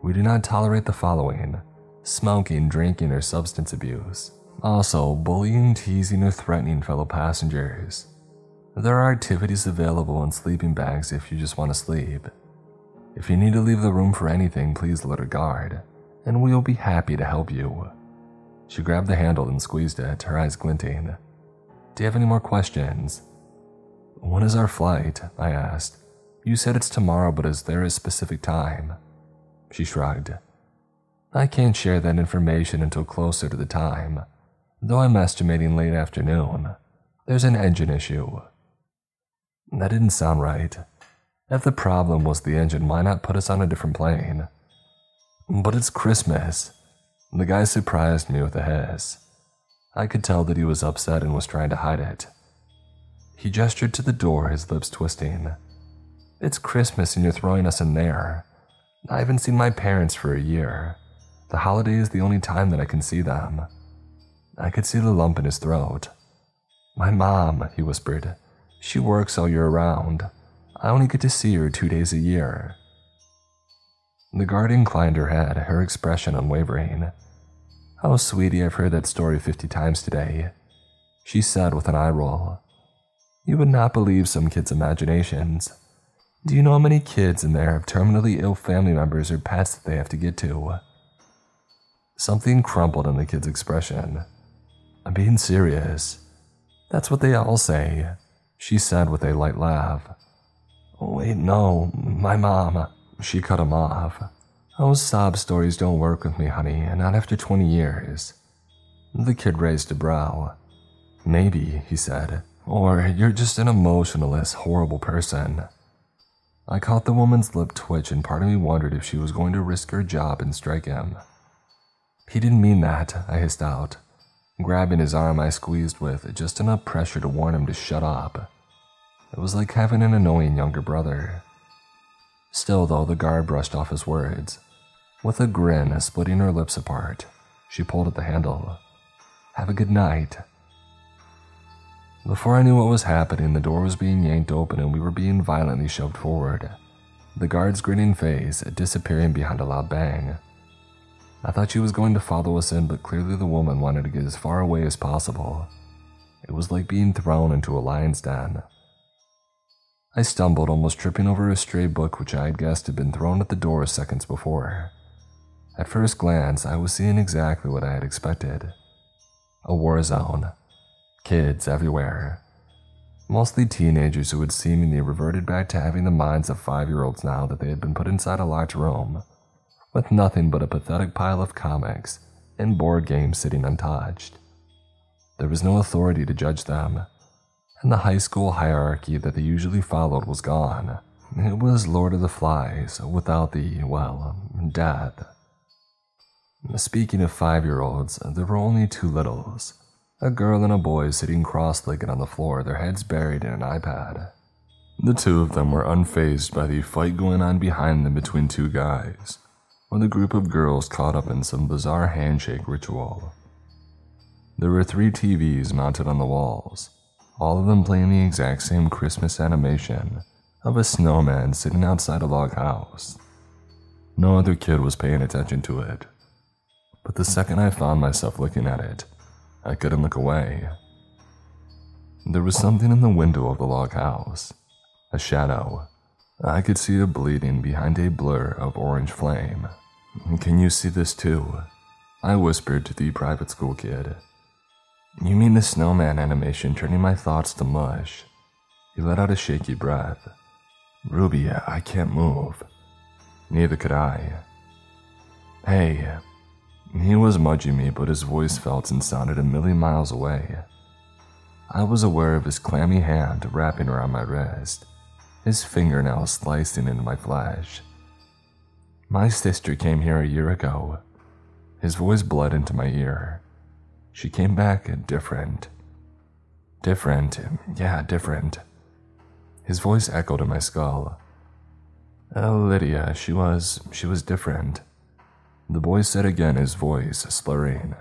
We do not tolerate the following smoking, drinking, or substance abuse. Also, bullying, teasing, or threatening fellow passengers. There are activities available in sleeping bags if you just want to sleep. If you need to leave the room for anything, please let her guard, and we'll be happy to help you. She grabbed the handle and squeezed it, her eyes glinting. Do you have any more questions? When is our flight? I asked. You said it's tomorrow, but is there a specific time? She shrugged. I can't share that information until closer to the time, though I'm estimating late afternoon. There's an engine issue. That didn't sound right. If the problem was the engine, why not put us on a different plane? But it's Christmas. The guy surprised me with a hiss. I could tell that he was upset and was trying to hide it. He gestured to the door, his lips twisting. It's Christmas and you're throwing us in there. I haven't seen my parents for a year. The holiday is the only time that I can see them. I could see the lump in his throat. My mom, he whispered. She works all year round. I only get to see her two days a year. The guard inclined her head, her expression unwavering. Oh, sweetie, I've heard that story fifty times today. She said with an eye roll. You would not believe some kids' imaginations. Do you know how many kids in there have terminally ill family members or pets that they have to get to? Something crumpled in the kid's expression. I'm being serious. That's what they all say, she said with a light laugh. Oh, wait, no, my mom. She cut him off. Those sob stories don't work with me, honey, and not after 20 years. The kid raised a brow. Maybe, he said, or you're just an emotionless, horrible person. I caught the woman's lip twitch, and part of me wondered if she was going to risk her job and strike him. He didn't mean that, I hissed out. Grabbing his arm, I squeezed with just enough pressure to warn him to shut up. It was like having an annoying younger brother. Still, though, the guard brushed off his words. With a grin, splitting her lips apart, she pulled at the handle. Have a good night. Before I knew what was happening, the door was being yanked open and we were being violently shoved forward. The guard's grinning face disappearing behind a loud bang. I thought she was going to follow us in, but clearly the woman wanted to get as far away as possible. It was like being thrown into a lion's den. I stumbled, almost tripping over a stray book which I had guessed had been thrown at the door seconds before. At first glance, I was seeing exactly what I had expected a war zone. Kids everywhere. Mostly teenagers who had seemingly reverted back to having the minds of five year olds now that they had been put inside a locked room, with nothing but a pathetic pile of comics and board games sitting untouched. There was no authority to judge them and the high school hierarchy that they usually followed was gone. It was Lord of the Flies without the, well, death. Speaking of five year olds, there were only two littles a girl and a boy sitting cross legged on the floor, their heads buried in an iPad. The two of them were unfazed by the fight going on behind them between two guys, or the group of girls caught up in some bizarre handshake ritual. There were three TVs mounted on the walls, all of them playing the exact same Christmas animation of a snowman sitting outside a log house. No other kid was paying attention to it. But the second I found myself looking at it, I couldn't look away. There was something in the window of the log house, a shadow. I could see it bleeding behind a blur of orange flame. Can you see this too? I whispered to the private school kid. You mean the snowman animation turning my thoughts to mush? He let out a shaky breath. Ruby, I can't move. Neither could I. Hey. He was mudging me, but his voice felt and sounded a million miles away. I was aware of his clammy hand wrapping around my wrist, his fingernails slicing into my flesh. My sister came here a year ago. His voice bled into my ear. She came back different. Different, yeah, different. His voice echoed in my skull. Oh, Lydia, she was, she was different. The boy said again, his voice slurring.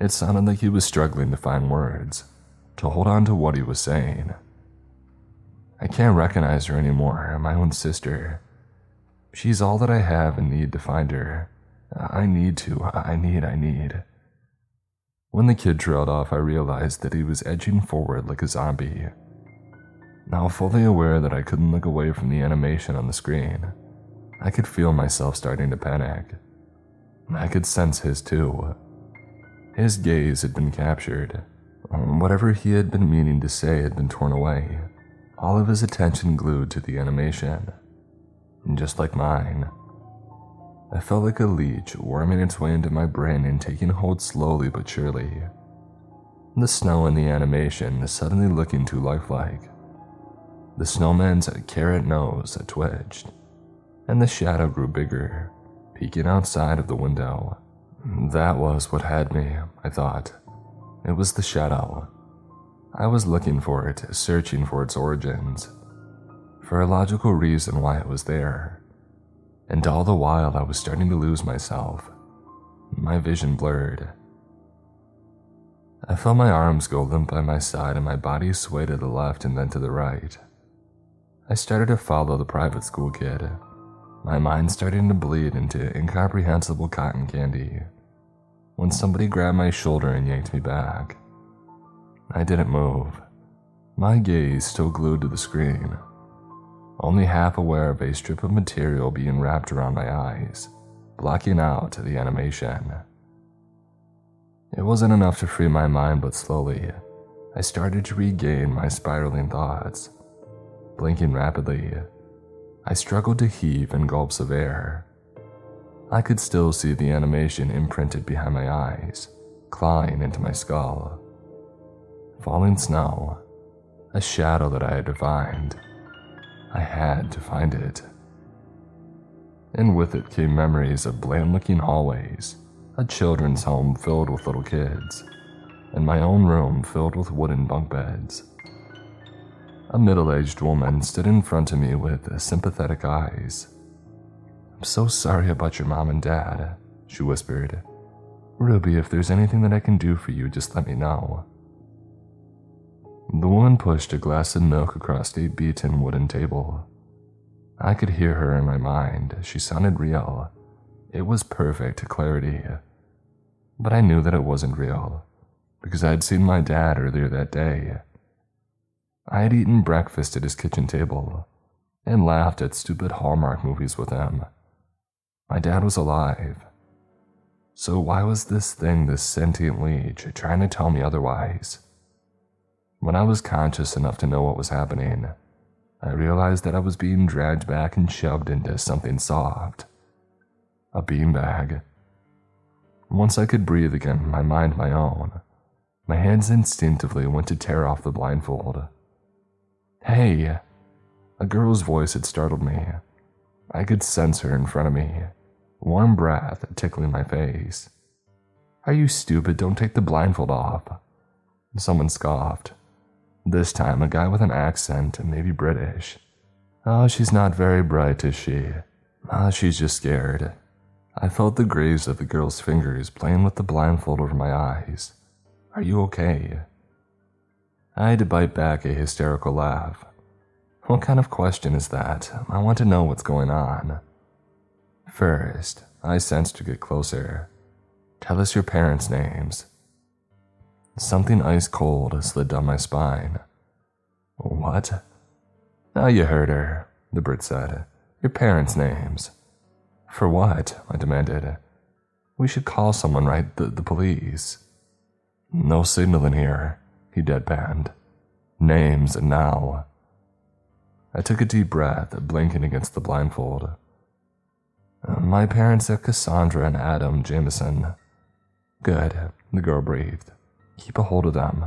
It sounded like he was struggling to find words, to hold on to what he was saying. I can't recognize her anymore, my own sister. She's all that I have and need to find her. I need to, I need, I need. When the kid trailed off, I realized that he was edging forward like a zombie. Now, fully aware that I couldn't look away from the animation on the screen, I could feel myself starting to panic. I could sense his too. His gaze had been captured. Whatever he had been meaning to say had been torn away, all of his attention glued to the animation. Just like mine, I felt like a leech worming its way into my brain and taking hold slowly but surely. The snow in the animation suddenly looking too lifelike. The snowman's carrot nose had twitched, and the shadow grew bigger, peeking outside of the window. That was what had me, I thought. It was the shadow. I was looking for it, searching for its origins, for a logical reason why it was there. And all the while, I was starting to lose myself. My vision blurred. I felt my arms go limp by my side and my body sway to the left and then to the right. I started to follow the private school kid, my mind starting to bleed into incomprehensible cotton candy, when somebody grabbed my shoulder and yanked me back. I didn't move, my gaze still glued to the screen only half aware of a strip of material being wrapped around my eyes, blocking out the animation. It wasn't enough to free my mind, but slowly, I started to regain my spiraling thoughts. Blinking rapidly, I struggled to heave in gulps of air. I could still see the animation imprinted behind my eyes, clawing into my skull. Falling snow, a shadow that I had defined I had to find it. And with it came memories of bland looking hallways, a children's home filled with little kids, and my own room filled with wooden bunk beds. A middle aged woman stood in front of me with sympathetic eyes. I'm so sorry about your mom and dad, she whispered. Ruby, if there's anything that I can do for you, just let me know. The woman pushed a glass of milk across a beaten wooden table. I could hear her in my mind. She sounded real. It was perfect clarity. But I knew that it wasn't real, because I had seen my dad earlier that day. I had eaten breakfast at his kitchen table and laughed at stupid Hallmark movies with him. My dad was alive. So why was this thing, this sentient leech, trying to tell me otherwise? When I was conscious enough to know what was happening, I realized that I was being dragged back and shoved into something soft. A beanbag. Once I could breathe again, my mind my own, my hands instinctively went to tear off the blindfold. Hey! A girl's voice had startled me. I could sense her in front of me, warm breath tickling my face. Are you stupid? Don't take the blindfold off. Someone scoffed. This time, a guy with an accent, maybe British. Oh, she's not very bright, is she? Ah, oh, she's just scared. I felt the graze of the girl's fingers playing with the blindfold over my eyes. Are you okay? I had to bite back a hysterical laugh. What kind of question is that? I want to know what's going on. First, I sensed to get closer. Tell us your parents' names. Something ice cold slid down my spine. What? Now you heard her, the Brit said. Your parents' names. For what? I demanded. We should call someone, right? The, the police. No signal in here, he deadpanned. Names now. I took a deep breath, blinking against the blindfold. Uh, my parents are Cassandra and Adam Jameson. Good, the girl breathed. Keep a hold of them.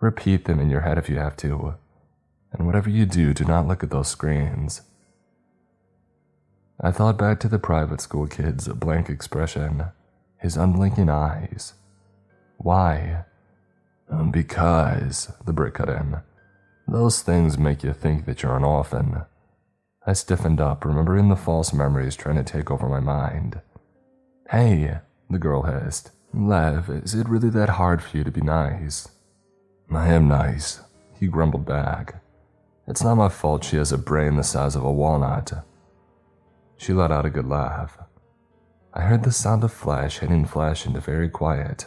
Repeat them in your head if you have to. And whatever you do, do not look at those screens. I thought back to the private school kid's blank expression, his unblinking eyes. Why? Um, because, the Brit cut in. Those things make you think that you're an orphan. I stiffened up, remembering the false memories trying to take over my mind. Hey, the girl hissed. Lev, is it really that hard for you to be nice? I am nice, he grumbled back. It's not my fault she has a brain the size of a walnut. She let out a good laugh. I heard the sound of flash hitting flash into very quiet.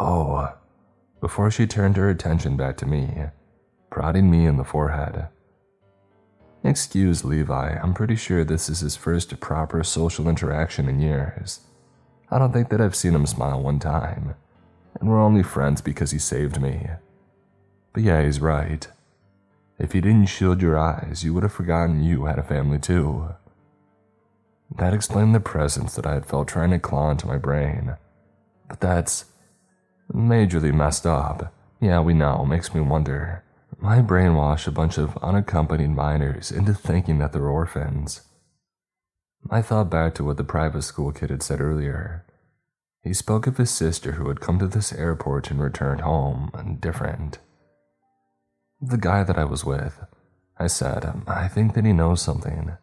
Oh, before she turned her attention back to me, prodding me in the forehead. Excuse Levi, I'm pretty sure this is his first proper social interaction in years. I don't think that I've seen him smile one time, and we're only friends because he saved me. But yeah, he's right. If you didn't shield your eyes, you would have forgotten you had a family too. That explained the presence that I had felt trying to claw into my brain. But that's majorly messed up. Yeah, we know, makes me wonder. I brainwashed a bunch of unaccompanied minors into thinking that they're orphans. I thought back to what the private school kid had said earlier. He spoke of his sister who had come to this airport and returned home, and different. The guy that I was with, I said, I think that he knows something.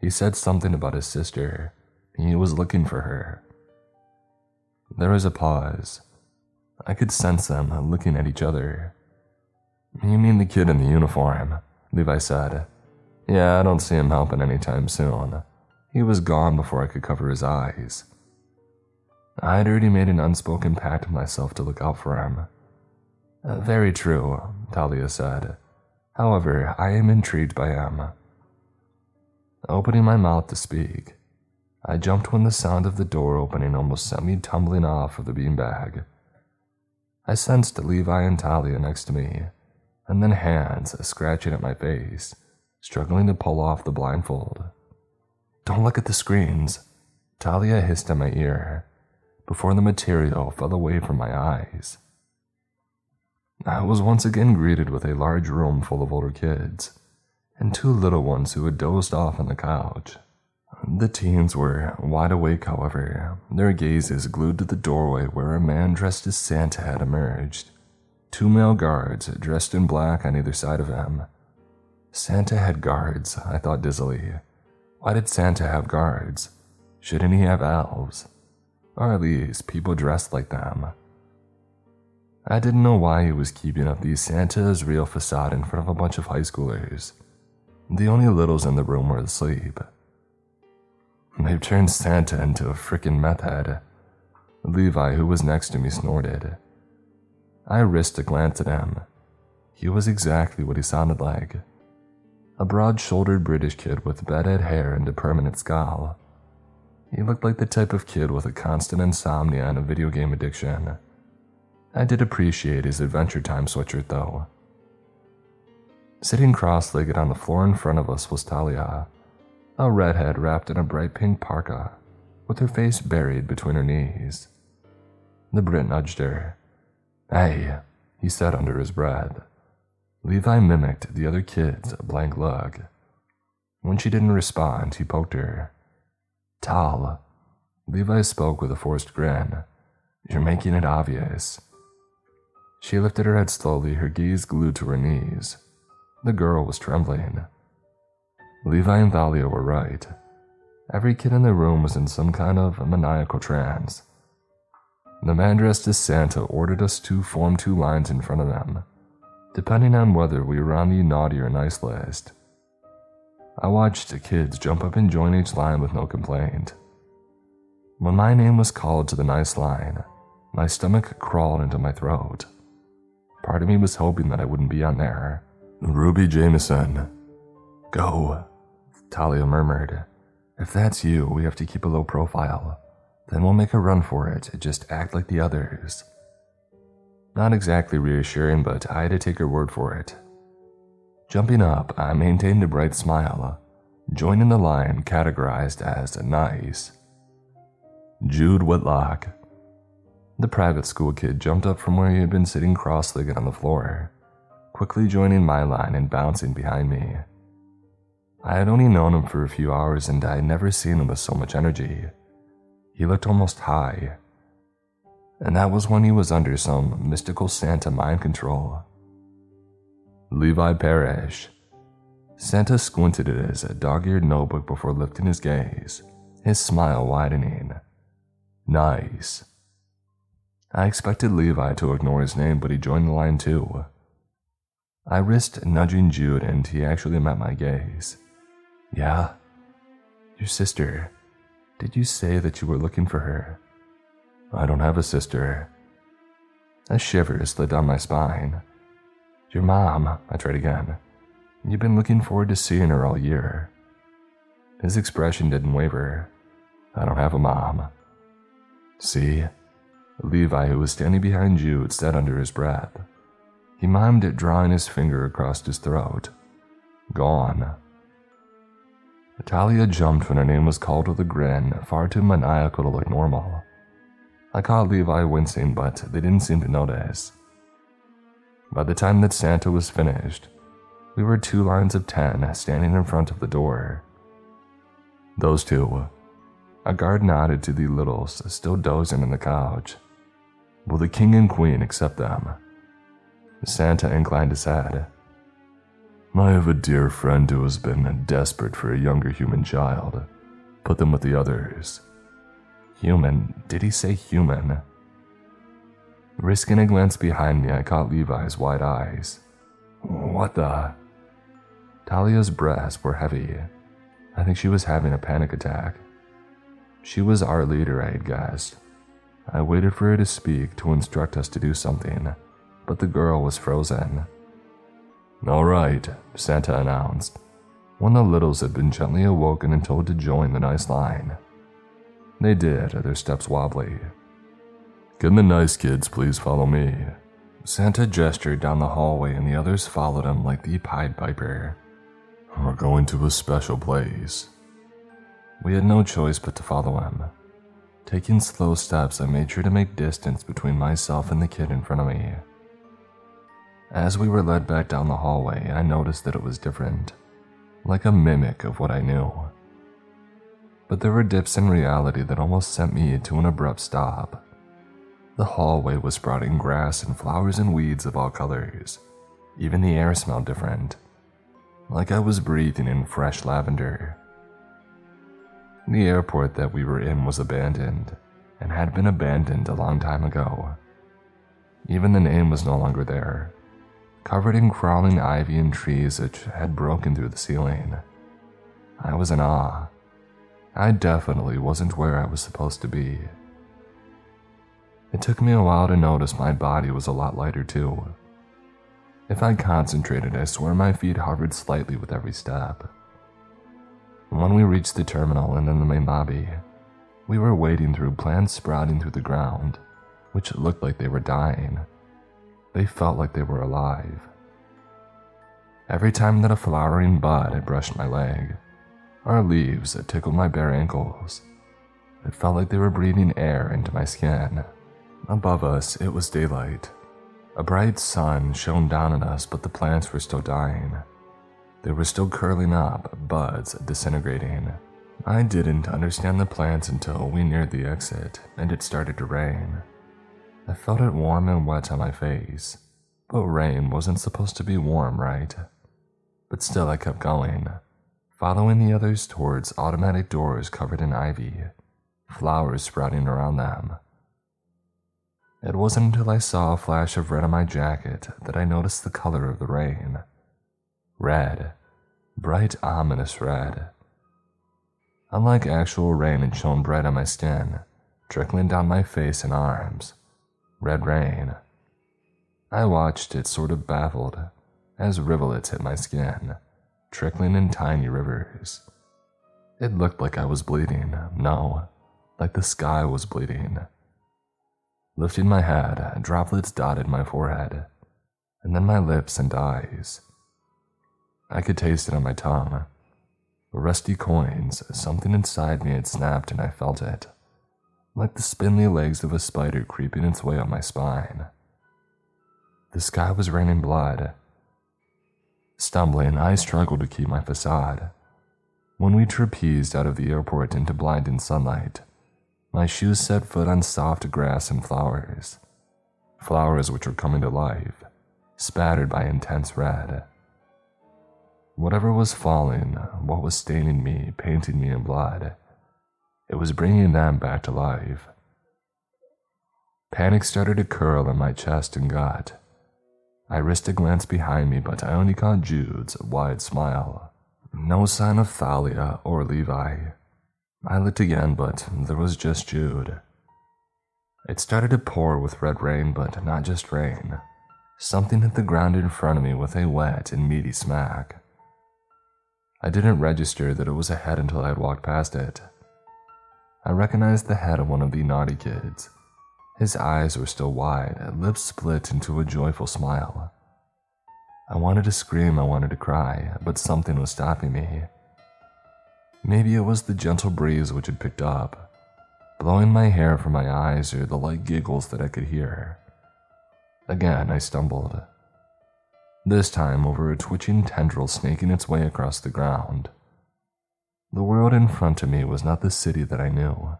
He said something about his sister. He was looking for her. There was a pause. I could sense them looking at each other. You mean the kid in the uniform? Levi said. Yeah, I don't see him helping anytime soon. He was gone before I could cover his eyes. I had already made an unspoken pact with myself to look out for him. Uh, very true, Talia said. However, I am intrigued by him. Opening my mouth to speak, I jumped when the sound of the door opening almost sent me tumbling off of the beanbag. I sensed Levi and Talia next to me, and then hands scratching at my face, struggling to pull off the blindfold. Don't look at the screens, Talia hissed in my ear before the material fell away from my eyes. I was once again greeted with a large room full of older kids and two little ones who had dozed off on the couch. The teens were wide awake, however, their gazes glued to the doorway where a man dressed as Santa had emerged. Two male guards, dressed in black on either side of him. Santa had guards, I thought dizzily. Why did Santa have guards? Shouldn't he have elves? Or at least people dressed like them? I didn't know why he was keeping up the Santa's real facade in front of a bunch of high schoolers. The only littles in the room were asleep. They've turned Santa into a frickin' meth head. Levi, who was next to me, snorted. I risked a glance at him. He was exactly what he sounded like a broad shouldered British kid with bedhead hair and a permanent scowl. He looked like the type of kid with a constant insomnia and a video game addiction. I did appreciate his Adventure Time sweatshirt, though. Sitting cross legged on the floor in front of us was Talia, a redhead wrapped in a bright pink parka, with her face buried between her knees. The Brit nudged her. Hey, he said under his breath. Levi mimicked the other kid's blank look. When she didn't respond, he poked her. Tal. Levi spoke with a forced grin. You're making it obvious. She lifted her head slowly, her gaze glued to her knees. The girl was trembling. Levi and Talia were right. Every kid in the room was in some kind of maniacal trance. The man dressed as Santa ordered us to form two lines in front of them, depending on whether we were on the naughty or nice list. I watched the kids jump up and join each line with no complaint. When my name was called to the nice line, my stomach crawled into my throat. Part of me was hoping that I wouldn't be on there. Ruby Jameson. Go, Talia murmured. If that's you, we have to keep a low profile. Then we'll make a run for it, just act like the others. Not exactly reassuring, but I had to take her word for it. Jumping up, I maintained a bright smile, joining the line categorized as nice. Jude Whitlock. The private school kid jumped up from where he had been sitting cross legged on the floor, quickly joining my line and bouncing behind me. I had only known him for a few hours and I had never seen him with so much energy. He looked almost high. And that was when he was under some mystical Santa mind control. Levi Parrish. Santa squinted at his dog eared notebook before lifting his gaze, his smile widening. Nice. I expected Levi to ignore his name, but he joined the line too. I risked nudging Jude and he actually met my gaze. Yeah? Your sister. Did you say that you were looking for her? I don't have a sister. A shiver slid down my spine. Your mom, I tried again. You've been looking forward to seeing her all year. His expression didn't waver. I don't have a mom. See? Levi, who was standing behind Jude, said under his breath. He mimed it, drawing his finger across his throat. Gone. Natalia jumped when her name was called with a grin, far too maniacal to look normal. I caught Levi wincing, but they didn't seem to notice. By the time that Santa was finished, we were two lines of ten standing in front of the door. Those two. A guard nodded to the littles still dozing on the couch. Will the king and queen accept them? Santa inclined his head. I have a dear friend who has been desperate for a younger human child. Put them with the others. Human? Did he say human? Risking a glance behind me, I caught Levi's wide eyes. What the? Talia's breaths were heavy. I think she was having a panic attack. She was our leader, I had guessed. I waited for her to speak to instruct us to do something, but the girl was frozen. All right, Santa announced, when the littles had been gently awoken and told to join the nice line. They did, their steps wobbly. Can the nice kids please follow me? Santa gestured down the hallway and the others followed him like the Pied Piper. We're going to a special place. We had no choice but to follow him. Taking slow steps, I made sure to make distance between myself and the kid in front of me. As we were led back down the hallway, I noticed that it was different, like a mimic of what I knew. But there were dips in reality that almost sent me to an abrupt stop. The hallway was sprouting grass and flowers and weeds of all colors. Even the air smelled different, like I was breathing in fresh lavender. The airport that we were in was abandoned, and had been abandoned a long time ago. Even the name was no longer there, covered in crawling ivy and trees which had broken through the ceiling. I was in awe. I definitely wasn't where I was supposed to be. It took me a while to notice my body was a lot lighter too. If I concentrated, I swear my feet hovered slightly with every step. When we reached the terminal and then the main lobby, we were wading through plants sprouting through the ground, which looked like they were dying. They felt like they were alive. Every time that a flowering bud had brushed my leg, or leaves that tickled my bare ankles, it felt like they were breathing air into my skin. Above us, it was daylight. A bright sun shone down on us, but the plants were still dying. They were still curling up, buds disintegrating. I didn't understand the plants until we neared the exit and it started to rain. I felt it warm and wet on my face, but rain wasn't supposed to be warm, right? But still, I kept going, following the others towards automatic doors covered in ivy, flowers sprouting around them. It wasn't until I saw a flash of red on my jacket that I noticed the color of the rain. Red. Bright, ominous red. Unlike actual rain, it shone bright on my skin, trickling down my face and arms. Red rain. I watched it sort of baffled as rivulets hit my skin, trickling in tiny rivers. It looked like I was bleeding. No, like the sky was bleeding. Lifting my head, droplets dotted my forehead, and then my lips and eyes. I could taste it on my tongue. Rusty coins, something inside me had snapped and I felt it, like the spindly legs of a spider creeping its way up my spine. The sky was raining blood. Stumbling, I struggled to keep my facade. When we trapezed out of the airport into blinding sunlight, my shoes set foot on soft grass and flowers. Flowers which were coming to life, spattered by intense red. Whatever was falling, what was staining me, painting me in blood, it was bringing them back to life. Panic started to curl in my chest and gut. I risked a glance behind me, but I only caught Jude's wide smile. No sign of Talia or Levi. I looked again, but there was just Jude. It started to pour with red rain, but not just rain. Something hit the ground in front of me with a wet and meaty smack. I didn't register that it was a head until I had walked past it. I recognized the head of one of the naughty kids. His eyes were still wide, lips split into a joyful smile. I wanted to scream, I wanted to cry, but something was stopping me. Maybe it was the gentle breeze which had picked up, blowing my hair from my eyes or the light giggles that I could hear. Again, I stumbled. This time over a twitching tendril snaking its way across the ground. The world in front of me was not the city that I knew.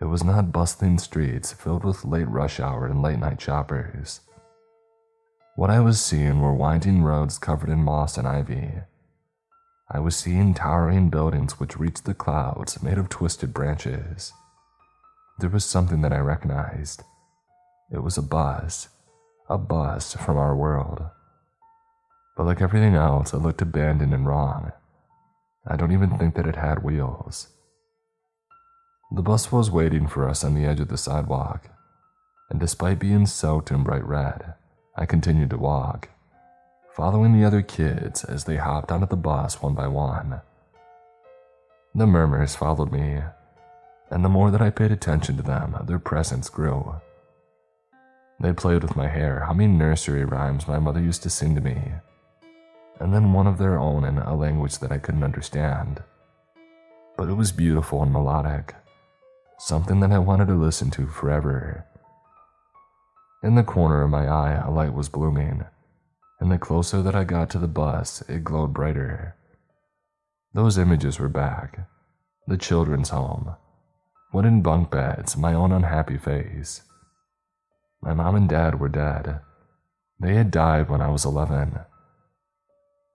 It was not bustling streets filled with late rush hour and late night shoppers. What I was seeing were winding roads covered in moss and ivy. I was seeing towering buildings which reached the clouds made of twisted branches. There was something that I recognized. It was a bus, a bus from our world. But like everything else, it looked abandoned and wrong. I don't even think that it had wheels. The bus was waiting for us on the edge of the sidewalk, and despite being soaked in bright red, I continued to walk, following the other kids as they hopped onto the bus one by one. The murmurs followed me, and the more that I paid attention to them, their presence grew. They played with my hair, humming nursery rhymes my mother used to sing to me, and then one of their own in a language that I couldn't understand. But it was beautiful and melodic something that I wanted to listen to forever. In the corner of my eye, a light was blooming, and the closer that I got to the bus, it glowed brighter. Those images were back the children's home, wooden bunk beds, my own unhappy face. My mom and dad were dead. They had died when I was 11.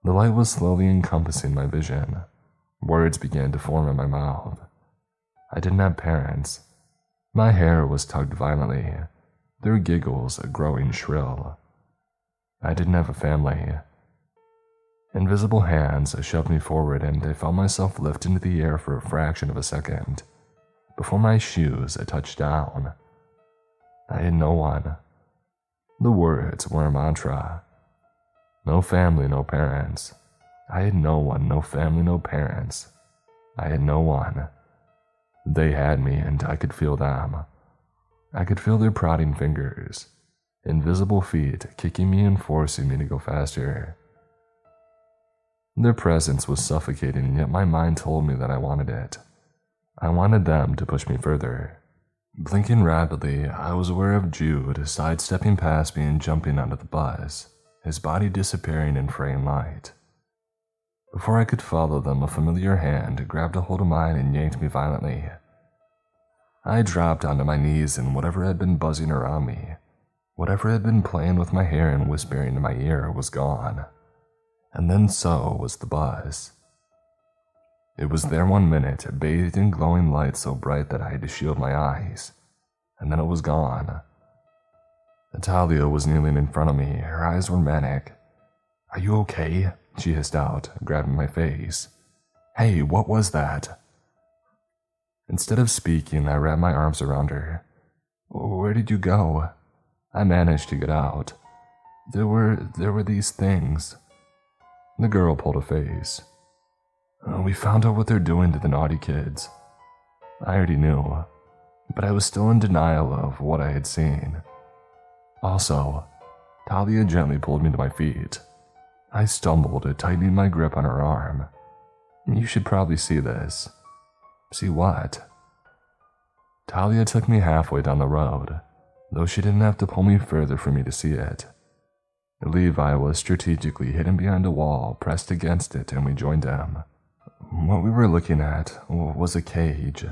The light was slowly encompassing my vision. Words began to form in my mouth. I didn't have parents. My hair was tugged violently, their giggles growing shrill. I didn't have a family. Invisible hands shoved me forward, and I felt myself lift into the air for a fraction of a second before my shoes touched down. I had no one. The words were a mantra. No family, no parents. I had no one, no family, no parents. I had no one. They had me, and I could feel them. I could feel their prodding fingers, invisible feet kicking me and forcing me to go faster. Their presence was suffocating, and yet my mind told me that I wanted it. I wanted them to push me further. Blinking rapidly, I was aware of Jude sidestepping past me and jumping onto the bus, his body disappearing in fraying light. Before I could follow them, a familiar hand grabbed a hold of mine and yanked me violently. I dropped onto my knees, and whatever had been buzzing around me, whatever had been playing with my hair and whispering in my ear, was gone. And then so was the buzz. It was there one minute, bathed in glowing light so bright that I had to shield my eyes, and then it was gone. Natalia was kneeling in front of me, her eyes were manic. Are you okay? She hissed out, grabbing my face. Hey, what was that? Instead of speaking, I wrapped my arms around her. Where did you go? I managed to get out. There were there were these things. The girl pulled a face. Uh, we found out what they're doing to the naughty kids. I already knew, but I was still in denial of what I had seen. Also, Talia gently pulled me to my feet. I stumbled, tightening my grip on her arm. You should probably see this. See what? Talia took me halfway down the road, though she didn't have to pull me further for me to see it. Levi was strategically hidden behind a wall, pressed against it, and we joined him. What we were looking at was a cage.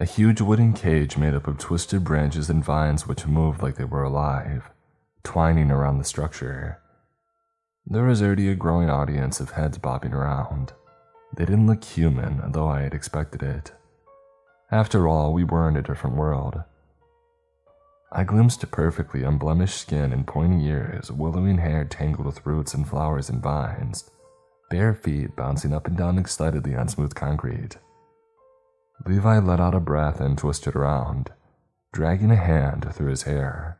A huge wooden cage made up of twisted branches and vines which moved like they were alive, twining around the structure. There was already a growing audience of heads bobbing around. They didn't look human, though I had expected it. After all, we were in a different world. I glimpsed a perfectly unblemished skin and pointy ears, willowing hair tangled with roots and flowers and vines, bare feet bouncing up and down excitedly on smooth concrete. Levi let out a breath and twisted around, dragging a hand through his hair.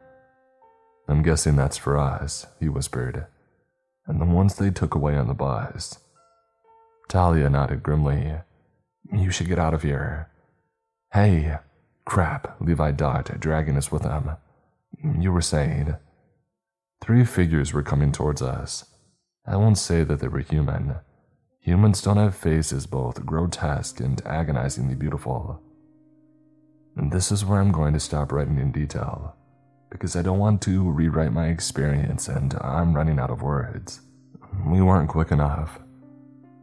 I'm guessing that's for us, he whispered, and the ones they took away on the bus. Talia nodded grimly. You should get out of here. Hey, crap, Levi ducked, dragging us with him. You were saying. Three figures were coming towards us. I won't say that they were human. Humans don't have faces both grotesque and agonizingly beautiful. And this is where I'm going to stop writing in detail, because I don't want to rewrite my experience and I'm running out of words. We weren't quick enough.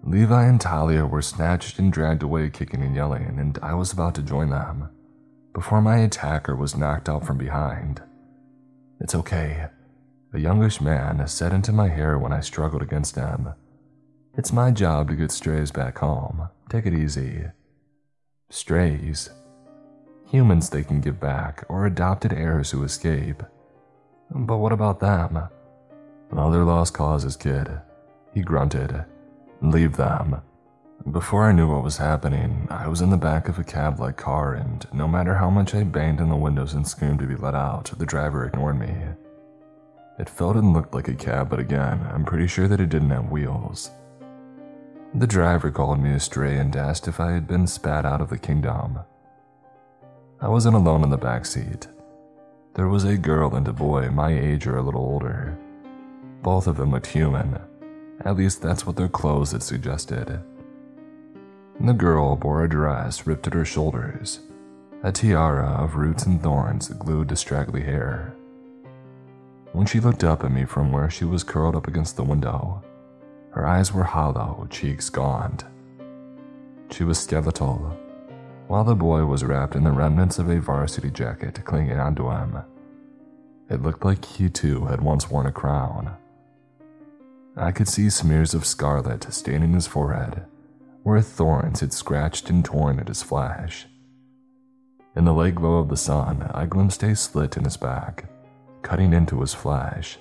Levi and Talia were snatched and dragged away, kicking and yelling, and I was about to join them before my attacker was knocked out from behind. It's okay, a youngish man said into my hair when I struggled against him. It's my job to get strays back home. Take it easy. Strays. Humans they can give back, or adopted heirs who escape. But what about them? Other lost causes, kid. He grunted. Leave them. Before I knew what was happening, I was in the back of a cab like car, and no matter how much I banged on the windows and screamed to be let out, the driver ignored me. It felt and looked like a cab, but again, I'm pretty sure that it didn't have wheels. The driver called me a stray and asked if I had been spat out of the kingdom. I wasn't alone in the back seat. There was a girl and a boy my age or a little older. Both of them looked human, at least that's what their clothes had suggested. The girl bore a dress ripped at her shoulders, a tiara of roots and thorns glued to straggly hair. When she looked up at me from where she was curled up against the window, her eyes were hollow, cheeks gaunt. She was skeletal, while the boy was wrapped in the remnants of a varsity jacket clinging onto him. It looked like he too had once worn a crown. I could see smears of scarlet staining his forehead, where thorns had scratched and torn at his flesh. In the late glow of the sun, I glimpsed a slit in his back, cutting into his flesh,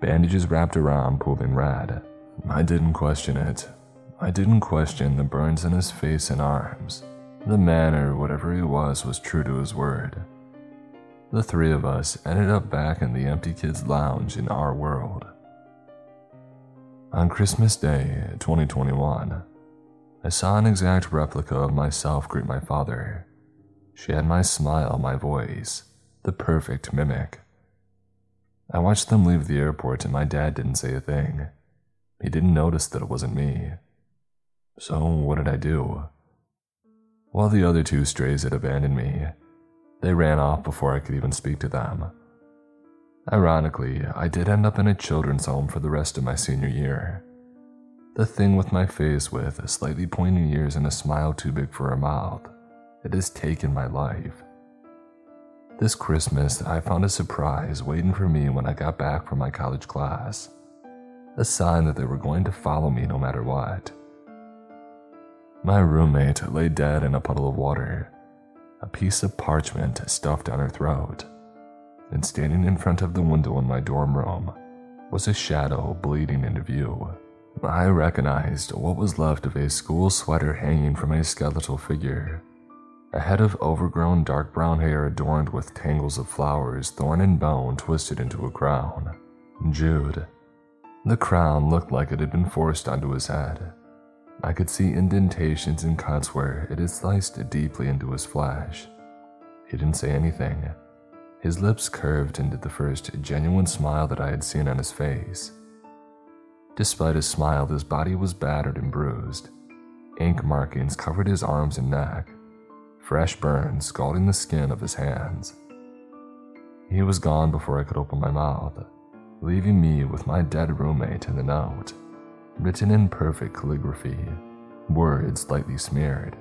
bandages wrapped around pooling red. I didn't question it. I didn't question the burns in his face and arms. The man, or whatever he was, was true to his word. The three of us ended up back in the empty kids' lounge in our world. On Christmas Day 2021, I saw an exact replica of myself greet my father. She had my smile, my voice, the perfect mimic. I watched them leave the airport and my dad didn't say a thing. He didn't notice that it wasn't me. So, what did I do? While the other two strays had abandoned me, they ran off before I could even speak to them. Ironically, I did end up in a children's home for the rest of my senior year. The thing with my face with slightly pointing ears and a smile too big for a mouth, it has taken my life. This Christmas, I found a surprise waiting for me when I got back from my college class. A sign that they were going to follow me no matter what. My roommate lay dead in a puddle of water, a piece of parchment stuffed down her throat and standing in front of the window in my dorm room was a shadow bleeding into view. I recognized what was left of a school sweater hanging from a skeletal figure. A head of overgrown dark brown hair adorned with tangles of flowers, thorn and bone twisted into a crown. Jude. The crown looked like it had been forced onto his head. I could see indentations and cuts where it had sliced deeply into his flesh. He didn't say anything, his lips curved into the first genuine smile that I had seen on his face. Despite his smile, his body was battered and bruised. Ink markings covered his arms and neck, fresh burns scalding the skin of his hands. He was gone before I could open my mouth, leaving me with my dead roommate in the note, written in perfect calligraphy, words slightly smeared,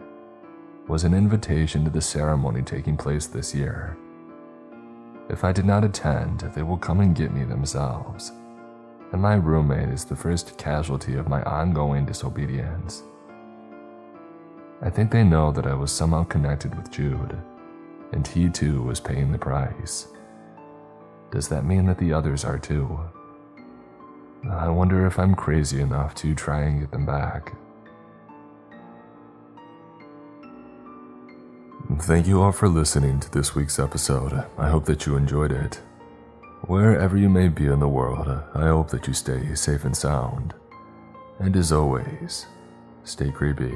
was an invitation to the ceremony taking place this year if I did not attend, they will come and get me themselves. And my roommate is the first casualty of my ongoing disobedience. I think they know that I was somehow connected with Jude, and he too was paying the price. Does that mean that the others are too? I wonder if I'm crazy enough to try and get them back. Thank you all for listening to this week's episode. I hope that you enjoyed it. Wherever you may be in the world, I hope that you stay safe and sound. And as always, stay creepy.